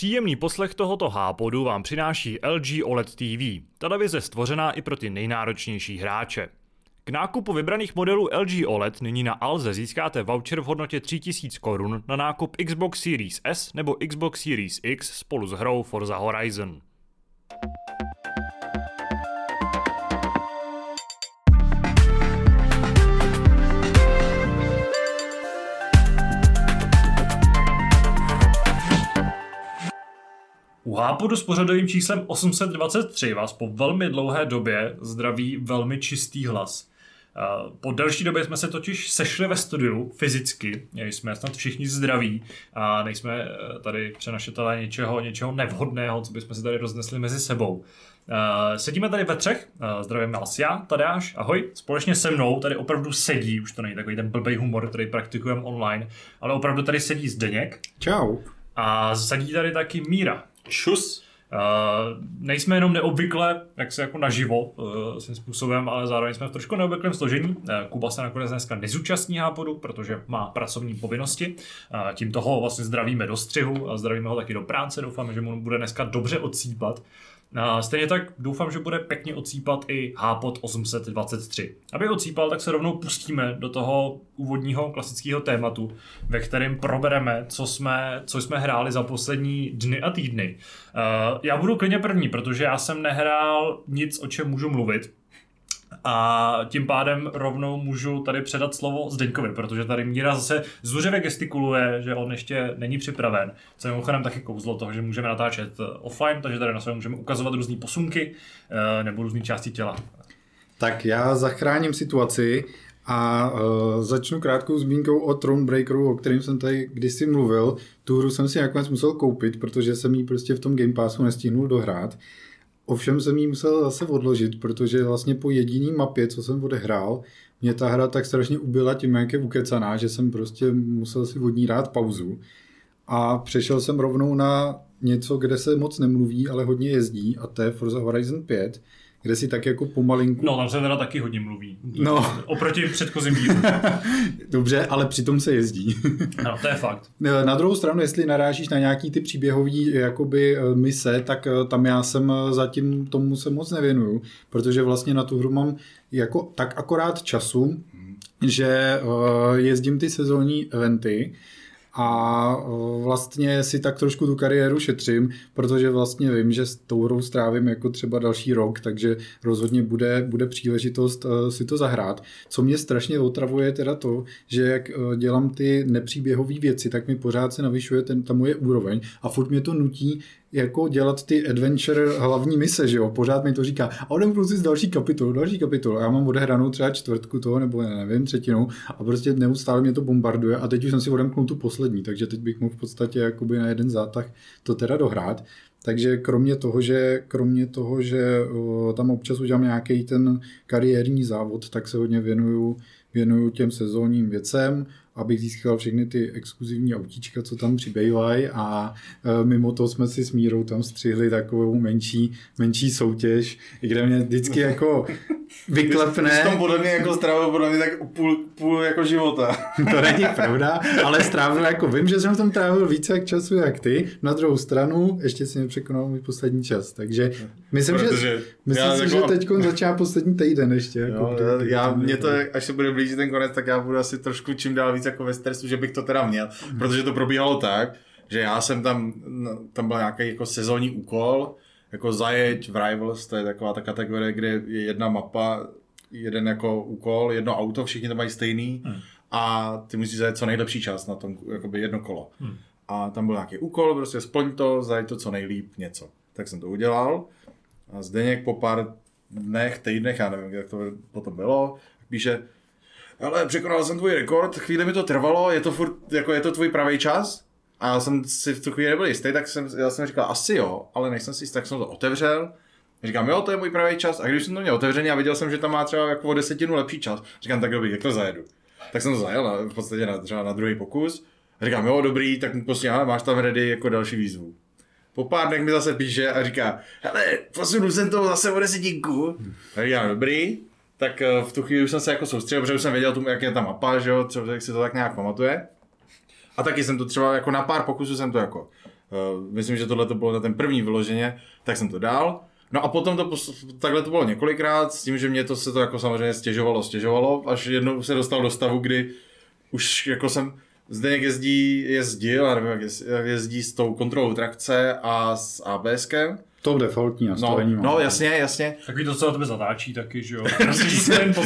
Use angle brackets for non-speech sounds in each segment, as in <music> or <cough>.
Příjemný poslech tohoto hápodu vám přináší LG OLED TV, televize stvořená i pro ty nejnáročnější hráče. K nákupu vybraných modelů LG OLED nyní na Alze získáte voucher v hodnotě 3000 korun na nákup Xbox Series S nebo Xbox Series X spolu s hrou Forza Horizon. U Hápodu s pořadovým číslem 823 vás po velmi dlouhé době zdraví velmi čistý hlas. Po delší době jsme se totiž sešli ve studiu fyzicky, jsme snad všichni zdraví a nejsme eh, tady přenašitelé něčeho, něčeho nevhodného, co bychom si tady roznesli mezi sebou. Sedíme tady ve třech, zdravím vás já, Tadeáš, ahoj, společně se mnou tady opravdu sedí, už to není takový ten blbej humor, který praktikujeme online, ale opravdu tady sedí Zdeněk. Čau. A sedí tady taky Míra. Čus. Uh, nejsme jenom neobvykle, jak se jako naživo uh, svým způsobem, ale zároveň jsme v trošku neobvyklém složení. Uh, Kuba se nakonec dneska nezúčastní hápodu, protože má pracovní povinnosti. Uh, tím toho vlastně zdravíme do střihu a zdravíme ho taky do práce. Doufám, že mu bude dneska dobře odsýpat. A stejně tak doufám, že bude pěkně odsýpat i Hápot 823. Aby odsýpal, tak se rovnou pustíme do toho úvodního klasického tématu, ve kterém probereme, co jsme, co jsme hráli za poslední dny a týdny. Uh, já budu klidně první, protože já jsem nehrál nic, o čem můžu mluvit, a tím pádem rovnou můžu tady předat slovo Zdeňkovi, protože tady Míra zase zuřivě gestikuluje, že on ještě není připraven. Co je mimochodem taky kouzlo toho, že můžeme natáčet eh, offline, takže tady na sebe můžeme ukazovat různé posunky eh, nebo různé části těla. Tak já zachráním situaci a uh, začnu krátkou zmínkou o Thronebreakeru, o kterém jsem tady kdysi mluvil. Tu hru jsem si nakonec musel koupit, protože jsem ji prostě v tom Game Passu nestihnul dohrát. Ovšem jsem ji musel zase odložit, protože vlastně po jediný mapě, co jsem odehrál, mě ta hra tak strašně ubila tím, jak je ukecaná, že jsem prostě musel si od ní dát pauzu. A přešel jsem rovnou na něco, kde se moc nemluví, ale hodně jezdí, a to je Forza Horizon 5, kde si tak jako pomalinku... No, tam se teda taky hodně mluví. No. Oproti předchozím dílu. <laughs> Dobře, ale přitom se jezdí. <laughs> no, to je fakt. Na druhou stranu, jestli narážíš na nějaký ty příběhové jakoby eh, mise, tak eh, tam já jsem eh, zatím tomu se moc nevěnuju, protože vlastně na tu hru mám jako tak akorát času, že jezdím ty sezónní eventy, a e, vlastně si tak trošku tu kariéru šetřím, protože vlastně vím, že s tou hrou strávím jako třeba další rok, takže rozhodně bude, bude příležitost e, si to zahrát. Co mě strašně otravuje teda to, že jak e, dělám ty nepříběhové věci, tak mi pořád se navyšuje ten, ta moje úroveň a furt mě to nutí jako dělat ty adventure hlavní mise, že jo, pořád mi to říká, a odemknu si z další kapitolu, další kapitolu, já mám odehranou třeba čtvrtku toho, nebo nevím, třetinu, a prostě neustále mě to bombarduje a teď už jsem si odemknul tu poslední, takže teď bych mohl v podstatě jakoby na jeden zátah to teda dohrát. Takže kromě toho, že, kromě toho, že tam občas udělám nějaký ten kariérní závod, tak se hodně věnuju, věnuju těm sezónním věcem abych získal všechny ty exkluzivní autíčka, co tam přibývají a e, mimo to jsme si s Mírou tam střihli takovou menší, menší soutěž, kde mě vždycky jako <laughs> vyklepne. Ty, ty podle mě jako strávil podle mě tak půl, půl jako života. <laughs> to není pravda, ale strávil jako, vím, že jsem tam trávil více jak času jak ty, na druhou stranu ještě si nepřekonal můj poslední čas, takže myslím, Protože že, myslím si, jako... že <laughs> teď začíná poslední týden ještě. Jako jo, já, já, mě to, až se bude blížit ten konec, tak já budu asi trošku čím dál víc jako ve stresu, že bych to teda měl, hmm. protože to probíhalo tak, že já jsem tam, no, tam byl nějaký jako sezónní úkol, jako zajeď v Rivals, to je taková ta kategorie, kde je jedna mapa, jeden jako úkol, jedno auto, všichni to mají stejný hmm. a ty musíš zajet co nejlepší čas na tom, jakoby jedno kolo. Hmm. A tam byl nějaký úkol, prostě splň to, zajeď to co nejlíp, něco. Tak jsem to udělal a Zdeněk po pár dnech, týdnech, já nevím, jak to potom bylo, píše, ale překonal jsem tvůj rekord, chvíli mi to trvalo, je to furt, jako je to tvůj pravý čas? A já jsem si v tu chvíli nebyl jistý, tak jsem, já jsem říkal, asi jo, ale nejsem si jistý, tak jsem to otevřel. Říkám, jo, to je můj pravý čas. A když jsem to měl otevřený a viděl jsem, že tam má třeba jako o desetinu lepší čas, říkám, tak dobrý, jak to zajedu. Tak jsem to zajel na, v podstatě na, třeba na druhý pokus. A říkám, jo, dobrý, tak prostě aha, máš tam ready jako další výzvu. Po pár dnech mi zase píše a říká, hele, posunu jsem to zase o desetinku. A říkám, dobrý, tak eh, v tu chvíli už jsem se jako soustředil, protože už jsem věděl, jak je ta mapa, že jo, třeba jak si to tak nějak pamatuje. A taky jsem to třeba jako na pár pokusů jsem to jako uh, myslím, že tohle to bylo na ten první vyloženě, tak jsem to dal. No a potom to, takhle to bylo několikrát, s tím, že mě to se to jako samozřejmě stěžovalo, stěžovalo, až jednou se dostal do stavu, kdy už jako jsem, Zdeněk jezdí, jezdil, nevím, jak jezdí s tou kontrolou trakce a s ABSkem, to defaultní nastavení. No, no jasně, jasně. Takový to, co na tebe zatáčí taky, že jo. <laughs>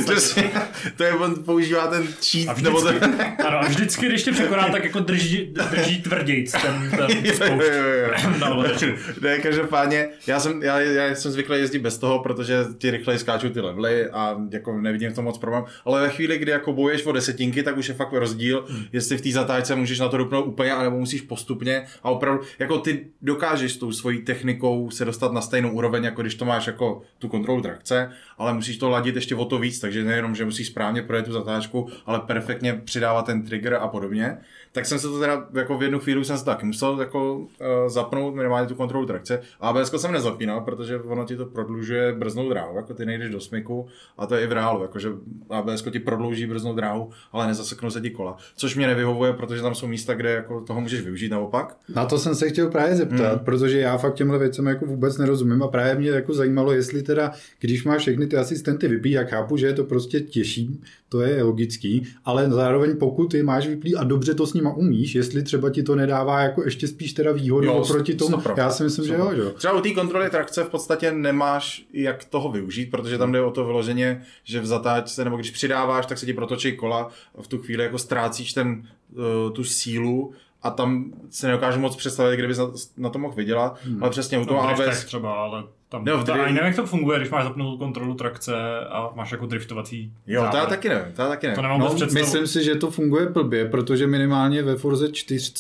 Přesně, to je, on používá ten cheat. A vždycky, nebo ten... ano, a vždycky, když tě překoná, tak jako drží, drží tvrdějc ten, ten <laughs> jo, jo, jo. no, <laughs> ne, každopádně, já jsem, já, já jsem zvyklý jezdit bez toho, protože ti rychleji skáčou ty levely a jako nevidím v tom moc problém. Ale ve chvíli, kdy jako bojuješ o desetinky, tak už je fakt rozdíl, hmm. jestli v té zatáčce můžeš na to dupnout úplně, anebo musíš postupně a opravdu, jako ty dokážeš s tou svojí technikou se dostat na stejnou úroveň, jako když to máš jako tu kontrolu trakce, ale musíš to ladit ještě o to víc, takže nejenom, že musíš správně projet tu zatáčku, ale perfektně přidávat ten trigger a podobně tak jsem se to teda jako v jednu chvíli jsem se taky musel jako uh, zapnout minimálně tu kontrolu trakce. ABS jsem nezapínal, protože ono ti to prodlužuje brznou dráhu, jako ty nejdeš do smyku a to je i v reálu, jakože ABS ti prodlouží brznou dráhu, ale nezaseknou se ti kola. Což mě nevyhovuje, protože tam jsou místa, kde jako toho můžeš využít naopak. Na to jsem se chtěl právě zeptat, hmm. protože já fakt těmhle věcem jako vůbec nerozumím a právě mě jako zajímalo, jestli teda, když máš všechny ty asistenty vypí, jak chápu, že je to prostě těžší, to je logický, ale zároveň pokud ty máš vyplý a dobře to s nima umíš, jestli třeba ti to nedává jako ještě spíš teda výhodu jo, oproti tomu, já si myslím, že jo, že Třeba u té kontroly trakce v podstatě nemáš jak toho využít, protože tam jde o to vyloženě, že v zatáčce, nebo když přidáváš, tak se ti protočí kola, v tu chvíli jako ztrácíš ten, uh, tu sílu a tam se nedokážu moc představit, kdyby na to mohl vydělat, hmm. ale přesně u toho no, ABS... třeba, ale tam, no, dri... ani nevím, jak to funguje, když máš zapnutou kontrolu trakce a máš jako driftovací Jo, to já taky nevím, to já taky nevím. To nemám no, myslím si, že to funguje blbě, protože minimálně ve Forze 4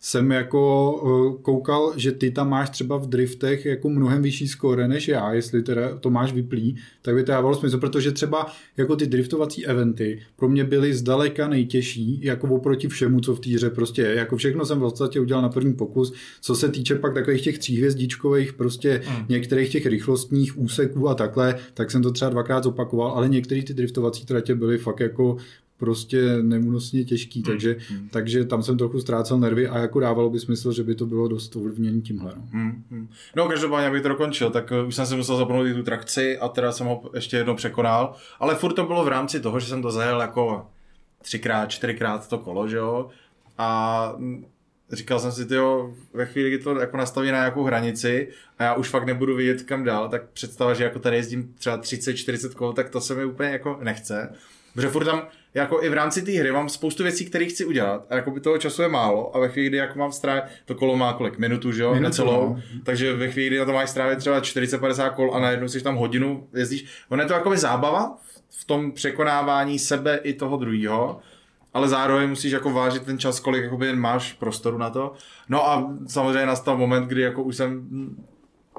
jsem jako uh, koukal, že ty tam máš třeba v driftech jako mnohem vyšší skóre než já, jestli teda to máš vyplý, tak by to dávalo smysl, protože třeba jako ty driftovací eventy pro mě byly zdaleka nejtěžší, jako oproti všemu, co v té hře prostě je. Jako všechno jsem v podstatě udělal na první pokus, co se týče pak takových těch tříhvězdičkových prostě hmm. některých některých těch rychlostních úseků a takhle, tak jsem to třeba dvakrát zopakoval, ale některé ty driftovací tratě byly fakt jako prostě neúnosně těžký, hmm. takže, hmm. takže tam jsem trochu ztrácel nervy a jako dávalo by smysl, že by to bylo dost ovlivnění tímhle. No, hmm. Hmm. no každopádně, abych to dokončil, tak uh, už jsem se musel zapnout i tu trakci a teda jsem ho ještě jednou překonal, ale furt to bylo v rámci toho, že jsem to zajel jako třikrát, čtyřikrát to kolo, že jo, a říkal jsem si, tyjo, ve chvíli, kdy to jako nastaví na nějakou hranici a já už fakt nebudu vidět kam dál, tak představa, že jako tady jezdím třeba 30-40 kol, tak to se mi úplně jako nechce. Protože furt tam, jako i v rámci té hry mám spoustu věcí, které chci udělat a jako by toho času je málo a ve chvíli, kdy jako mám strávit, to kolo má kolik, minutu, že jo, minutu, necelou, no. takže ve chvíli, kdy na to máš strávit třeba 40-50 kol a najednou si tam hodinu jezdíš, ono je to jako by zábava v tom překonávání sebe i toho druhého, ale zároveň musíš jako vážit ten čas, kolik jakoby máš prostoru na to. No a samozřejmě nastal moment, kdy jako už jsem hm,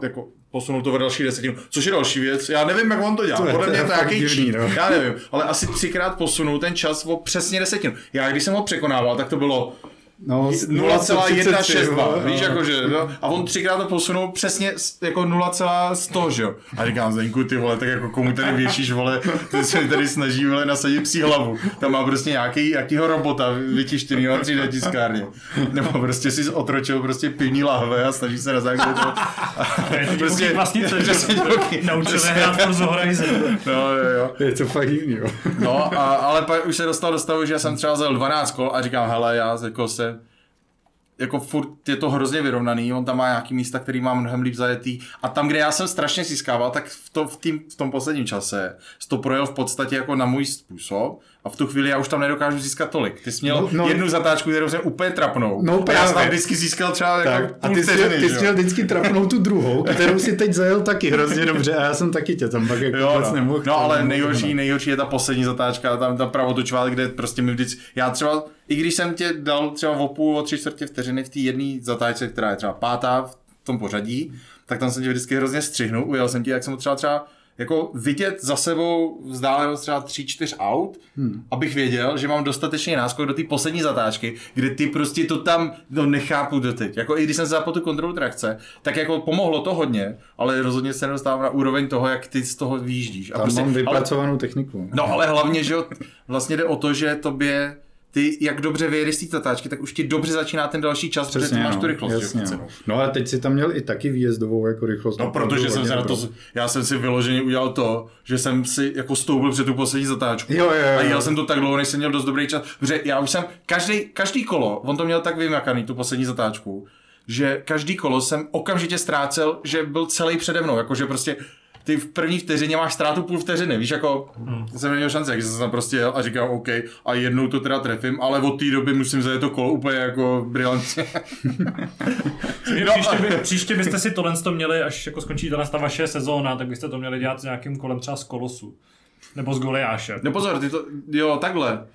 jako posunul to ve další desetinu, což je další věc. Já nevím, jak on to dělá. Podle mě to je nějaký cheat. No. Já nevím, ale asi třikrát posunul ten čas o přesně desetinu. Já když jsem ho překonával, tak to bylo No, 0,162, víš, no. jakože, no, a on třikrát to posunul přesně jako 0,100, že jo. A říkám, Zdeňku, ty vole, tak jako komu tady věšíš, vole, ty se tady snaží, vole, nasadit psí hlavu. Tam má prostě nějaký, jakýho robota vytištěný na 3D tiskárně. Nebo prostě si otročil prostě pivní lahve a snaží se na základě toho. <laughs> prostě, vlastně to, naučil se hrát Horizon. No, jo, jo. Je to fakt divný, jo. No, a, ale pak už se dostal do stavu, že jsem třeba zel 12 kol a říkám, hele, já jako se jako furt je to hrozně vyrovnaný, on tam má nějaký místa, který má mnohem líp zajetý. A tam, kde já jsem strašně získával, tak v, to, v, tým, v tom posledním čase to projel v podstatě jako na můj způsob a v tu chvíli já už tam nedokážu získat tolik. Ty jsi měl no, no, jednu zatáčku, kterou jsem úplně trapnou. No, právě. já jsem tam vždycky získal třeba tak, jako A ty jsi, ty jsi měl vždycky trapnou tu druhou, kterou si teď zajel taky hrozně dobře a já jsem taky tě tam pak jako jo, no. nemohl. No ale nejhorší, nejhorší je ta poslední zatáčka, tam ta pravotočová, kde prostě mi vždycky, já třeba, i když jsem tě dal třeba o půl, o tři čtvrtě vteřiny v té jedné zatáčce, která je třeba pátá v tom pořadí, tak tam jsem tě vždycky hrozně střihnul, ujel jsem ti, jak jsem třeba třeba jako vidět za sebou vzdálenost třeba 3-4 aut, hmm. abych věděl, že mám dostatečný náskok do té poslední zatáčky, kde ty prostě to tam no, nechápu doteď. Jako i když jsem se tu kontrolu trakce, tak jako pomohlo to hodně, ale rozhodně se nedostávám na úroveň toho, jak ty z toho výjíždíš. A tam prostě, mám vypracovanou ale, techniku. No ale hlavně, že vlastně jde o to, že tobě ty jak dobře vyjedeš z té zatáčky, tak už ti dobře začíná ten další čas, protože ty máš no, tu rychlost. jo, jasně, no. no a teď si tam měl i taky výjezdovou jako rychlost. No, opravdu protože jsem se na to, dobrou. já jsem si vyloženě udělal to, že jsem si jako stoupil před tu poslední zatáčku. Jo, jo, jo. A jel jsem to tak dlouho, než jsem měl dost dobrý čas. Protože já už jsem, každý, každý kolo, on to měl tak vymakaný, tu poslední zatáčku, že každý kolo jsem okamžitě ztrácel, že byl celý přede mnou, jakože prostě ty v první vteřině máš ztrátu půl vteřiny, víš, jako hmm. jsem neměl šanci, takže jsem tam prostě jel a říkal, OK, a jednou to teda trefím, ale od té doby musím zajet to kolo úplně jako brilantně. <laughs> No, příště, by, příště byste si tohle to měli, až jako skončí ta vaše sezóna, tak byste to měli dělat s nějakým kolem třeba z Kolosu. Nebo z Goliáše. No pozor, ty to, jo, takhle.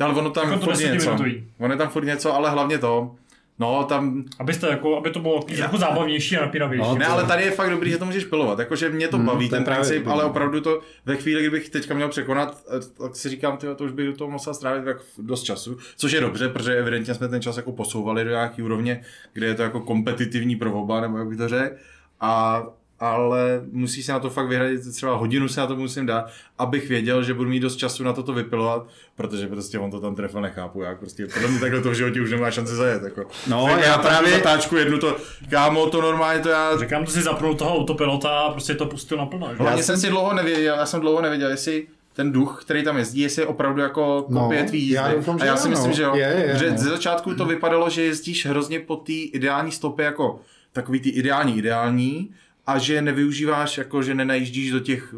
Ale ono tam Jako furt něco. Ono je tam furt něco, ale hlavně to. No, tam, Abyste jako, aby to bylo trochu zábavnější a napínavější. No, ne, ale tady je fakt dobrý, že to můžeš pilovat. Jakože mě to Hmm, baví, ten princip, ale opravdu to ve chvíli, kdybych teďka měl překonat, eh, tak si říkám, tyjo, to už bych do toho musel strávit tak dost času, což je dobře, protože evidentně jsme ten čas jako posouvali do nějaký úrovně, kde je to jako kompetitivní provoba, nebo jak bych to řekl. A ale musí se na to fakt vyhradit, třeba hodinu se na to musím dát, abych věděl, že budu mít dost času na to to vypilovat, protože prostě on to tam trefil, nechápu, jak prostě podle mě takhle to v životě už nemá šanci zajet, jako. No, Zejména já právě- zatáčku jednu to, kámo, to normálně to já, Říkám, to si zapnul toho autopilota a prostě to pustil naplno. že? Hlavně jsem si dlouho nevěděl, já jsem dlouho nevěděl, jestli ten duch, který tam jezdí, jestli je opravdu jako No, kopie tvý jízdy. já doufám, že a já si myslím, no. že jo. Je, je, že no. ze začátku to vypadalo, že jezdíš hrozně po té ideální stopě jako takový ty ideální, ideální a že nevyužíváš, jako že nenajíždíš do těch,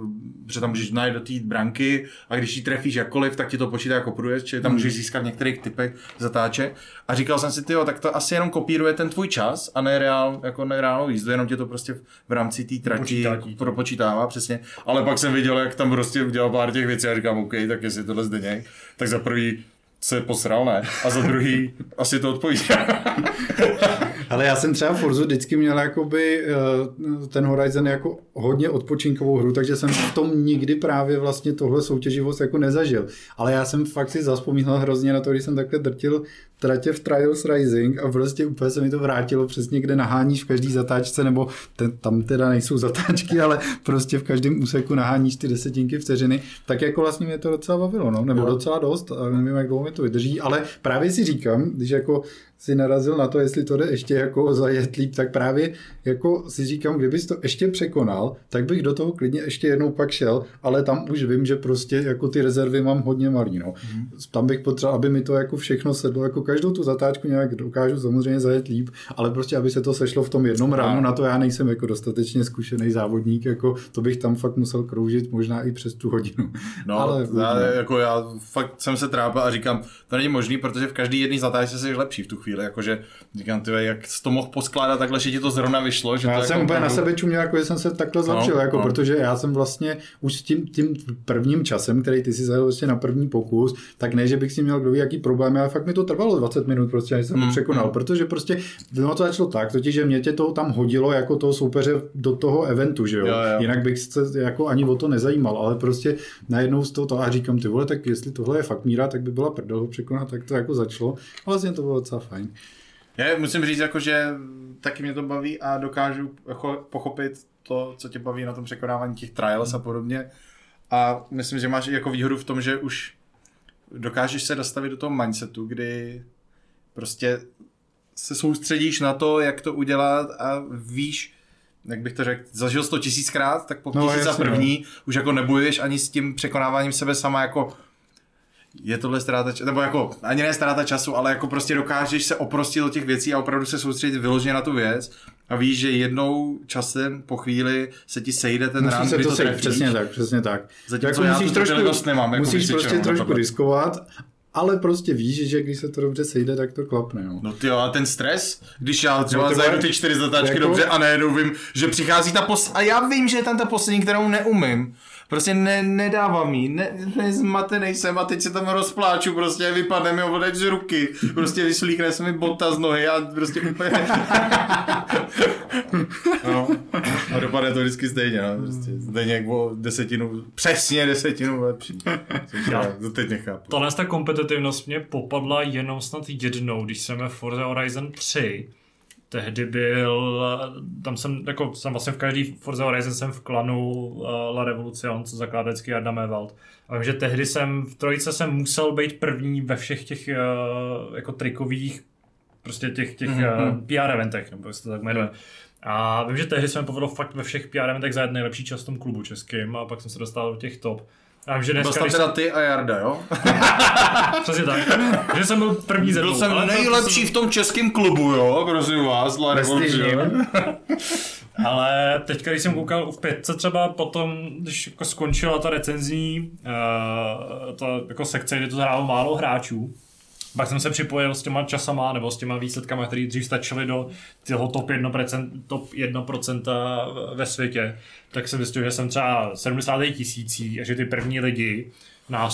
že tam můžeš najít do té branky a když ji trefíš jakkoliv, tak ti to počítá jako průjezd, čili tam Hmm. můžeš získat v některých typech zatáček. A říkal jsem si, ty tak to asi jenom kopíruje ten tvůj čas a ne, reál, jako ne reálnou jízdu, jenom tě to prostě v, rámci té trati propočítává, přesně. Ale pak jsem viděl, jak tam prostě udělal pár těch věcí a říkám, OK, tak jestli tohle Zdeněk, tak za prvý se posral, ne? A za druhý asi to odpovídá. <laughs> Ale já jsem třeba v Forzu vždycky měl jakoby eh, ten Horizon jako hodně odpočinkovou hru, takže jsem v tom nikdy právě vlastně tohle soutěživost jako nezažil. Ale já jsem fakt si zaspomínal hrozně na to, když jsem takhle drtil tratě v Trials Rising a prostě úplně se mi to vrátilo přesně, kde naháníš v každý zatáčce, nebo ten, tam teda nejsou <laughs> zatáčky, ale prostě v každém úseku naháníš ty desetinky vteřiny, tak jako vlastně mě to docela bavilo, no, nebo Jo. docela dost, a nevím, jak dlouho mi to vydrží, ale právě si říkám, když jako si narazil na to, jestli to jde ještě jako <laughs> zajet líp, tak právě jako si říkám, kdybys to ještě překonal, tak bych do toho klidně ještě jednou pak šel, ale tam už vím, že prostě jako ty rezervy mám hodně malý, no. Mhm. Tam bych potřeboval, aby mi to jako všechno sedlo, jako každou tu zatáčku nějak dokážu samozřejmě zajet líp, ale prostě aby se to sešlo v tom jednom ránu, na to já nejsem jako dostatečně zkušený závodník, jako to bych tam fakt musel kroužit možná i přes tu hodinu. No, ale já, jako já fakt jsem se trápil a říkám, to není možný, protože v každý jedný zatáčce jsi lepší v tu chvíli, jakože říkám, ty, jak jsi to mohl poskládat takhle, že ti to zrovna vyšlo, že No, to já jsem jako úplně na sebe čuměl, jako že jsem se takhle zlepšil, No, jako, no. protože já jsem vlastně už s tím, tím prvním časem, který ty si zajel vlastně na první pokus, tak ne, že bych si měl kdo ví jaký problém, ale fakt mi to trvalo 20 minut, prostě, než jsem to Mm, překonal, mm. protože prostě ono to začalo tak, totiž, že mě tě to tam hodilo jako toho soupeře do toho eventu, že jo? Jo, jo. Jinak bych se jako ani o to nezajímal, ale prostě najednou z toho to a říkám, ty vole, tak jestli tohle je fakt míra, tak by byla prdel ho překonat, tak to jako začalo. A vlastně to bylo docela fajn. Já musím říct, jako, že taky mě to baví a dokážu jako pochopit to, co tě baví na tom překonávání těch trials a podobně. A myslím, že máš jako výhodu v tom, že už dokážeš se dostavit do toho mindsetu, kdy prostě se soustředíš na to, jak to udělat a víš, jak bych to řekl, zažil jsi to tisíckrát, tak po No, no, tisíc za jasně, první už jako nebojuješ ani s tím překonáváním sebe sama jako je tohle ztráta času, nebo jako ani ne ztráta času, ale jako prostě dokážeš se oprostit do těch věcí a opravdu se soustředit vyloženě na tu věc a víš, že jednou časem po chvíli se ti sejde ten rán, se to to přesně tak, přesně tak. Zatímco já tu trpělivost nemám, jako musíš prostě trošku tohle. riskovat, ale prostě víš, že když se to dobře sejde, tak to klapne. No. No ty a ten stres, když já třeba No, bude- ty čtyři zatáčky jako- dobře a najednou vím, že přichází ta pos... A já vím, že je tam ta poslední, kterou neumím. Prostě ne, nedávám jí, ne, nezmatený jsem a teď se tam rozpláču, prostě vypadne mi odeč z ruky, prostě vyslíkne se mi bota z nohy a prostě úplně... <laughs> no. A dopadne to vždycky stejně, no. Prostě stejně o desetinu, přesně desetinu lepší. Což já to teď nechápu. Tohle ta kompetitivnost mě popadla jenom snad jednou, když jsem ve Forza Horizon 3 tehdy byl, tam jsem, jako jsem vlastně v každý Forza Horizon jsem v klanu uh, La Revolution, co zakládá vždycky Jarda Mevald. A vím, že tehdy jsem, v trojice jsem musel být první ve všech těch uh, jako trikových, prostě těch, těch mm-hmm. uh, PR eventech, nebo jak se to tak jmenuje. A vím, že tehdy jsem povedl fakt ve všech PR eventech za nejlepší čas v tom klubu českým a pak jsem se dostal do těch top. A že dneska, byl teda ty a Jarda, jo? <laughs> Přesně tak. Že jsem byl první ze Byl jsem nejlepší jsem... v tom českém klubu, jo? Prosím vás, La <laughs> Ale teďka, když jsem koukal v pětce třeba potom, když jako skončila ta recenzní, uh, ta jako sekce, kde to hrálo málo hráčů, pak jsem se připojil s těma časama nebo s těma výsledkama, které dřív stačily do toho top 1%, top 1% ve světě, tak jsem zjistil, že jsem třeba 70 tisící a že ty první lidi na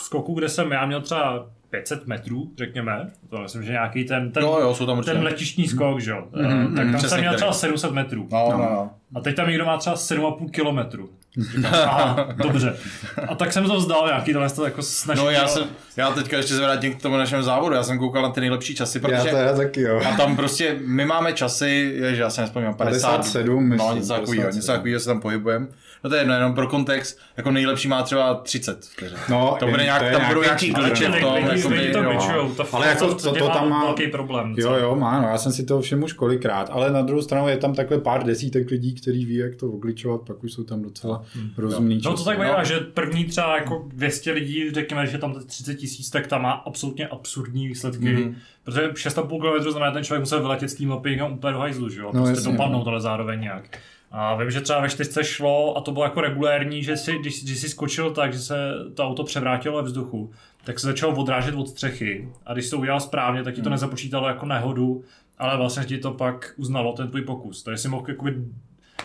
skoku, kde jsem já měl třeba 500 metrů, řekněme. To myslím, že nějaký ten, ten, jo, jo, jsou tam ten letištní skok, že jo. Mm-hmm, tak tam jsem měl třeba 700 metrů. No, no, no. A teď tam někdo má třeba 7,5 kilometru. Aha, dobře. A tak jsem to vzdal nějaký tohle to jako snaží. No já jsem, já teďka ještě zvrátím k tomu našemu závodu, já jsem koukal na ty nejlepší časy, protože... Já to já taky, jo. A tam prostě, my máme časy, že já se nespomínám, 50, 57, myslím. No něco takového, něco takového se tam pohybujeme. No to je jedno, jenom pro kontext, jako nejlepší má třeba 30 vteřin. No, to bude nějak, to tam budou nějaký kliče v tom, jako by, to to ale jako to, to, tam má velký problém. Jo, jo, má, no, já jsem si to všem už kolikrát, ale na druhou stranu je tam takhle pár desítek lidí, kteří ví, jak to ogličovat, pak už jsou tam docela hmm. rozumný No to tak no. že první třeba jako 200 lidí, řekněme, že tam 30 tisíc, tak tam má absolutně absurdní výsledky. Mm. Protože 6,5 km znamená, ten člověk musel vyletět s tím mapy úplně do hajzlu, že jo? No, prostě dopadnout ale zároveň nějak. A vím, že třeba ve čtyřce šlo a to bylo jako regulérní, že si, když, když si skočil tak, že se to auto převrátilo ve vzduchu, tak se začalo odrážet od střechy. A když to udělal správně, tak ti to hmm. nezapočítalo jako nehodu, ale vlastně ti to pak uznalo ten tvůj pokus. Takže si mohl jakoby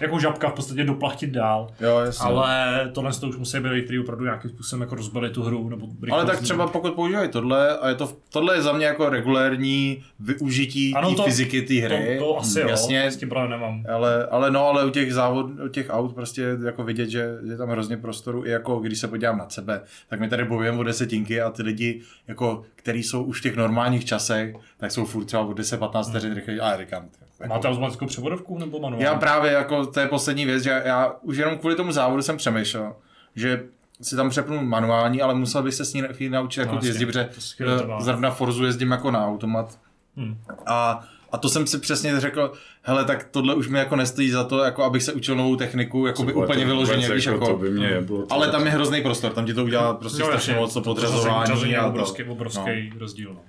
jako žabka v podstatě doplachtit dál. Jo, jasně. Ale tohle to už musí být kteří opravdu nějakým způsobem jako rozbili tu hru. Nebo ale tak třeba pokud používají tohle, a je to, tohle je za mě jako regulérní využití té fyziky té hry. To, to asi jo, jasně, s tím právě nemám. Ale, ale no, ale u těch závod, u těch aut prostě jako vidět, že je tam hrozně prostoru, i jako když se podívám na sebe, tak my tady bojujeme o desetinky a ty lidi, jako, který jsou už v těch normálních časech, tak jsou furt třeba o 10-15 vteřin rychlejší. A říkám, jako... Máte automatickou převodovku nebo manuální? Já právě, jako to je poslední věc, že já už jenom kvůli tomu závodu jsem přemýšlel, že si tam přepnu manuální, ale musel bych se s ní naučit jako no, jezdit, protože eh, zrovna Forzu jezdím jako na automat. Hmm. A, a to jsem si přesně řekl, hele, tak tohle už mi jako nestojí za to, jako abych se učil novou techniku, jako by úplně vyloženě, víš, jako, to by mě bylo ale tam je hrozný prostor, tam ti to udělá prostě no, strašně moc to podřazování. a obrovský, obrovský no. rozdíl. No.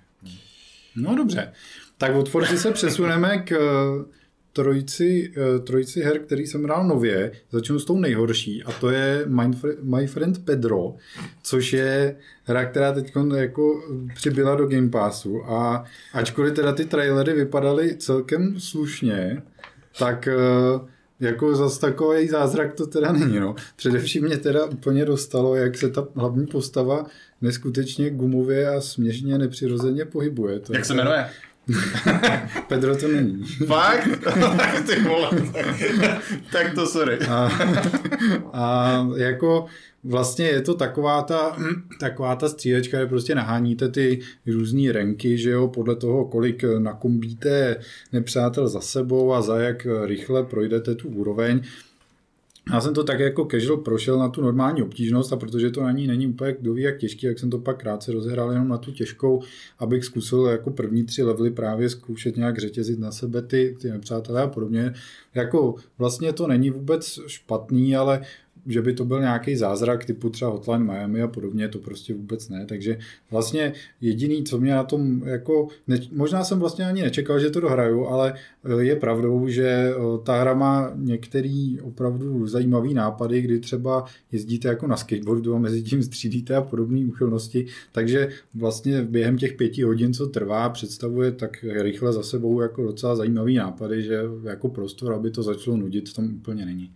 no dobře, tak od Forza se přesuneme k eh, trojici, eh, trojici her, který jsem hrál nově. Začnu s tou nejhorší a to je My Friend Pedro, což je hra, která teď jako přibyla do Game Passu a ačkoliv teda ty trailery vypadaly celkem slušně, tak eh, jako zas takový zázrak to teda není. No. Především mě teda úplně dostalo, jak se ta hlavní postava neskutečně gumově a směšně nepřirozeně pohybuje. To jak se jmenuje? <laughs> Pedro to není. Fakt? <laughs> Ty vole. tak to sorry. A, a jako vlastně je to taková ta, taková ta střílečka, kde prostě naháníte ty různé renky, že jo, podle toho, kolik nakumbíte nepřátel za sebou a za jak rychle projdete tu úroveň. Já jsem to tak jako casual prošel na tu normální obtížnost a protože to na ní není úplně kdo ví jak těžký, jak jsem to pak krátce rozehrál jenom na tu těžkou, abych zkusil jako první tři levely právě zkoušet nějak řetězit na sebe ty, ty nepřátelé a podobně. Jako vlastně to není vůbec špatný, ale že by to byl nějaký zázrak typu třeba Hotline Miami a podobně, to prostě vůbec ne. Takže vlastně jediný, co mě na tom jako, ne, možná jsem vlastně ani nečekal, že to dohraju, ale eh, je pravdou, že eh, ta hra má některý opravdu zajímavý nápady, kdy třeba jezdíte jako na skateboardu a mezi tím střídíte a podobné úchylnosti, takže vlastně během těch pěti hodin, co trvá, představuje tak rychle za sebou jako docela zajímavý nápady, že jako prostor, aby to začalo nudit, tam úplně není.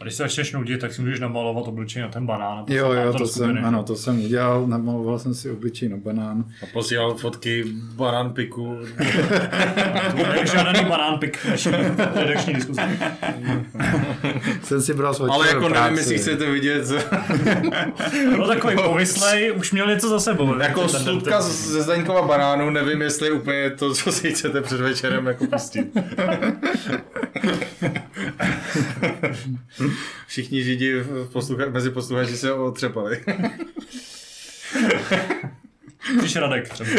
A když se začneš nudit, tak si můžeš namalovat obličej na ten banán. a Jo, jo, to jsem, ano, to jsem udělal, namaloval jsem si obličej na banán. A posílal fotky banán piku. <laughs> To žádný banán pik redakční diskuzi. Jsem si bral svoje Ale jako práci. nevím, jestli chcete vidět Byl takový povyslej, už měl něco za sebou. jako Ten- ten- slutka ten- ze Zdaňkova banánu, nevím, jestli je úplně to, co si chcete před večerem jako pustit. <laughs> Všichni židi v poslucha- mezi posluchači se otřepali. Příš Radek třeba.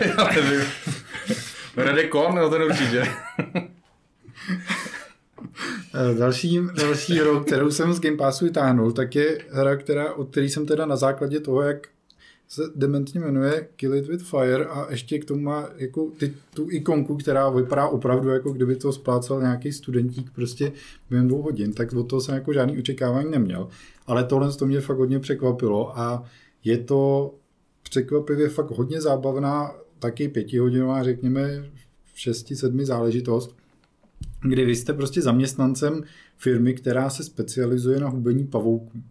Já nevím. Radek Korn, no ten určitě. Další, další hrou, kterou jsem z Game Passu vytáhnul, tak je hra, která, od který jsem teda na základě toho, jak se dementně jmenuje Kill It With Fire a ještě k tomu má jako ty, tu ikonku, která vypadá opravdu jako kdyby to splácal nějaký studentík prostě během dvou hodin, tak od toho jsem jako žádný očekávání neměl. Ale tohle to mě fakt hodně překvapilo a je to překvapivě fakt hodně zábavná, taky pětihodinová, řekněme, šesti, sedmi záležitost, kdy vy jste prostě zaměstnancem firmy, která se specializuje na hubení pavouků.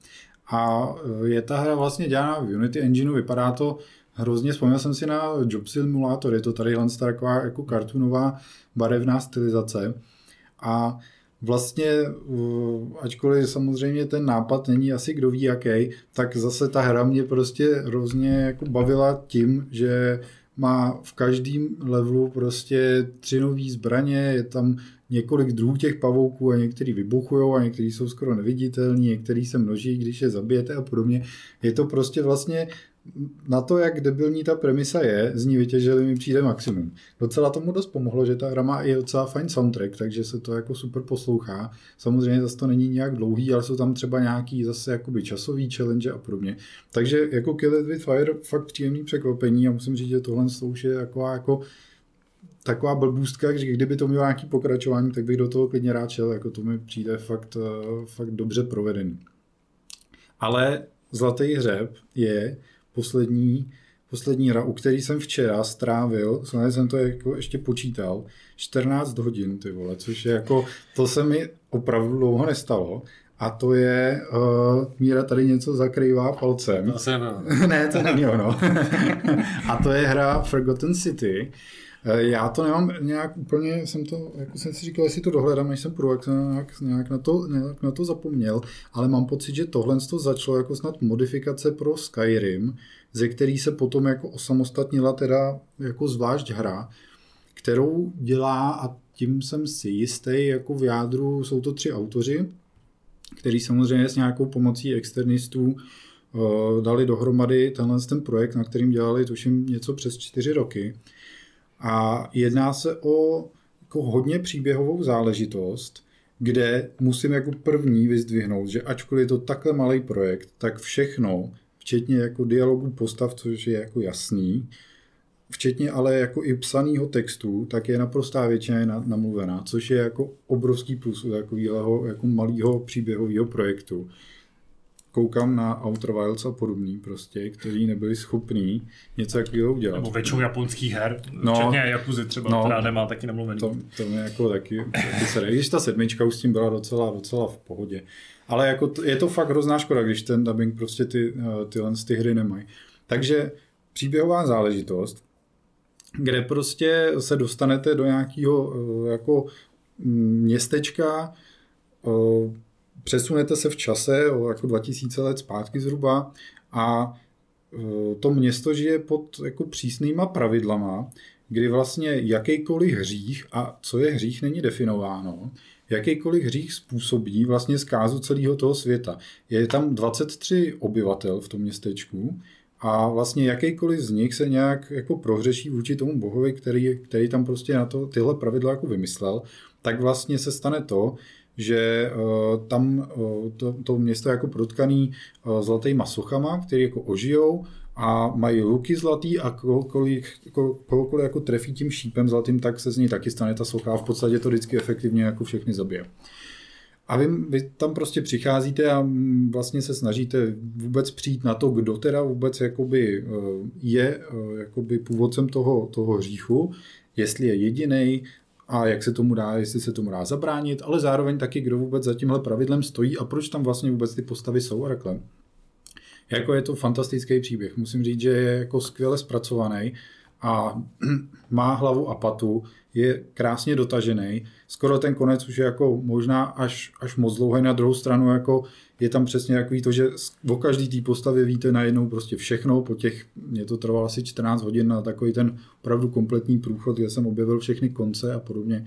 A e, je ta hra vlastně dělána v Unity Engineu, vypadá to hrozně, vzpomněl jsem si na Job Simulator, je to tady taková jako kartunová barevná stylizace. A vlastně, uh, ačkoliv samozřejmě ten nápad není asi kdo ví jaký, tak zase ta hra mě prostě hrozně jako bavila tím, že má v každém levelu prostě tři nové zbraně, je tam několik druhů těch pavouků a některý vybuchují a některý jsou skoro neviditelní, některý se množí, když je zabijete a podobně. Je to prostě vlastně na to, jak debilní ta premisa je, z ní vytěžili mi přijde maximum. Docela tomu dost pomohlo, že ta hra má i docela fajn soundtrack, takže se to jako super poslouchá. Samozřejmě zase to není nějak dlouhý, ale jsou tam třeba nějaký zase jakoby časový challenge a podobně. Takže jako Kill It With Fire fakt příjemný překvapení a musím říct, že tohle to už je taková jako taková blbůstka, že kdyby to mělo nějaký pokračování, tak bych do toho klidně rád šel, jako to mi přijde fakt, eh, fakt dobře provedený. Ale Zlatý hřeb je poslední, poslední hra, u který jsem včera strávil, samozřejmě jsem to jako ještě počítal, 14 hodin, ty vole, což je jako, to se mi opravdu dlouho nestalo. A to je, uh, Míra tady něco zakrývá palcem. Zase no. <laughs> ne, to není ono. <laughs> a to je hra Forgotten City. Eh, Já to nemám nějak úplně, jsem to, jako jsem si říkal, jestli to dohledám, než jsem půjdu, jak jsem nějak, nějak, na to, nějak na to zapomněl, ale mám pocit, že tohle to začalo jako snad modifikace pro Skyrim, ze který se potom jako osamostatnila teda jako zvlášť hra, kterou dělá, a tím jsem si jistý, jako v jádru jsou to tři autoři, který samozřejmě s nějakou pomocí externistů uh, dali dohromady tenhle ten projekt, na kterým dělali tuším něco přes čtyři roky. A jedná se o jako hodně příběhovou záležitost, kde musím jako první vyzdvihnout, že ačkoliv je to takhle malý projekt, tak všechno, včetně jako dialogů postav, což je jako jasný, včetně ale jako i psaného textu, tak je naprostá většina namluvená, což je jako obrovský plus u takového jako malého příběhového projektu. Koukám na Outer Wilds a podobný prostě, kteří nebyli schopní něco takového udělat. Nebo většinou japonských her, No. včetně Jakuzy třeba, No. která nemá taky nemluvený. To, to mě jako taky, taky se Když ta sedmička už s tím byla docela, docela v pohodě. Ale jako t- je to fakt hrozná škoda, když ten dubbing prostě ty, eh, tyhle z ty hry nemají. Takže příběhová záležitost, kde prostě se dostanete do nějakého eh, jako mm, městečka, eh, přesunete se v čase o jako 2000 let zpátky zhruba a eh, to město žije pod jako přísnýma pravidlama, kdy vlastně jakýkoliv hřích, a co je hřích, není definováno, jakýkoliv hřích způsobí vlastně zkázu celého toho světa. Je tam 23 obyvatel v tom městečku a vlastně jakýkoliv z nich se nějak jako prohřeší vůči tomu bohovi, který, který tam prostě na to tyhle pravidla jako vymyslel, tak vlastně se stane to, že uh, tam uh, to, to město je jako protkaný uh, zlatýma sochama, které jako ožijou a mají luky zlatý a kohokoliv, ko- kohokoliv jako trefí tím šípem zlatým, tak se z ní taky stane ta socha a v podstatě to vždycky efektivně jako všechny zabije. A vy, vy tam prostě přicházíte a mm, vlastně se snažíte vůbec přijít na to, kdo teda vůbec jakoby eh, je eh, jakoby původcem toho, toho hříchu, jestli je jediný, a jak se tomu dá, jestli se tomu dá zabránit, ale zároveň taky, kdo vůbec za tímhle pravidlem stojí a proč tam vlastně vůbec ty postavy jsou a takhle. Jako je to fantastický příběh. Musím říct, že je jako skvěle zpracovaný a <clears throat> má hlavu a patu, je krásně dotažený. Skoro ten konec už je jako možná až, až moc dlouhý. Na druhou stranu jako je tam přesně takový to, že o každý té postavě víte najednou prostě všechno. Po těch, mě to trvalo asi 14 hodin na takový ten opravdu kompletní průchod, kde jsem objevil všechny konce a podobně.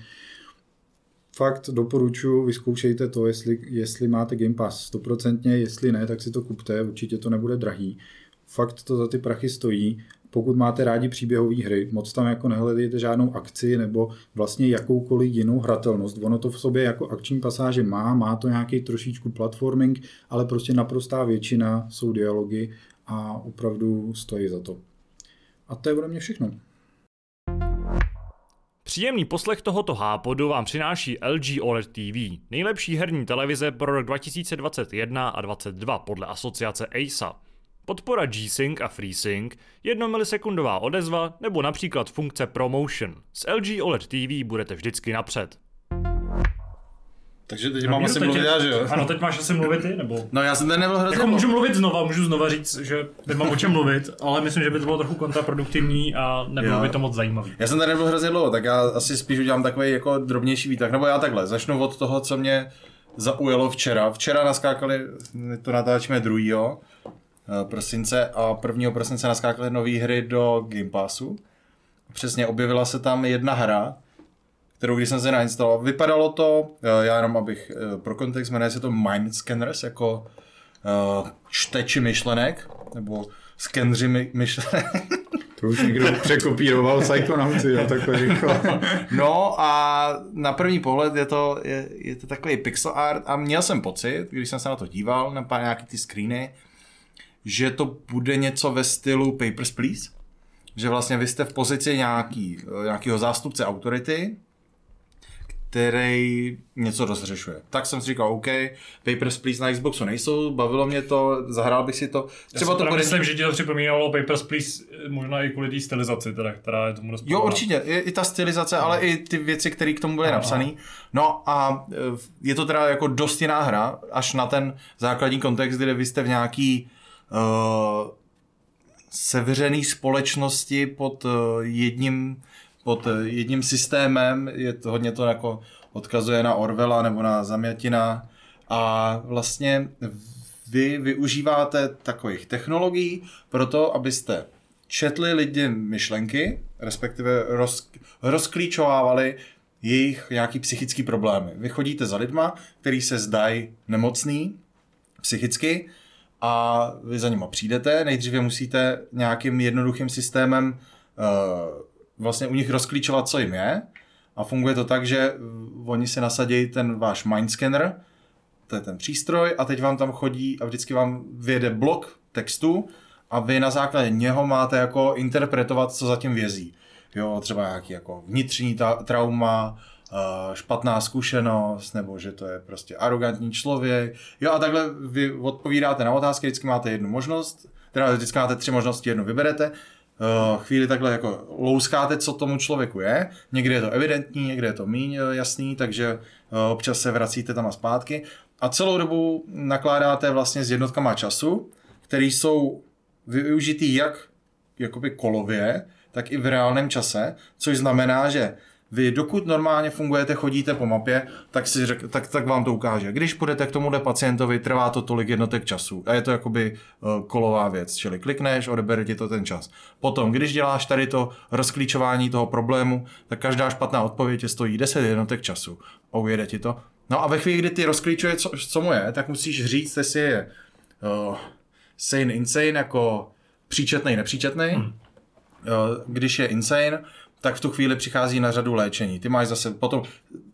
Fakt doporučuji, vyzkoušejte to, jestli, jestli máte Game Pass stoprocentně, jestli ne, tak si to kupte, určitě to nebude drahý. Fakt to za ty prachy stojí pokud máte rádi příběhové hry, moc tam jako nehledejte žádnou akci nebo vlastně jakoukoliv jinou hratelnost. Ono to v sobě jako akční pasáže má, má to nějaký trošičku platforming, ale prostě naprostá většina jsou dialogy a opravdu stojí za to. A to je ode mě všechno. Příjemný poslech tohoto hápodu vám přináší LG OLED TV, nejlepší herní televize pro rok 2021 a 2022 podle asociace ASA. Podpora G-Sync a FreeSync, 1 milisekundová odezva nebo například funkce Promotion. S LG OLED TV budete vždycky napřed. Takže teď no, mám asi mluvit já, že jo? Ano, teď máš asi mluvit ty, nebo? No já jsem tady nebyl hrozně Jako můžu mluvit znova, můžu znova říct, že nemám o čem mluvit, ale myslím, že by to bylo trochu kontraproduktivní a nebylo jo. by to moc zajímavý. Já jsem tady nebyl hrozně dlouho, tak já asi spíš udělám takový jako drobnější výtah, nebo já takhle, začnu od toho, co mě zaujalo včera. Včera naskákali, to natáčíme druhýho, prosince a 1. prosince naskákaly nové hry do Game Passu. Přesně objevila se tam jedna hra, kterou když jsem se nainstaloval, vypadalo to, eh, já jenom abych eh, pro kontext, jmenuje se to Mind Scanners, jako čteči myšlenek, nebo skenři my, myšlenek. To už někdo překopíroval Psychonauty, jo, takhle <laughs> rychle. No a na první pohled je to, je, je to takový pixel art a měl jsem pocit, když jsem se na to díval, na nějaký ty screeny, že to bude něco ve stylu Papers, Please? Že vlastně vy jste v pozici nějaký, nějakého zástupce autority, který něco rozřešuje. Tak jsem si říkal, OK, Papers, Please na Xboxu nejsou, bavilo mě to, zahrál bych si to. Třeba Já to bude... myslím, že ti to připomínalo Papers, Please možná i kvůli té stylizaci, teda, která je tomu dost Jo, určitě, i, i ta stylizace, no. ale i ty věci, které k tomu byly napsané. No a e, je to teda jako dost jiná hra, až na ten základní kontext, kde vy jste v nějaký uh, sevřený společnosti pod uh, jedním pod uh, jedním systémem, je to hodně to jako odkazuje na Orwella nebo na Zamjatina a vlastně vy využíváte takových technologií pro to, abyste četli lidi myšlenky, respektive roz, rozklíčovávali jejich nějaký psychický problémy. Vy chodíte za lidma, který se zdají nemocný psychicky a vy za nima přijdete. Nejdříve musíte nějakým jednoduchým systémem uh, vlastně u nich rozklíčovat, co jim je. A funguje to tak, že oni si nasadí ten váš mindscanner, to je ten přístroj, a teď vám tam chodí a vždycky vám vyjede blok textu a vy na základě něho máte jako interpretovat, co zatím vězí. Jo, třeba nějaký jako vnitřní ta- trauma, špatná zkušenost, nebo že to je prostě arrogantní člověk. Jo a takhle vy odpovídáte na otázky, vždycky máte jednu možnost, teda vždycky máte tři možnosti, jednu vyberete, chvíli takhle jako louskáte, co tomu člověku je. Někdy je to evidentní, někdy je to míň e, jasný, takže občas se vracíte tam a zpátky. A celou dobu nakládáte vlastně s jednotkama času, které jsou využitý jak jakoby kolově, tak i v reálném čase, což znamená, že vy dokud normálně fungujete, chodíte po mapě, tak, si řek, tak, tak vám to ukáže. Když půjdete k tomuhle pacientovi, trvá to tolik jednotek času. A je to jakoby uh, kolová věc, čili klikneš, odebere ti to ten čas. Potom, když děláš tady to rozklíčování toho problému, tak každá špatná odpověď tě stojí 10 jednotek času. A ujede ti to. No a ve chvíli, kdy ty rozklíčuje, co, co mu je, tak musíš říct, jestli je uh, sane, insane, jako příčetný, nepříčetný. Hmm. Uh, když je insane, tak v tu chvíli přichází na řadu léčení. Ty máš zase potom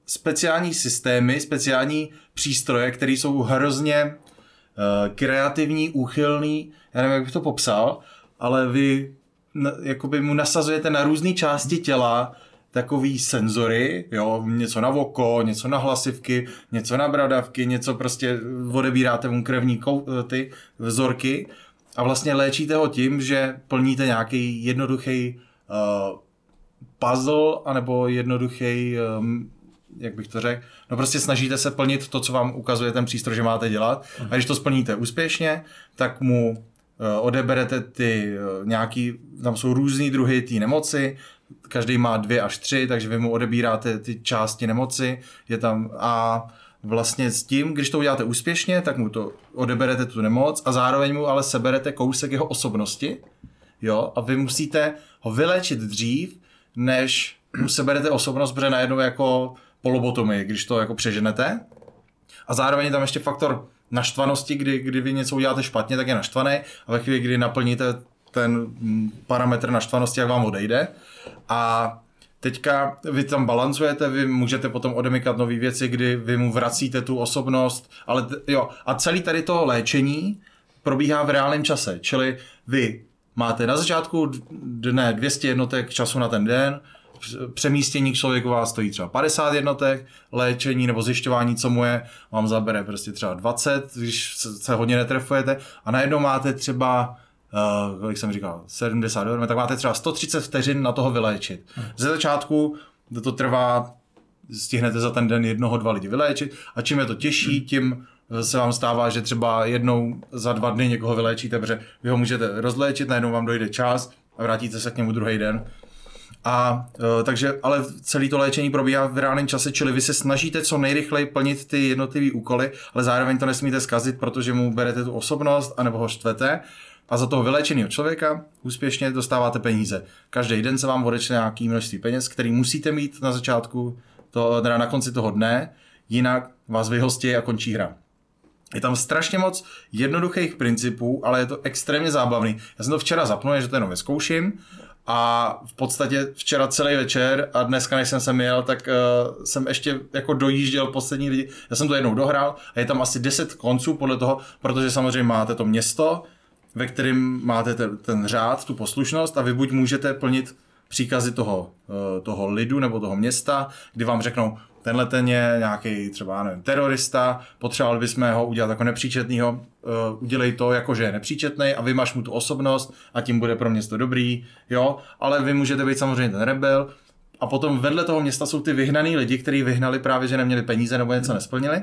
speciální systémy, speciální přístroje, které jsou hrozně uh, kreativní, úchylný, já nevím, jak bych to popsal, ale vy na, jakoby mu nasazujete na různé části těla takový senzory, jo, něco na oko, něco na hlasivky, něco na bradavky, něco prostě odebíráte mu krevní kou, eh, ty vzorky a vlastně léčíte ho tím, že plníte nějaký jednoduchý uh, puzzle, anebo jednoduchý, um, jak bych to řekl, no prostě snažíte se plnit to, co vám ukazuje ten přístroj, že máte dělat. A když to splníte úspěšně, tak mu uh, odeberete ty uh, nějaký, tam jsou různý druhy té nemoci, každý má dvě až tři, takže vy mu odebíráte ty části nemoci, je tam a vlastně s tím, když to uděláte úspěšně, tak mu to odeberete tu nemoc a zároveň mu ale seberete kousek jeho osobnosti, jo, a vy musíte ho vylečit dřív, než seberete osobnost, protože najednou jako polobotomy, když to jako přeženete. A zároveň je tam ještě faktor naštvanosti, kdy, kdy vy něco uděláte špatně, tak je naštvaný a ve chvíli, kdy naplníte ten mm, parametr naštvanosti, jak vám odejde. A teďka vy tam balancujete, vy můžete potom odemykat nové věci, kdy vy mu vracíte tu osobnost, ale t- jo, a celý tady to léčení probíhá v reálném čase, čili vy máte na začátku dne 200 jednotek času na ten den, přemístění k člověku vás stojí třeba 50 jednotek, léčení nebo zjišťování, co mu je, vám zabere prostě třeba 20, když se hodně netrefujete. A najednou máte třeba uh, kolik jsem říkal, 70 eur, tak máte třeba 130 vteřin na toho vyléčit. Ze začátku to trvá, stihnete za ten den jednoho, dva lidi vyléčit. A čím je to těžší, tím se vám stává, že třeba jednou za dva dny někoho vyléčíte, protože vy ho můžete rozléčit, najednou vám dojde čas a vrátíte se k němu druhý den. A uh, takže, ale celé to léčení probíhá v reálném čase, čili vy se snažíte co nejrychleji plnit ty jednotlivé úkoly, ale zároveň to nesmíte zkazit, protože mu berete tu osobnost, anebo ho štvete. A za toho vylečeného člověka úspěšně dostáváte peníze. Každý den se vám odečne nějaký množství peněz, který musíte mít na začátku, to, na konci toho dne, jinak vás vyhostí a končí hra. Je tam strašně moc jednoduchých principů, ale je to extrémně zábavný. Já jsem to včera zapnul, že to jenom vyzkouším a v podstatě včera celý večer a dneska, než jsem sem jel, tak uh, jsem ještě jako dojížděl poslední lidi. Já jsem to jednou dohrál a je tam asi 10 konců podle toho, protože samozřejmě máte to město, ve kterém máte ten, ten řád, tu poslušnost a vy buď můžete plnit příkazy toho, uh, toho lidu nebo toho města, kdy vám řeknou, tenhle ten je nějaký třeba nevím, terorista, potřebovali bychom ho udělat jako nepříčetnýho, uh, udělej to jako, že je nepříčetný a vymaš mu tu osobnost a tím bude pro město dobrý, jo, ale vy můžete být samozřejmě ten rebel a potom vedle toho města jsou ty vyhnaný lidi, kteří vyhnali právě, že neměli peníze nebo něco nesplnili,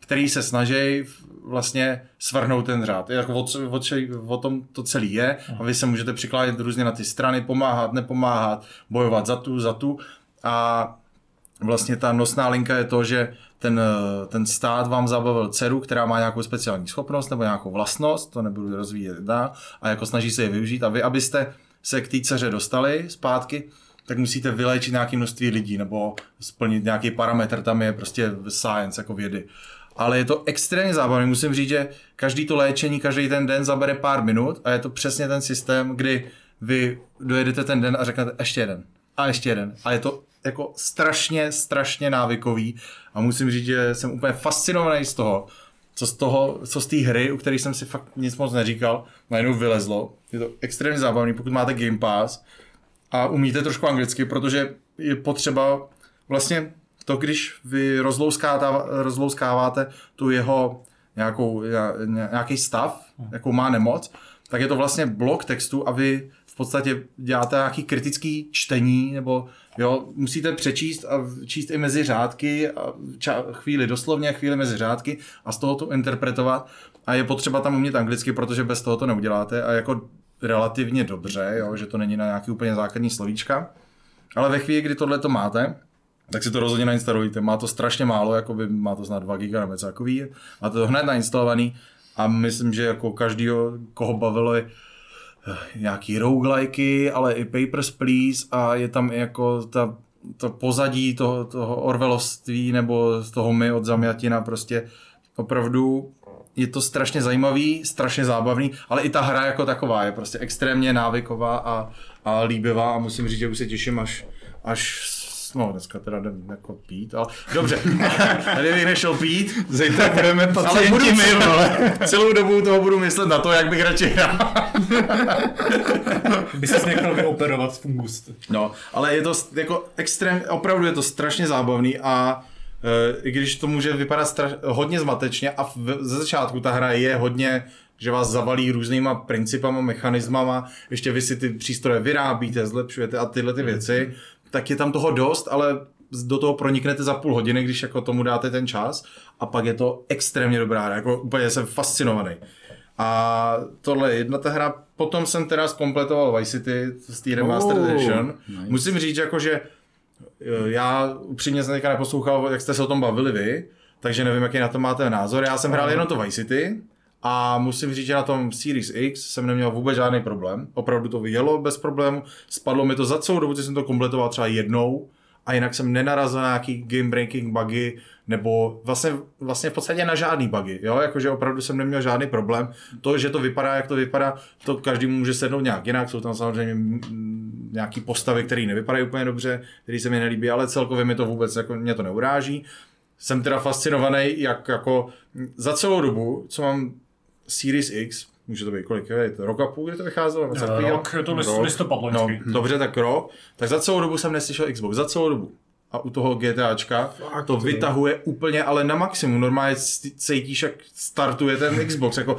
který se snaží vlastně svrhnout ten řád. Je jako o, o, o tom to celý je a vy se můžete přikládat různě na ty strany, pomáhat, nepomáhat, bojovat za tu, za tu a vlastně ta nosná linka je to, že ten, ten stát vám zabavil dceru, která má nějakou speciální schopnost nebo nějakou vlastnost, to nebudu rozvíjet dá, a jako snaží se je využít a vy, abyste se k té dceře dostali zpátky, tak musíte vyléčit nějaké množství lidí nebo splnit nějaký parametr, tam je prostě science jako vědy. Ale je to extrémně zábavné. Musím říct, že každý to léčení, každý ten den zabere pár minut a je to přesně ten systém, kdy vy dojedete ten den a řeknete ještě jeden a ještě jeden. A je to jako strašně, strašně návykový a musím říct, že jsem úplně fascinovaný z toho, co z toho, co z té hry, u které jsem si fakt nic moc neříkal, najednou vylezlo. Je to extrémně zábavný, pokud máte Game Pass a umíte trošku anglicky, protože je potřeba vlastně to, když vy rozlouskáváte tu jeho nějakou, nějaký stav, jakou má nemoc, tak je to vlastně blok textu a vy v podstatě děláte nějaký kritický čtení, nebo jo, musíte přečíst a číst i mezi řádky, a ča- chvíli doslovně, chvíli mezi řádky a z toho to interpretovat. A je potřeba tam umět anglicky, protože bez toho to neuděláte a jako relativně dobře, jo, že to není na nějaký úplně základní slovíčka. Ale ve chvíli, kdy tohle to máte, tak si to rozhodně nainstalujte. Má to strašně málo, jako by má to snad 2 GB nebo něco takový. Máte to hned nainstalovaný a myslím, že jako každýho, koho bavilo je nějaký roguelikey, ale i Papers, Please a je tam jako ta, to pozadí toho, toho Orwelloství nebo toho my od Zamjatina prostě opravdu je to strašně zajímavý, strašně zábavný, ale i ta hra jako taková je prostě extrémně návyková a, a líbivá a musím říct, že už se těším, až, až no dneska teda jdem jako pít, ale dobře, <laughs> tady bych nešel pít. Zítra budeme ale budu my, ale celou dobu toho budu myslet na to, jak bych radši hrál. <laughs> by se nechal vyoperovat fungus. No, ale je to jako extrém, opravdu je to strašně zábavný a i když to může vypadat straš, hodně zmatečně a v, ze začátku ta hra je hodně že vás zavalí různýma principama, mechanismama, ještě vy si ty přístroje vyrábíte, zlepšujete a tyhle ty věci, tak je tam toho dost, ale do toho proniknete za půl hodiny, když jako tomu dáte ten čas a pak je to extrémně dobrá hra, jako úplně jsem fascinovaný. A tohle je jedna ta hra, potom jsem teda zkompletoval Vice City z té Remastered Oh, Edition. nice. Musím říct, jako, že eh, já upřímně jsem teďka neposlouchal, jak jste se o tom bavili vy, takže nevím, jaký na to máte názor. Já jsem hrál jenom to Vice City a musím říct, že na tom Series X jsem neměl vůbec žádný problém. Opravdu to jelo bez problému. Spadlo mi to za celou dobu, co jsem to kompletoval třeba jednou a jinak jsem nenarazil na nějaký game breaking bugy, nebo vlastně, vlastně v podstatě na žádný bugy, jo, jakože opravdu jsem neměl žádný problém. To, že to vypadá, jak to vypadá, to každý může sednout nějak jinak, jsou tam samozřejmě nějaký postavy, které nevypadají úplně dobře, které se mi nelíbí, ale celkově mi to vůbec, jako mě to neuráží. Jsem teda fascinovaný, jak jako za celou dobu, co mám Series X, může to být kolik, je to rok a půl, kdy to vycházelo? Něco takového? Rok, je to list, Rok. listopad No, loňský. dobře, tak rok. Tak za celou dobu jsem neslyšel Xbox, za celou dobu. A u toho GTAčka Fakt, to vytahuje úplně, ale na maximum. Normálně cítíš, jak startuje ten Xbox. Jako,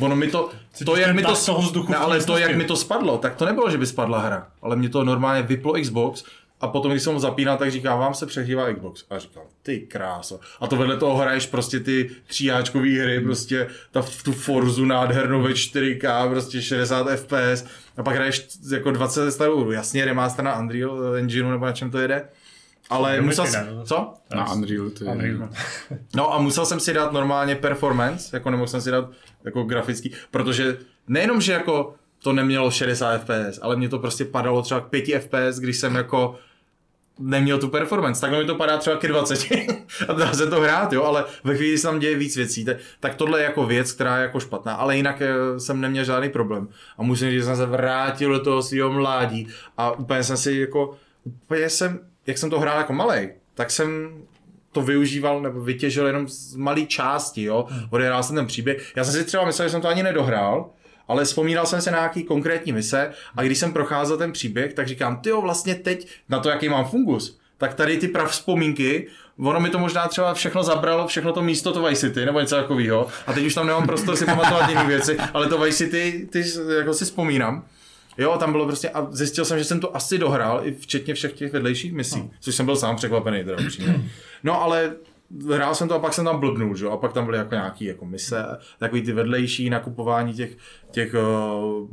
ono mi to, to jak mi to, ne, ale to, jak mi to spadlo, tak to nebylo, že by spadla hra. Ale mě to normálně vyplo Xbox a potom, když jsem ho zapínal, tak říkám, vám se přehřívá Xbox. A říkám, ty kráso. A to vedle toho hraješ prostě ty tříáčkové hry, prostě ta, tu Forzu nádhernou ve 4K, prostě 60 FPS. A pak hraješ jako 20 stavů. Jasně, remaster na Unreal Engineu nebo na čem to jede. Ale Unreal musel Engine, jsem, ne? co? Na Unreal, to je... Unreal. <laughs> No a musel jsem si dát normálně performance, jako nemohl jsem si dát jako grafický, protože nejenom, že jako to nemělo 60 fps, ale mě to prostě padalo třeba k 5 fps, když jsem jako neměl tu performance, takhle mi to padá třeba ke 20 <laughs> a dá se to hrát, jo, ale ve chvíli, kdy se tam děje víc věcí, tak, tak tohle je jako věc, která je jako špatná, ale jinak eh, jsem neměl žádný problém. A musím říct, že jsem se vrátil do toho svého mládí a úplně jsem si jako, úplně jsem, jak jsem to hrál jako malej, tak jsem to využíval nebo vytěžil jenom z malé části, jo. Odehrál jsem ten příběh. Já jsem si třeba myslel, že jsem to ani nedohrál, ale vzpomínal jsem se na nějaký konkrétní mise a když jsem procházel ten příběh, tak říkám, ty vlastně teď na to, jaký mám fungus, tak tady ty prav vzpomínky, ono mi to možná třeba všechno zabralo, všechno to místo to Vice City nebo něco takového. A teď už tam nemám prostor si pamatovat jiné věci, ale to Vice City, ty jako si vzpomínám. Jo, tam bylo prostě, a zjistil jsem, že jsem to asi dohrál, i včetně všech těch vedlejších misí, což jsem byl sám překvapený, teda upřímně. No ale hrál jsem to a pak jsem tam blbnul, že? jo, a pak tam byly jako nějaký jako mise, takový ty vedlejší nakupování těch, těch, uh,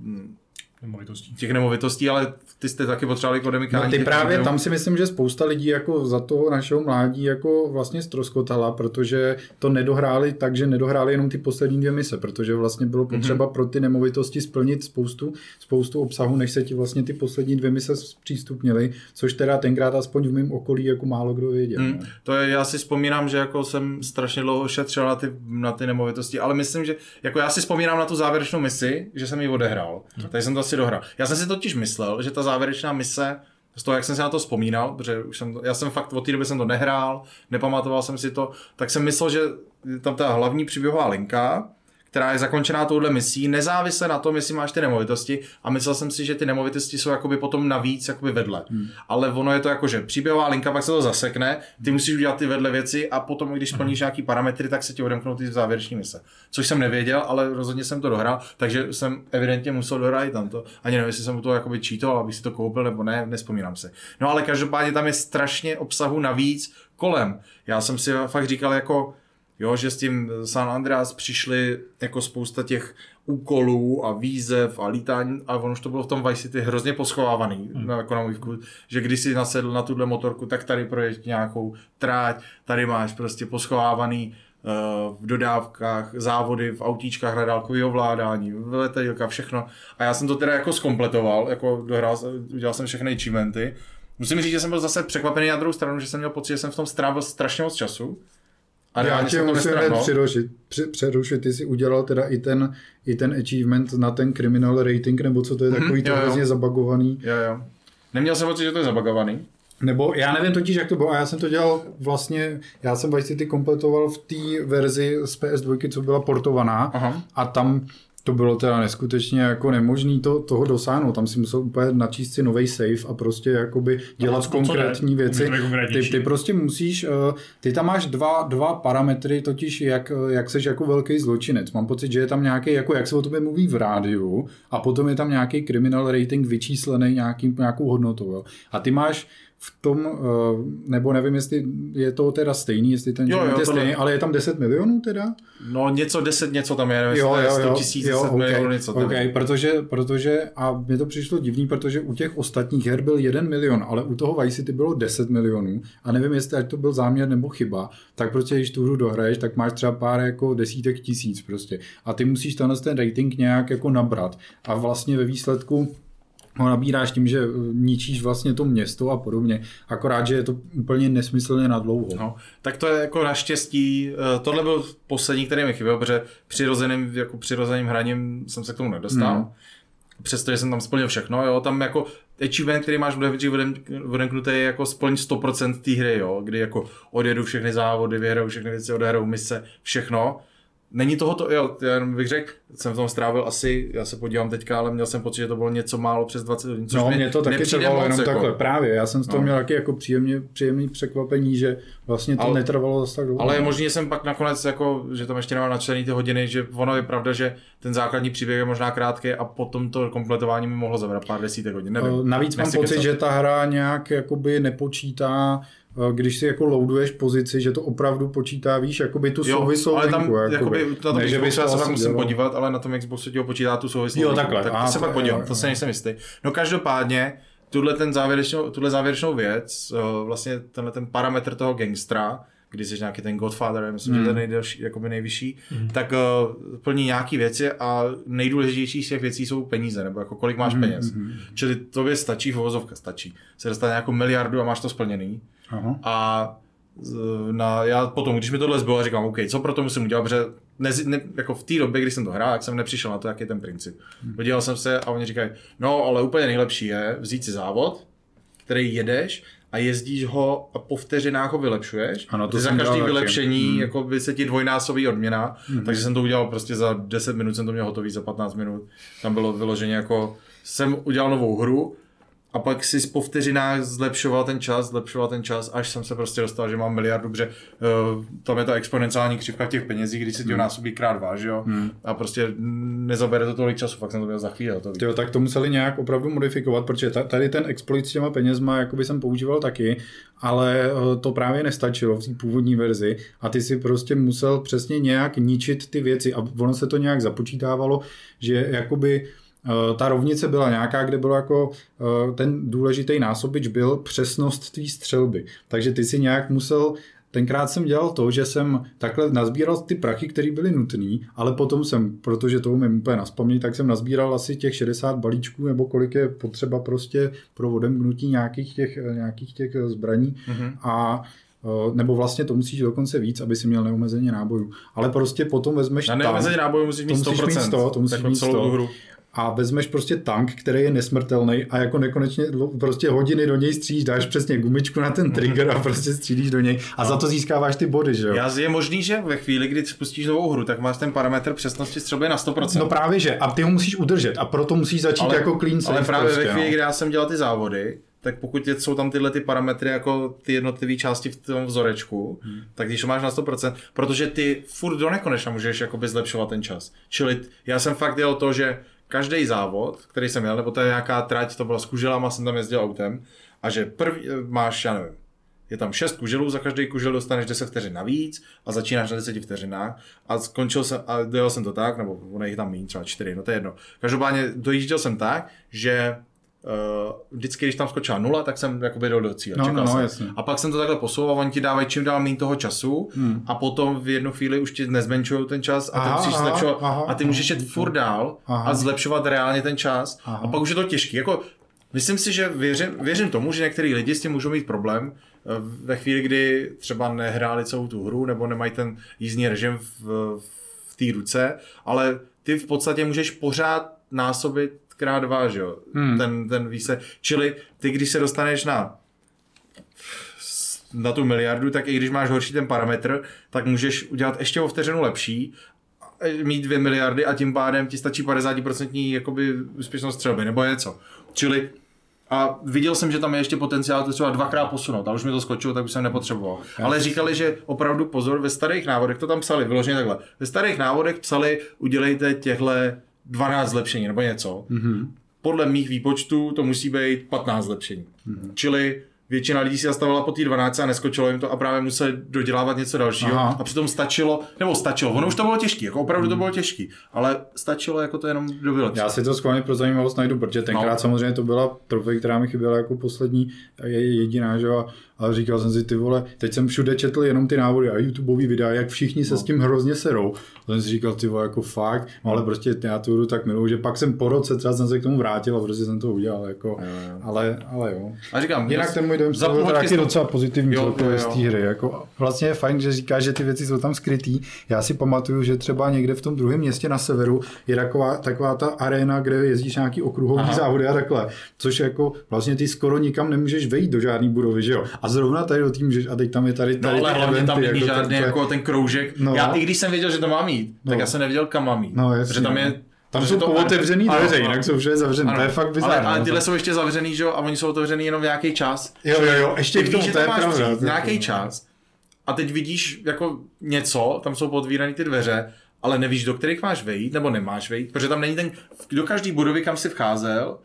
Nemovitostí. těch nemovitostí, ale ty jste taky potřebovali kodemikání. No ty právě tam si myslím, že spousta lidí jako za toho našeho mládí jako vlastně stroskotala, protože to nedohráli tak, že nedohráli jenom ty poslední dvě mise, protože vlastně bylo potřeba Mhm. pro ty nemovitosti splnit spoustu, spoustu obsahu, než se ti vlastně ty poslední dvě mise zpřístupnily, což teda tenkrát aspoň v mém okolí jako málo kdo věděl. Hmm, to je, já si vzpomínám, že jako jsem strašně dlouho šetřil na ty, na ty nemovitosti, ale myslím, že jako já si vzpomínám na tu závěrečnou misi, že jsem ji odehrál, takže jsem to asi dohrál. Já jsem si totiž myslel, že ta závěrečná mise, z toho, jak jsem si na to vzpomínal, protože už jsem, já jsem fakt od té doby jsem to nehrál, nepamatoval jsem si to, tak jsem myslel, že je tam ta hlavní příběhová linka, která je zakončená touhle misí, nezávisle na tom, jestli máš ty nemovitosti a myslel jsem si, že ty nemovitosti jsou jakoby potom navíc jakoby vedle. Hmm. Ale ono je to jako, že příběhová linka, pak se to zasekne, ty musíš udělat ty vedle věci a potom, když splníš nějaký parametry, tak se ti odemknou ty závěreční mise. Což jsem nevěděl, ale rozhodně jsem to dohrál, takže jsem evidentně musel dohrát i tamto. Ani nevím, jestli jsem u toho jakoby cheatoval, abych si to koupil nebo ne, nespomínám se. No ale každopádně tam je strašně obsahu navíc kolem. Já jsem si fakt říkal jako, Jo, že s tím San Andreas přišli jako spousta těch úkolů a výzev a lítání a ono už to bylo v tom Vice City hrozně poschovávaný, hmm. jako na můj vkus, že když si nasedl na tuhle motorku, tak tady projeď nějakou tráť, tady máš prostě poschovávaný uh, v dodávkách, závody, v autíčkách na dálkový ovládání, letadílka, všechno. A já jsem to teda jako skompletoval, jako dohrál, udělal jsem všechny achievementy. Musím říct, že jsem byl zase překvapený na druhou stranu, že jsem měl pocit, že jsem v tom strávil strašně moc času. A Já tě to musím přerušit, přerušit, ty jsi udělal teda i ten, i ten achievement na ten criminal rating, nebo co to je takový to Mhm, jo, jo. hrozně zabagovaný. Jo, jo. Neměl jsem pocit, že to je zabagovaný. Nebo já nevím totiž, jak to bylo, a já jsem to dělal vlastně, já jsem Vice City kompletoval v té verzi z PS2, co byla portovaná Aha. a tam To bylo teda neskutečně jako nemožný to, toho dosáhnout. Tam si musel úplně načíst si nový save a prostě jakoby dělat co konkrétní věci. být Ty, ty prostě musíš, eh, ty tam máš dva, dva parametry, totiž jak, eh, jak seš jako velký zločinec. Mám pocit, že je tam nějaký, jako jak se o tobě mluví v rádiu a potom je tam nějaký criminal rating vyčíslený nějakým, nějakou hodnotou. Jo. A ty máš v tom, eh, nebo nevím, jestli je to teda stejný, jestli ten Jo, jo, jo, je stejný, ale je tam 10 milionů teda? No něco deset, něco tam je, nevím, jestli to je 100 tisíc, 10 okay, milionů, něco tam. okay, protože, protože, a mně to přišlo divný, protože u těch ostatních her byl 1 milion, ale u toho Vice City bylo 10 milionů. A nevím, jestli ať to byl záměr nebo chyba, tak prostě když tu hru dohraješ, tak máš třeba pár jako desítek tisíc prostě. A ty musíš tenhle ten rating nějak jako nabrat. A vlastně ve výsledku ho nabíráš tím, že eh, ničíš vlastně to město a podobně, akorát, že je to úplně nesmyslně na dlouho. No, tak to je jako naštěstí, eh, tohle byl poslední, který mi chyběl, protože přirozeným, jako přirozeným hraním jsem se k tomu nedostal. Mm. Přestože jsem tam splnil všechno, jo, tam jako achievement, který máš v Leverage odemknutý, je jako splň 100% té hry, jo, kdy jako odjedu všechny závody, vyhraju všechny věci, odehraju mise, všechno. Není toho to, jo, já jenom bych řekl, jsem v tom strávil asi, já se podívám teďka, ale měl jsem pocit, že to bylo něco málo přes 20 hodin, No, mě to taky trvalo jenom jako. takhle, právě. Já jsem z toho No. měl taky jako příjemně, příjemný překvapení, že vlastně to Ale- netrvalo zase tak dlouho. Ale je možný, že jsem pak nakonec, jako, že tam ještě nemám načtený ty hodiny, že ono je pravda, že ten základní příběh je možná krátký a potom to kompletování mi mohlo zabrat pár desítek hodin. Nevím. Navíc mám pocit, kecat. že ta hra nějak jakoby nepočítá, když si jako loaduješ pozici, že to opravdu počítá, víš, jakoby tu souvislou ale tam linku, jakoby, na tom Ne, že by se pak musím dělalo. podívat, ale na tom Xboxu ti počítá tu souvislou Jo, takhle. Tak A, to se pak podívám, to se nejsem jistý. No každopádně, tuhle ten závěrečnou, tuhle závěrečnou věc, eh, vlastně tenhle ten parametr toho gangstra, kdy jsi nějaký ten Godfather, já myslím, Hmm. že to je nejdelší, jakoby nejvyšší, tak uh, plní nějaký věci a nejdůležitější z těch věcí jsou peníze, nebo jako kolik máš Hmm, peněz. hmm, Čili tobě stačí, vozovka stačí, se dostane nějakou miliardu a máš to splněný. Aha. A na, já potom, když mi tohle zbylo, říkám, OK, co pro to musím udělat, protože ne, ne, jako v té době, kdy jsem to hrál, tak jsem nepřišel na to, jaký je ten princip. Podíval jsem se a oni říkají, no ale úplně nejlepší je vzít si závod, který jedeš a jezdíš ho a po vteřinách ho vylepšuješ. Ano, to za každý vylepšení Hmm. jako by se ti dvojnásobí odměna, takže jsem to udělal prostě za 10 minut, jsem to měl hotový za 15 minut. Tam bylo vyloženě jako, jsem udělal novou hru, a pak si po vteřinách zlepšoval ten čas, zlepšoval ten čas, až jsem se prostě dostal, že mám miliardu, protože uh, tam je ta exponenciální křivka těch penězí, když se ti ho násobí krát dva, že jo? Hmm. A prostě nezabere to tolik času, fakt jsem to měl za chvíli hotový. Jo, tak to museli nějak opravdu modifikovat, protože ta- tady ten exploit s těma penězma jakoby jsem používal taky, ale eh, to právě nestačilo v té původní verzi a ty si prostě musel přesně nějak ničit ty věci a ono se to nějak započítávalo, že jakoby eh, ta rovnice byla nějaká, kde bylo jako eh, ten důležitý násobič byl přesnost tvý střelby. Takže ty si nějak musel Tenkrát jsem dělal to, že jsem takhle nazbíral ty prachy, které byly nutné, ale potom jsem, protože to umím úplně naspamět, tak jsem nazbíral asi těch 60 balíčků, nebo kolik je potřeba prostě pro odemknutí nějakých těch, nějakých těch zbraní Mhm. a eh, nebo vlastně to musíš dokonce víc, aby si měl neumezeně nábojů. Ale prostě potom vezmeš Na tank neomezený náboj musíš mít to 100%. musíš mít 100, to musíš jako mít celou 100. tu hru. A vezmeš prostě tank, který je nesmrtelný a jako nekonečně prostě hodiny do něj střílíš, dáš přesně gumičku na ten trigger a prostě střílíš do něj a za to získáváš ty body, že jo? Já, je možný, že ve chvíli, kdy spustíš novou hru, tak máš ten parametr přesnosti střelby na 100%. No právě, že. A ty ho musíš udržet a proto musíš začít ale, jako clean ale právě prostě, ve chvíli, no. kdy já jsem dělal ty závody, tak pokud jsou tam tyhle ty parametry jako ty jednotlivé části v tom vzorečku, hmm. tak když to máš na 100%, protože ty furt do nekonečna můžeš jakoby zlepšovat ten čas. Čili já jsem fakt dělal to, že každý závod, který jsem měl, nebo to je nějaká trať, to byla s kuželama, jsem tam jezdil autem, a že první, máš, já nevím, je tam 6 kuželů, za každý kužel dostaneš 10 vteřin navíc a začínáš na 10 vteřinách a skončil jsem, a dělal jsem to tak, nebo ono je tam méně, třeba 4, no to je jedno. Každopádně dojížděl jsem tak, že uh, vždycky, když tam skočila nula, tak jsem jakoby dal do cíle. No, no, no, jasně. A pak jsem to takhle posouval, oni ti dávají čím dál méně toho času Hmm. a potom v jednu chvíli už ti nezmenšují ten čas a Aha, ty musíš zlepšovat aha, a ty můžeš jet furt dál Aha. a zlepšovat reálně ten čas Aha. a pak už je to těžký. Jako, myslím si, že věřím, věřím tomu, že některý lidi s tím můžou mít problém eh, ve chvíli, kdy třeba nehráli celou tu hru nebo nemají ten jízdní režim v, v té ruce, ale ty v podstatě můžeš pořád násobit krát dva, že jo, Hmm. ten, ten výsledek. Čili ty, když se dostaneš na na tu miliardu, tak i když máš horší ten parametr, tak můžeš udělat ještě o vteřinu lepší mít 2 miliardy a tím pádem ti stačí 50% jakoby úspěšnost střelby nebo něco. Čili a viděl jsem, že tam je ještě potenciál to třeba dvakrát posunout, a už mi to skočilo, tak už jsem nepotřeboval. Ale říkali, že opravdu pozor, ve starých návodech to tam psali, vyloženě takhle. Ve starých návodech psali, udělejte těhle 12 zlepšení nebo něco. Mm-hmm. Podle mých výpočtů to musí být 15 zlepšení. Mm-hmm. Čili většina lidí si zastavila po té 12 a neskočilo jim to a právě museli dodělávat něco dalšího. Aha. A přitom stačilo, nebo stačilo, ono už to bylo těžké, jako opravdu hmm. to bylo těžké, ale stačilo jako to jenom do vylepšit. Já si to schválně pro zajímavost najdu, protože tenkrát no. samozřejmě to byla trofej, která mi chyběla jako poslední, je jediná, že a ale říkal jsem si, ty vole, teď jsem všude četl jenom ty návody a YouTubeový videa, jak všichni se no. s tím hrozně serou. A jsem si říkal, ty vole, jako fakt, no ale prostě já tu hru tak miluju, že pak jsem po roce třeba jsem se k tomu vrátil a prostě jsem to udělal, jako, jo, jo. Ale, ale jo. A říkám, Jinak ten můj dojem byl taky docela pozitivní celkově z té hry. Jako, vlastně je fajn, že říká, že ty věci jsou tam skrytý. Já si pamatuju, že třeba někde v tom druhém městě na severu je taková, taková ta arena, kde jezdíš nějaký okruhový Aha. závody a takhle. Což jako vlastně ty skoro nikam nemůžeš vejít do žádné budovy, že jo? A zrovna tady do tým, že a teď tam je tady, tady No ale hlavně tam není jako žádný ten, jako ten kroužek. No. Já i když jsem věděl, že to má mít, no. tak já jsem nevěděl, kam mám mít. No, jasně, protože tam je tam jsou pootevřený dveře, jinak jsou všude zavřené. To je fakt bizarní. Ale, ale tyhle jsou ještě zavřený, že jo, a oni jsou otevřený jenom v nějaký čas. Jo, jo, jo, ještě k tomu, to je pravda. Nějaký čas. A teď vidíš jako něco, tam jsou podvírané ty dveře, ale nevíš, do kterých máš vejít, nebo nemáš vejít, protože tam není ten, do každý budovy, kam si vcházel,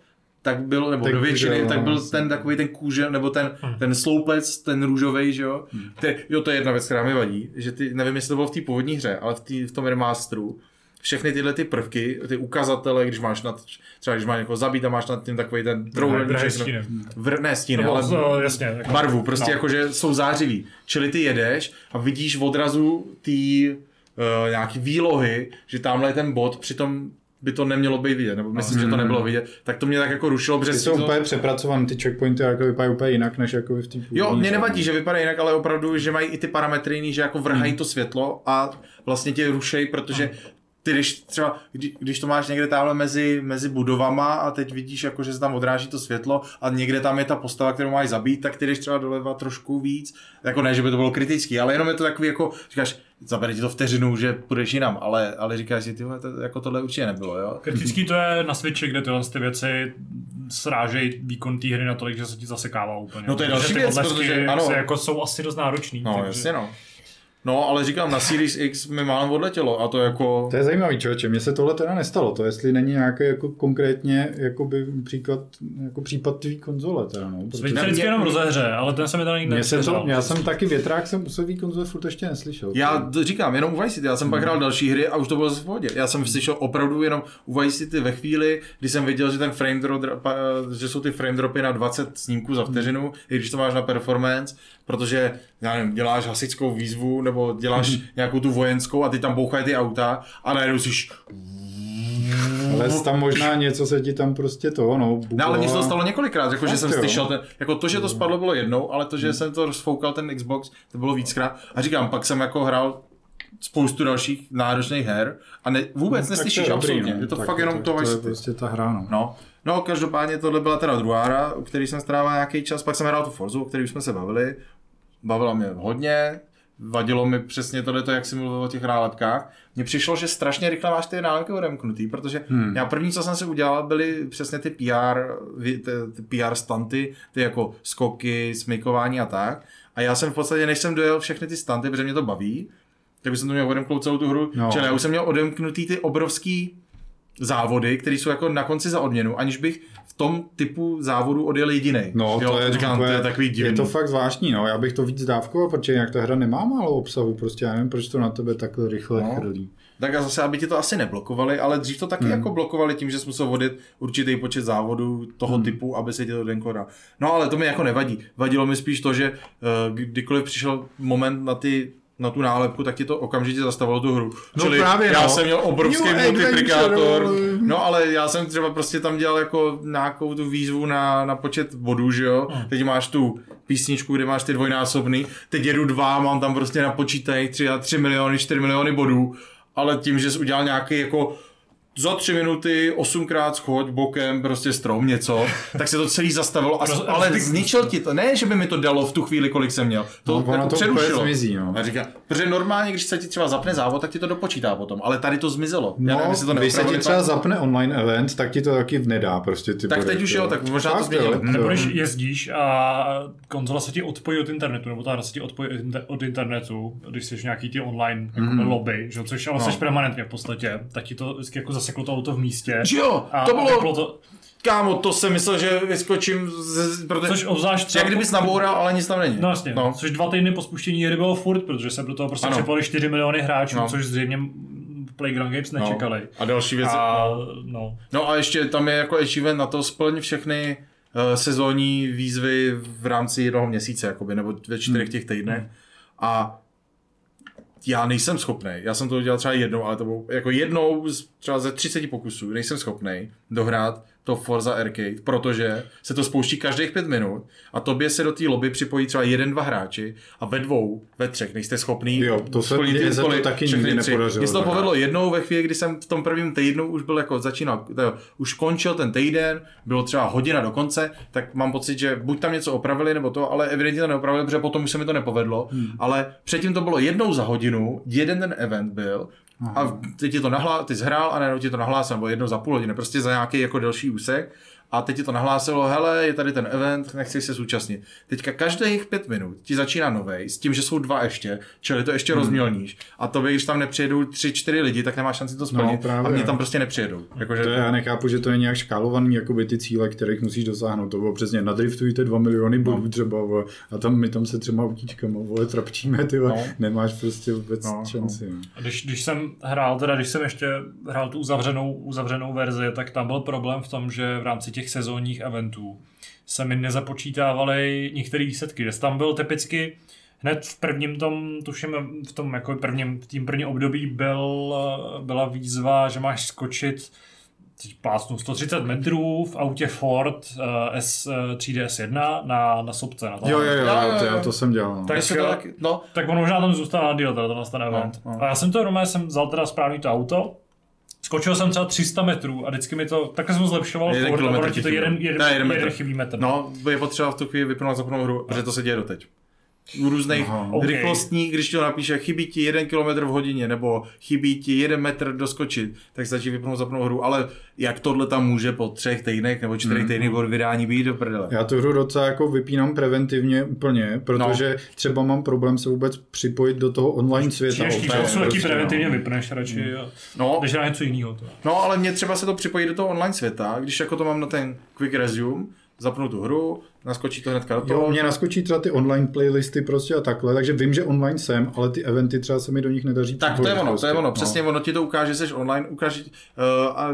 tak byl, nebo tak do většiny, byl, tak byl no, ten takový ten kůže, nebo ten, hmm. ten sloupec, ten růžový, že jo. Hmm. Ty, jo, to je jedna věc, která mi vadí, že ty, nevím, jestli to bylo v té původní hře, ale v, tý, v tom remasteru, všechny tyhle ty prvky, ty ukazatele, když máš nad, třeba když máš někoho zabít a máš nad tím takový ten trouhelníček, vr, ne stíny, no, ale no, jasně, jako, barvu, prostě no. jako, že jsou zářivý. Čili ty jedeš a vidíš v odrazu ty uh, nějaký výlohy, že tamhle je ten bod, přitom by to nemělo být vidět, nebo myslím, mm. že to nebylo vidět, tak to mě tak jako rušilo, protože... Ty jsou to... úplně přepracované, ty checkpointy jako vypadají úplně jinak, než jako v té Jo, mě nevadí, že vypadají jinak, ale opravdu, že mají i ty parametry jiný, že jako vrhají mm. to světlo a vlastně tě rušejí, protože ty když třeba, kdy, když to máš někde tamhle mezi, mezi budovama a teď vidíš, jako, že se tam odráží to světlo a někde tam je ta postava, kterou máš zabít, tak ty jdeš třeba doleva trošku víc. Jako ne, že by to bylo kritický, ale jenom je to takový jako, říkáš, zabere ti to vteřinu, že půjdeš jinam, ale, ale říkáš si, tyhle, to, jako tohle určitě nebylo, jo. Kritický <laughs> to je na Switchi, kde tyhle ty věci srážejí výkon té hry natolik, že se ti zasekává úplně. No to je další věc, protože ano. jako jsou asi dost náročný. No, takže... jasně no. No, ale říkám, na Series X mi málem odletělo a to jako... To je zajímavý člověče, mně se tohle teda nestalo, to jestli není nějaký jako konkrétně jakoby příklad, jako případ tvý konzole teda, no. Protože... Switch vždycky jenom rozehře, ale ten se mi tady nikdy se to, Já jsem taky větrák, jsem u svý konzole furt ještě neslyšel. Já to říkám, jenom u Vice City, já jsem hmm. pak hrál další hry a už to bylo zase v pohodě. Já jsem slyšel opravdu jenom u Vice City ve chvíli, kdy jsem viděl, že ten frame drop, že jsou ty frame dropy na 20 snímků za vteřinu, hmm. i když to máš na performance, protože já nevím, děláš hasickou výzvu nebo děláš mm-hmm. nějakou tu vojenskou a ty tam bouchají ty auta a najednou jsi ale tam možná něco se ti tam prostě to, no. Bukovala. No, ale mně se to stalo několikrát, jako, že jsem slyšel ten, jako to, že to spadlo bylo jednou, ale to, že hmm. jsem to rozfoukal ten Xbox, to bylo víckrát. A říkám, pak jsem jako hrál spoustu dalších náročných her a ne, vůbec no, neslyšíš absolutně. No. Je to tak fakt jenom to, to, to je prostě ta hra, no. no. No, každopádně tohle byla teda druhá hra, u který jsem strávil nějaký čas, pak jsem hrál tu Forzu, o který už jsme se bavili. Bavila mě hodně, vadilo mi přesně tohle, jak jsi mluvil o těch nálepkách. Mně přišlo, že strašně rychle máš ty nálepky odemknutý, protože hmm. já první, co jsem si udělal, byly přesně ty PR, ty, ty PR stanty, ty jako skoky, smykování a tak. A já jsem v podstatě, než jsem dojel všechny ty stanty, protože mě to baví, tak bych jsem to měl odemknout celou tu hru. No. Čili já už jsem měl odemknutý ty obrovský závody, které jsou jako na konci za odměnu, aniž bych v tom typu závodu odjel jediný. No, jo, to, je, říkám, to je takový divný. Je to fakt zvláštní, no. Já bych to víc dávkoval, protože jak ta hra nemá málo obsahu, prostě já nevím, proč to na tebe takhle rychle no. chrlí. Tak a zase, aby ti to asi neblokovali, ale dřív to taky hmm. jako blokovali tím, že jsi musel vodit určitý počet závodů toho hmm. typu, aby se ti to denko No ale to mi jako nevadí. Vadilo mi spíš to, že uh, kdykoliv přišel moment na ty na tu nálepku, tak ti to okamžitě zastavilo tu hru. No Čili právě, já no. jsem měl obrovský New multiplikátor, no ale já jsem třeba prostě tam dělal jako nějakou tu výzvu na, na počet bodů, že jo. Hmm. Teď máš tu písničku, kde máš ty dvojnásobný, teď jedu dva, mám tam prostě napočítaných tři, tři miliony, čtyři miliony bodů, ale tím, že jsi udělal nějaký jako za tři minuty osmkrát schoď bokem, prostě strom, něco, tak se to celý zastavilo, a, ale zničil ti to. Ne, že by mi to dalo v tu chvíli, kolik jsem měl. To, No, jako to přerušilo. úplně zmizí, no. A říká, protože normálně, když se ti třeba zapne závod, tak ti to dopočítá potom, ale tady to zmizelo. Já No, nevím, jestli to když se ti třeba pak. zapne online event, tak ti to taky nedá prostě ty Tak teď už jo. tak možná to Fakt, změnili. jo, Hm. Nebo když jezdíš a konzola se ti odpojí od internetu, nebo ta hra se ti odpojí od inter- od internetu, když jsi nějaký ty online jako lobby, že? jo, což ale No. jsi permanentně v podstatě, tak ti to vždycky jako zaseklo to auto v místě. Že jo, A to bylo, to, kámo, to jsem myslel, že vyskočím, z, protože, což obzvlášť třeba... jak kdybys naboural, ale nic tam není. No jasně, no. což dva týdny po spuštění hry bylo furt, protože se do toho prostě připojili 4 miliony hráčů, No. což zřejmě Playground Games nečekali. A další věci. A, no. no. no a ještě tam je jako achievement na to splň všechny uh, sezónní výzvy v rámci jednoho měsíce, jakoby, nebo ve čtyřech těch týdnech. A já nejsem schopný. Já jsem to udělal třeba jednou, ale to bylo jako jednou z, třeba ze 30 pokusů. Nejsem schopný dohrát to Forza Arcade, protože se to spouští každých pět minut a tobě se do té lobby připojí třeba jeden, dva hráči a ve dvou, ve třech nejste schopný Jo, to se- splnit ty úkoly taky nikdy nepodařilo Mně se to povedlo jednou ve chvíli, kdy jsem v tom prvním týdnu už byl jako začínal, to už končil ten týden, bylo třeba hodina do konce, tak mám pocit, že buď tam něco opravili nebo to, ale evidentně to neopravili, protože potom už se mi to nepovedlo, hmm. ale předtím to bylo jednou za hodinu, jeden ten event byl, a teď ti to nahlá, ty zhrál a najednou ti to nahlásilo, nebo jednou za půl hodiny, prostě za nějaký jako delší úsek. A teď ti to nahlásilo, hele, je tady ten event, nechceš se zúčastnit. Teďka každých pět minut ti začíná novej, s tím, že jsou dva ještě, čili to ještě hmm. rozmělníš. A to když tam nepřijedou tři, čtyři lidi, tak nemáš šanci to splnit. No, právě, a mě tam prostě nepřijedou. Jakože, To já nechápu, že to je nějak škálovaný, jakoby ty cíle, kterých musíš dosáhnout. To bylo přesně, nadriftujte 2 miliony bodů no. třeba, vole, a tam my tam se třema autíčkama, vole, trapčíme, ty No. nemáš prostě vůbec No, no, šanci. No. A Když, když jsem hrál, teda když jsem ještě hrál tu uzavřenou, uzavřenou verzi, tak tam byl problém v tom, že v rámci těch sezónních eventů se mi nezapočítávaly některé výsledky. Že tam byl typicky hned v prvním tom, tuším, v tom jako prvním, v tím prvním období byl, byla výzva, že máš skočit teď plásnu 130 metrů v autě Ford uh, S, uh, 3DS1 na, na sopce. Na to. Jo, jo, jo, Jo, to, jo. já to jsem dělal. No. Tak, to tak, no, tak on možná tam zůstal na díl, teda tenhle ten event. no. A já jsem to normálně jsem vzal teda správný to auto, skočil jsem třeba 300 metrů a vždycky mi to, takhle jsem zlepšoval Jeden furt, a kilometr to jeden, jeden, Ne, jeden jeden, metr. jeden chybí metr. no, je potřeba v tu chvíli vypnout zapnout hru, protože to se děje doteď. U různých Aha. Ok. rychlostní, když ti to napíše, chybí ti jeden kilometr v hodině, nebo chybí ti jeden metr doskočit, tak stačí vypnout zapnout hru, ale jak tohle tam může po třech týdnech nebo čtyřech Mhm. týdnech od vydání být do prdele. Já tu hru docela jako vypínám preventivně úplně, protože no. třeba mám problém se vůbec připojit do toho online světa. Úplně, čím letí prostě, preventivně no. vypneš radši a No, na něco jiného. To. No, ale mně třeba se to připojí do toho online světa, když jako to mám na ten quick resume, zapnu tu hru, naskočí to hnedka do toho. Jo, mě naskočí třeba ty online playlisty prostě a takhle, takže vím, že online jsem, ale ty eventy třeba se mi do nich nedaří Tak to je ono, prostě. to je ono, No. přesně ono ti to ukáže, že jsi online, ukáže uh, a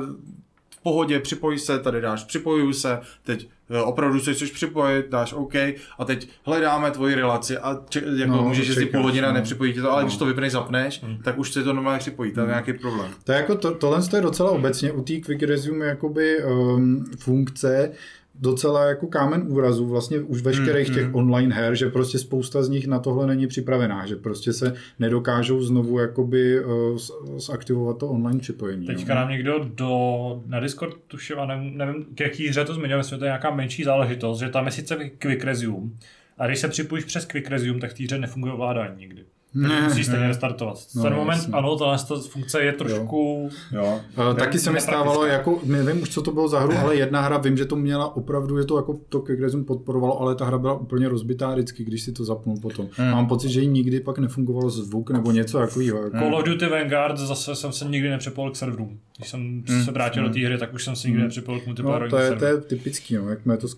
v pohodě, připoj se, tady dáš připojuju se, teď uh, opravdu se chceš připojit, dáš OK a teď hledáme tvoji relaci a če, jako No, můžeš čekáš, půl hodina, no. nepřipojí ti to, ale No. když to vypneš, zapneš, tak už se to normálně připojí, to je nějaký problém. To je jako to, tohle je docela obecně u té Quick Resume jakoby um, funkce docela jako kámen úrazu vlastně už veškerých Mm, těch mm. online her, že prostě spousta z nich na tohle není připravená, že prostě se nedokážou znovu jakoby uh, zaktivovat to online připojení. Teďka jo. nám někdo do, na Discord tuším, a nevím, nevím k jaký hře to zmiňoval, myslím, že to je nějaká menší záležitost, že tam je sice Quick Resume, a když se připojíš přes Quick Resume, tak v té hře nefunguje ovládání nikdy. Ne, Musíš stejně restartovat. No, ten moment, jasně. ano, ta funkce je trošku... Jo. Uh, taky se mi stávalo, jako, nevím už, co to bylo za hru, ale jedna hra, vím, že to měla opravdu, je to jako to Resume podporovalo, ale ta hra byla úplně rozbitá vždycky, když si to zapnul potom. Hmm. Mám pocit, že jí nikdy pak nefungovalo zvuk nebo něco takového. Jako. Call of Duty Vanguard zase jsem se nikdy nepřipojil k serverům. Když jsem se vrátil do té hry, tak už jsem se nikdy nepřipojil k No, multiplayerovým to je, to je typický, no. jakmile to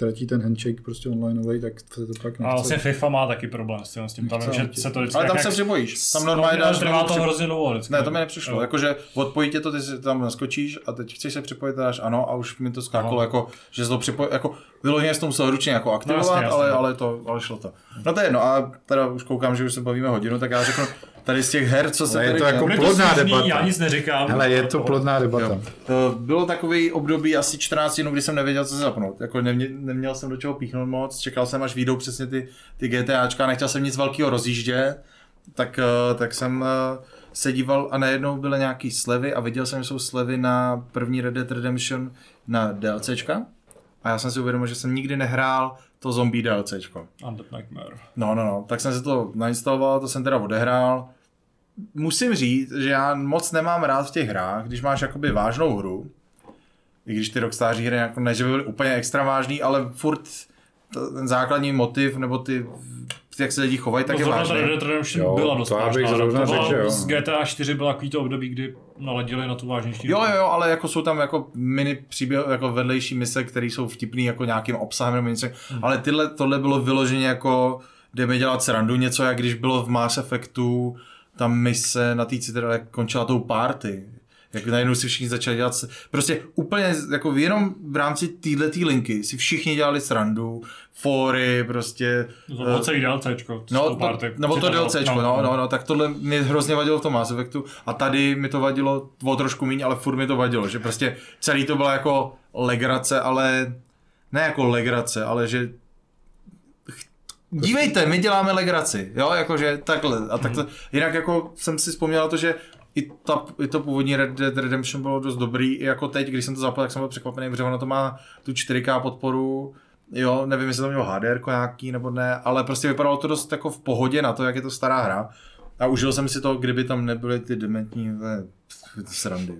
ztratí ten handshake prostě onlineový, tak se to pak A nechce. vlastně FIFA má taky problém s tím, s tím tam, že se to vždycky Ale tam jak- se připojíš, tam No, normálně ale dáš trvá to hrozně dlouho vždycky. Ne, to mi nepřišlo. Jo. Jakože odpojí tě to, ty si tam naskočíš a teď chceš se připojit, a dáš ano a už mi to skákalo, No. jako, že se to připoj, jako vyloženě jsem to musel ručně jako aktivovat, jasně, jasně. ale, ale, to, ale šlo to. No to je jedno a teda už koukám, že už se bavíme hodinu, tak já řeknu, tady z těch her, co se Ale je tady to jako Bude to plodná smíšný, debata. Já nic neříkám. Hele, je to plodná debata. Jo. Eh, Bylo takový období asi 14 dnů, kdy jsem nevěděl, co se zapnout. Jako nemě, neměl jsem do čeho píchnout moc, čekal jsem, až výjdou přesně ty, ty GTAčka, nechtěl jsem nic velkého rozjíždět, tak, eh, tak jsem eh, se díval a najednou byly nějaký slevy a viděl jsem, že jsou slevy na první Red Dead Redemption na DLCčka. A já jsem si uvědomil, že jsem nikdy nehrál to zombie DLCčko. Undead Nightmare. No, no, no, tak jsem si to nainstaloval, to jsem teda odehrál. Musím říct, že já moc nemám rád v těch hrách, když máš jakoby vážnou hru, i když ty Rockstaří hry jako ne, že by byly úplně extra vážný, ale furt ten základní motiv, nebo ty, jak se lidi chovají, tak no, je zrovna vážný. Red Dead Redemption Jo, byla dost to já bych vážná. zrovna To byla- řekl, jo. Z GTA 4 byla takový to období, kdy naladili na tu vážnější. Jo, jo, jo, ale jako jsou tam jako mini příběh, jako vedlejší mise, které jsou vtipný jako nějakým obsahem nebo něco, hmm. ale tyhle, tohle bylo vyloženě jako jdeme dělat srandu, něco jak když bylo v Mass Effectu ta mise na té citadele končila tou party. Jak najednou si všichni začali dělat, prostě úplně jako jenom v rámci této linky si všichni dělali srandu, fóry, prostě. To bylo eh, celý DLCčko. No, to, nebo to. DLCčko, no, no, no, tak tohle mě hrozně vadilo v tom Mass Effectu a tady mi to vadilo o trošku méně, ale furt mi to vadilo, že prostě celý to byla jako legrace, ale ne jako legrace, ale že dívejte, my děláme legraci, jo, jakože takhle a takhle, jinak jako jsem si vzpomněl to, že i, ta, i to původní Red Dead Redemption bylo dost dobrý, i jako teď, když jsem to zapal, tak jsem byl překvapený, protože ono to má tu 4K podporu, jo, nevím, jestli to mělo HDR nějaký nebo ne, ale prostě vypadalo to dost jako v pohodě na to, jak je to stará hra. A užil jsem si to, kdyby tam nebyly ty dementní srandy.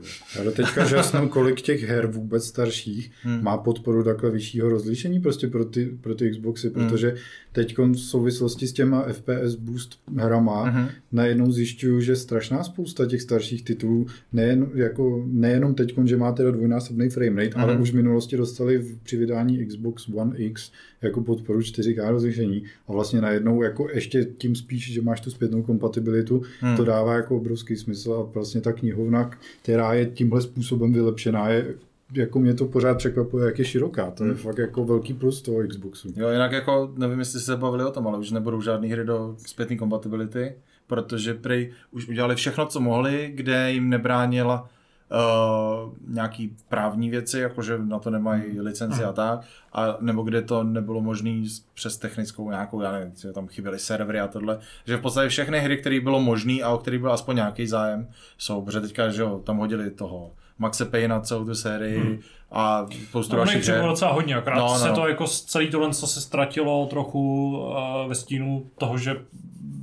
do teďka žasnu, kolik těch her vůbec starších Hmm. má podporu takhle vyššího rozlišení prostě pro ty, pro ty Xboxy, Hmm. protože teď v souvislosti s těma FPS boost hrama Mhm. najednou zjišťuju, že strašná spousta těch starších titulů, nejen, jako, nejenom teď, že má teda dvojnásobný framerate, ale Mhm. už v minulosti dostali v, při vydání Xbox One X jako podporu 4K rozlišení a vlastně najednou jako ještě tím spíš, že máš tu zpětnou kompatibilitu, Hmm. to dává jako obrovský smysl a vlastně ta knihovna, která je tímhle způsobem vylepšená, je jako mě to pořád překvapuje, jak je široká. To je fakt jako velký plus toho Xboxu. Jo, jinak jako, nevím, jestli se bavili o tom, ale už nebudou žádné hry do zpětné kompatibility, protože prej už udělali všechno, co mohli, kde jim nebránila uh, nějaký právní věci, jakože na to nemají licenci a tak, a nebo kde to nebylo možné přes technickou nějakou, já nevím, tam chyběly servery a tohle, že v podstatě všechny hry, které bylo možné a o kterých byl aspoň nějaký zájem, jsou, protože teďka, že jo, tam hodili toho Maxe Payne celou tu sérii hmm. a spoustu No, dalších her. docela hodně, akorát No, no, se to jako celý tohle, co se ztratilo trochu uh, ve stínu toho, že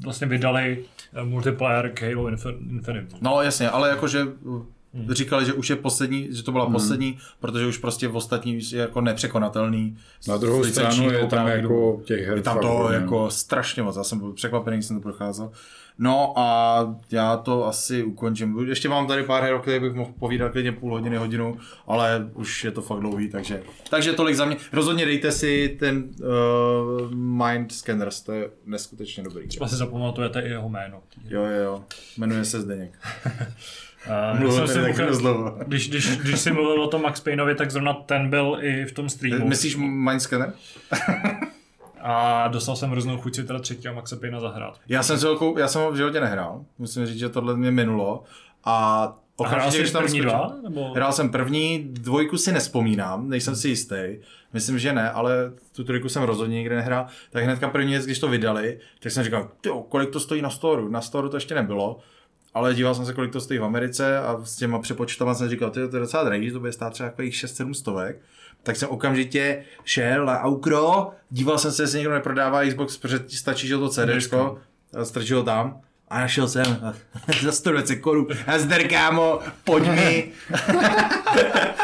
vlastně vydali uh, multiplayer k Halo Infin- Infinite. No jasně, ale jakože hmm. říkali, že už je poslední, že to byla hmm. poslední, protože už prostě v ostatní je jako nepřekonatelný. Na druhou stranu je tam jako těch her Je tam to jako strašně moc, já jsem byl překvapený, když jsem to procházel. No a já to asi ukončím. Ještě mám tady pár her, o kterých bych mohl povídat klidně půl hodiny, hodinu, ale už je to fakt dlouhý, takže, takže tolik za mě. Rozhodně dejte si ten uh, Mind Scanners, to je neskutečně dobrý. Třeba si zapamatujete i jeho jméno. Jo, jo, jo, jmenuje se Zdeněk. <laughs> Uh, Mluvil jsem taky dlouho. když, když, když jsi mluvil o tom Max Payneovi, tak zrovna ten byl i v tom streamu. Myslíš Mind Scanner? <laughs> A dostal jsem hroznou chuť si teda třetího Maxa Payna zahrát. Já jsem, kou- já jsem ho v životě nehrál, musím říct, že tohle mě minulo. A A hrál okamžitě, jsi tam první skočil- dva? Nebo... Hrál jsem první, dvojku si nespomínám, nejsem si jistý. Myslím, že ne, ale tu trojku jsem rozhodně nikdy nehrál. Tak hnedka první věc, když to vydali, tak jsem říkal, kolik to stojí na storu. Na storu to ještě nebylo, ale díval jsem se, kolik to stojí v Americe a s těma přepočtama jsem říkal, to je docela drahý, že to bude stát třeba takových 6-7 stovek. Tak jsem okamžitě šel na Aukro, díval jsem se, jestli někdo neprodává Xbox, protože stačí, že to CD, strčil tam. A našel jsem <laughs> za 120 korun. A zdar, kámo, pojď mi. <laughs>